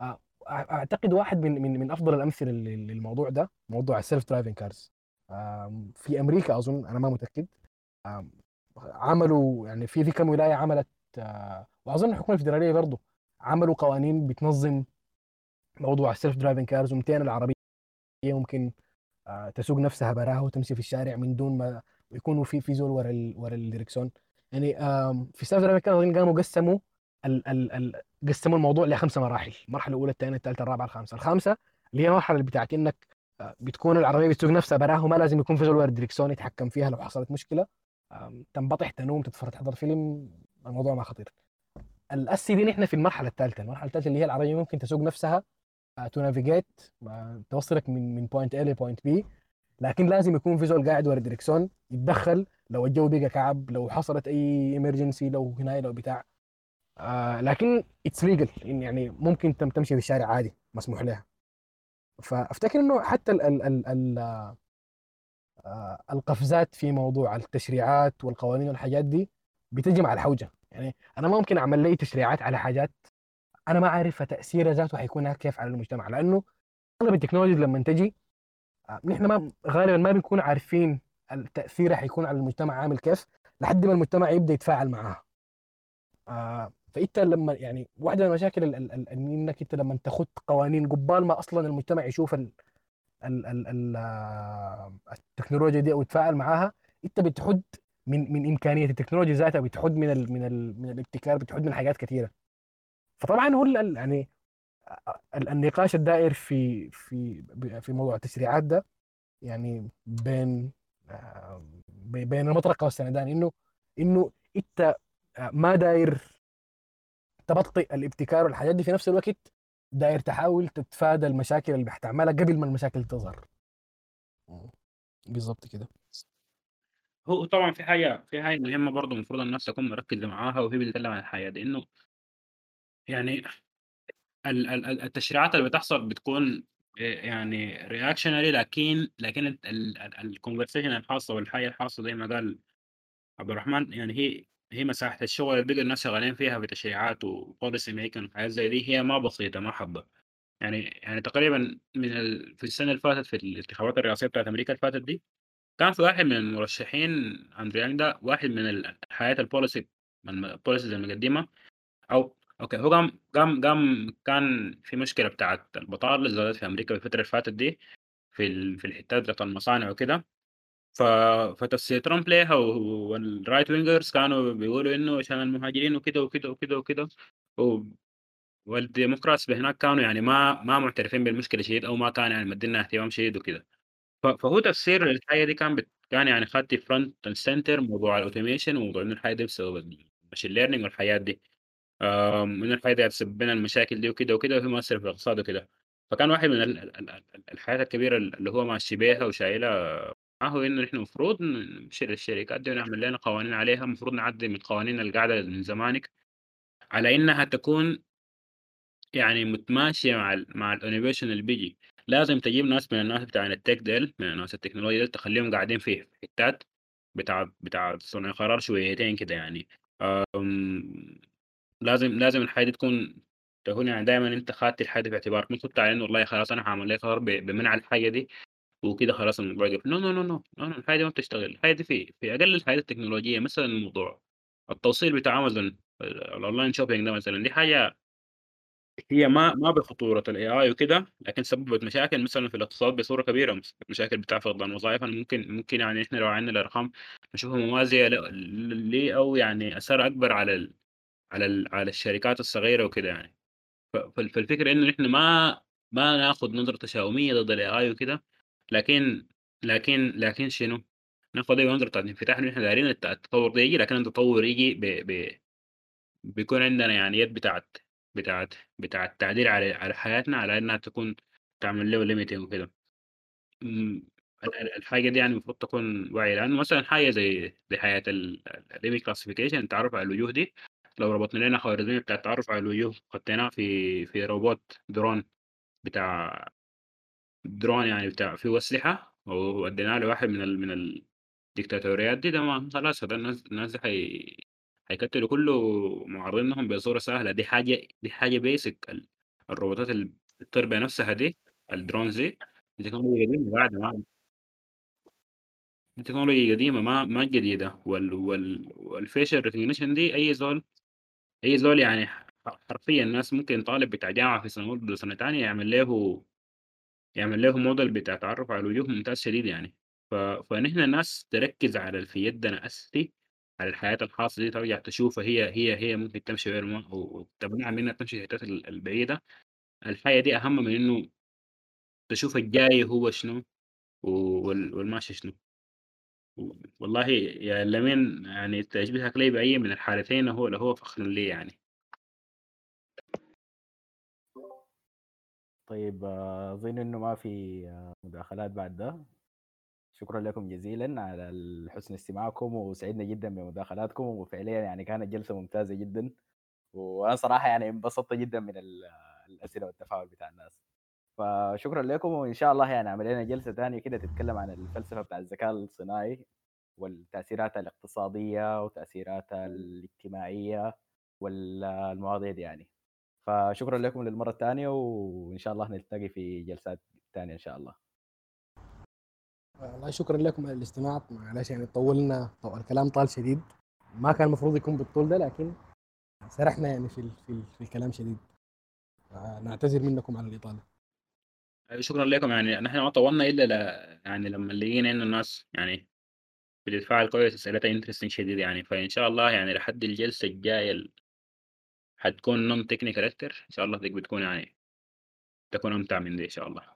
آه، أعتقد واحد من من من أفضل الأمثلة لل- للموضوع ده موضوع ال self-driving cars في أمريكا أظن أنا ما متأكد. عملوا يعني في كم ولايه عملت آه، وأظن الحكومة الفدرالية برضه عملوا قوانين بتنظم موضوع ال self-driving cars وإنه العربية ممكن آه، تسوق نفسها براها وتمشي في الشارع من دون ما يكونوا في في زول ورا ورا الدركسون يعني في ال self-driving cars قاموا قسموا ال ال ال قسموا الموضوع لخمسة مراحل المرحلة الأولى الثانية الثالثة الرابعة الخامسة. الخامسة اللي هي المرحلة اللي بتاعت إنك آه، بتكون العربية بتسوق نفسها براها وما لازم يكون في زول ورا الدركسون يتحكم فيها لو حصلت مشكلة. تنبطح تنوم تتفرج تحضر فيلم الموضوع ما خطير. هسي دي نحن في المرحلة الثالثة المرحلة الثالثة اللي هي العربية ممكن تسوق نفسها to navigate توصلك من من point A ل point B لكن لازم يكون في زول قاعد ورا الدركسون يتدخل. لو الجو بقى كعب لو حصلت أي emergency لو هنا لو بتاع. آه لكن it's legal يعني ممكن تم تمشي في الشارع عادي مسموح لها. فأفتكر إنه حتى ال ال ال ال آه القفزات في موضوع التشريعات والقوانين والحاجات دي بتجي مع الحوجة. يعني أنا ما ممكن أعمل لي تشريعات على حاجات أنا ما عارف تاثيرها ذاته حيكون كيف على المجتمع لأنه أغلب التكنولوجيا لما تجي آه، نحن ما غالبا ما بنكون عارفين التأثير حيكون على المجتمع عامل كيف لحد ما المجتمع يبدأ يتفاعل معاها. آه فإنت لما يعني واحدة من المشاكل ال- ال- ال- إنك إنت لما تاخذ قوانين قبال ما أصلا المجتمع يشوف التكنولوجيا دي أو يتفاعل معاها أنت بتحد من من إمكانية التكنولوجيا ذاتها بتحد من ال من ال من الابتكار بتحد من حاجات كثيره فطبعا هو يعني ال- النقاش الدائر في في في موضوع التشريعات ده يعني بين آه، بي- بين المطرقة والسندان إنه إنه أنت ما داير تبطئ الابتكار والحاجات دي في نفس الوقت داير تحاول تتفادى المشاكل اللي بتعملها قبل ما المشاكل تظهر. بالضبط كده. هو طبعا في حاجة في حاجة مهمة برضه المفروض الناس تكون مركزة معاها وهي بتتكلم عن الحاجات دي إنه يعني ال- ال- ال- التشريعات اللي بتحصل بتكون إيه يعني reactionary لكن لكن ال conversation الحاصلة والحاجات الحاصلة زي ما قال عبد الرحمن يعني هي هي مساحة الشغل اللي بقى الناس شغالين فيها في تشريعات و policy making وحاجات زي دي هي ما بسيطة ما حبة يعني يعني تقريبا من ال... في السنة اللي فاتت في الانتخابات الرئاسية بتاعت أمريكا اللي فاتت دي كان في واحد من المرشحين أندرو يانج ده واحد من حاجات ال policy من ال policies المقدمة أو okay هو قام قام قام كان في مشكلة بتاعت البطالة اللي زادت في أمريكا في الفترة اللي فاتت دي في ال... في الحتات بتاعت المصانع وكده. ف... فتفسير ترامب ليها وال right wingers كانوا بيقولوا إنه عشان المهاجرين وكده وكده وكده وكده و... وال Democrats هناك كانوا يعني ما ما معترفين بالمشكلة شديد أو ما كان يعني مدينا اهتمام شديد وكده. ف... فهو تفسير الحاجة دي كان بت... كان يعني خدت front and center موضوع ال automation وموضوع إنه الحاجة دي بسبب ال machine learning والحاجات دي. آم، إنه الحاجة دي هتسبب لنا المشاكل دي وكده وكده وهي مؤثرة في الاقتصاد وكده. فكان واحد من ال... ال- ال- الحاجات الكبيرة اللي هو ماشي بيها وشايلها هو انه نحن المفروض نشيل الشركات دي ونعمل لنا قوانين عليها المفروض نعدل من القوانين اللي قاعدة من زمانك على إنها تكون يعني متماشية مع ال مع ال innovation اللي بيجي. لازم تجيب ناس من الناس بتاع ال tech ديل من الناس التكنولوجيا ديل تخليهم قاعدين في حتات بتاع بتاع صنع قرار شويتين كده يعني. أم، لازم لازم الحاجة دي تكون تكون يعني دائما أنت خدت الحاجة دي في اعتبارك كنت على إنه والله خلاص أنا هعمل لك قرار بمنع الحاجة دي. وكده خلاص الموضوع يقف no no no no no الحاجة دي ما بتشتغل. الحاجة دي في في أقل الحاجات التكنولوجية مثلا الموضوع التوصيل بتاع أمازون ال online shopping ده مثلا دي حاجة هي ما ما بخطورة ال AI وكده لكن سببت مشاكل مثلا في الاقتصاد بصورة كبيرة مس- مشاكل بتاع فقدان وظائف أنا ممكن ممكن يعني إحنا لو عندنا الأرقام نشوفها موازية ل- ليه أو يعني أثر أكبر على ال على ال على الشركات الصغيرة وكده يعني. ف- فال- فالفكرة إنه إحنا ما ما ناخد نظرة تشاؤمية ضد ال AI وكده. لكن لكن لكن شنو؟ ناخد أيوه نظرة بتاعت انفتاح إن إحنا دايرين الت التطور ده ييجي لكن التطور ييجي ب ب بيكون عندنا يعني يد بتاعت بتاعت بتاعت تعديل على على حياتنا على إنها تكون تعمل له limiting وكده. إمم، ال ال الحاجة دي يعني المفروض تكون واعية، لأنه مثلًا حاجة زي زي حياة ال الimage classification التعرف على الوجوه دي، لو ربطنا لنا خوارزمية بتاع التعرف على الوجوه حطيناها في في روبوت درون بتاع درون يعني بتاع فيه أسلحة ووديناه لواحد من ال من الديكتاتوريات دي، ما خلاص هده الناس الناس حي هيقتلوا كل معارضينهم بصورة سهلة، دي حاجة دي حاجة basic ال الروبوتات اللي بتطير بنفسها دي الdrones دي، دي تكنولوجيا قديمة قاعدة ما تكنولوجيا قديمة ما ما جديدة. وال وال والfacial recognition دي أي زول أي زول يعني حرفيًا الناس ممكن طالب بتاع جامعة في سنة أولى سنة تانية يعمل له يعمل له model بتاع تعرف على الوجوه ممتاز شديد يعني، ف فنحن الناس تركز على في يدنا أساسي على الحياة الخاصة دي ترجع تشوفها هي هي هي ممكن تمشي وين ما و وتمنعها من إنها تمشي الحتات ال البعيدة، الحاجة دي أهم من إنه تشوف الجاي هو شنو وال والماشي شنو. والله يا لمين يعني تشبيهك لي بأي من الحالتين هو لهو فخر لي يعني. طيب أظن إنه ما في مداخلات بعد ده. شكرًا لكم جزيلًا على حسن استماعكم وسعدنا جدًا بمداخلاتكم وفعليًا يعني كانت جلسة ممتازة جدًا، وأنا صراحة يعني انبسطت جدًا من ال الأسئلة والتفاعل بتاع الناس. فشكرًا لكم وإن شاء الله يعني نعمل لنا جلسة تانية كده تتكلم عن الفلسفة بتاع الذكاء الصناعي والتأثيرات الاقتصادية وتأثيراتها الاجتماعية وال المواضيع دي يعني. فشكرًا لكم للمرة التانية وإن شاء الله نلتقي في جلسات تانية إن شاء الله. والله شكرًا لكم على الاستماع، معلش يعني طوّلنا طو الكلام طال شديد، ما كان المفروض يكون بالطول ده لكن سرحنا يعني في ال في ال في الكلام شديد. فنعتذر منكم على الإطالة. أيوه شكرًا لكم يعني نحن ما طوّلنا إلا ل يعني لمّا لقينا إنه الناس يعني بتتفاعل كويس أسئلتها interesting شديد يعني، فإن شاء الله يعني لحد الجلسة الجاية ال حتكون non technical أكتر، إن شاء الله بتكون يعني تكون أمتع من دي إن شاء الله.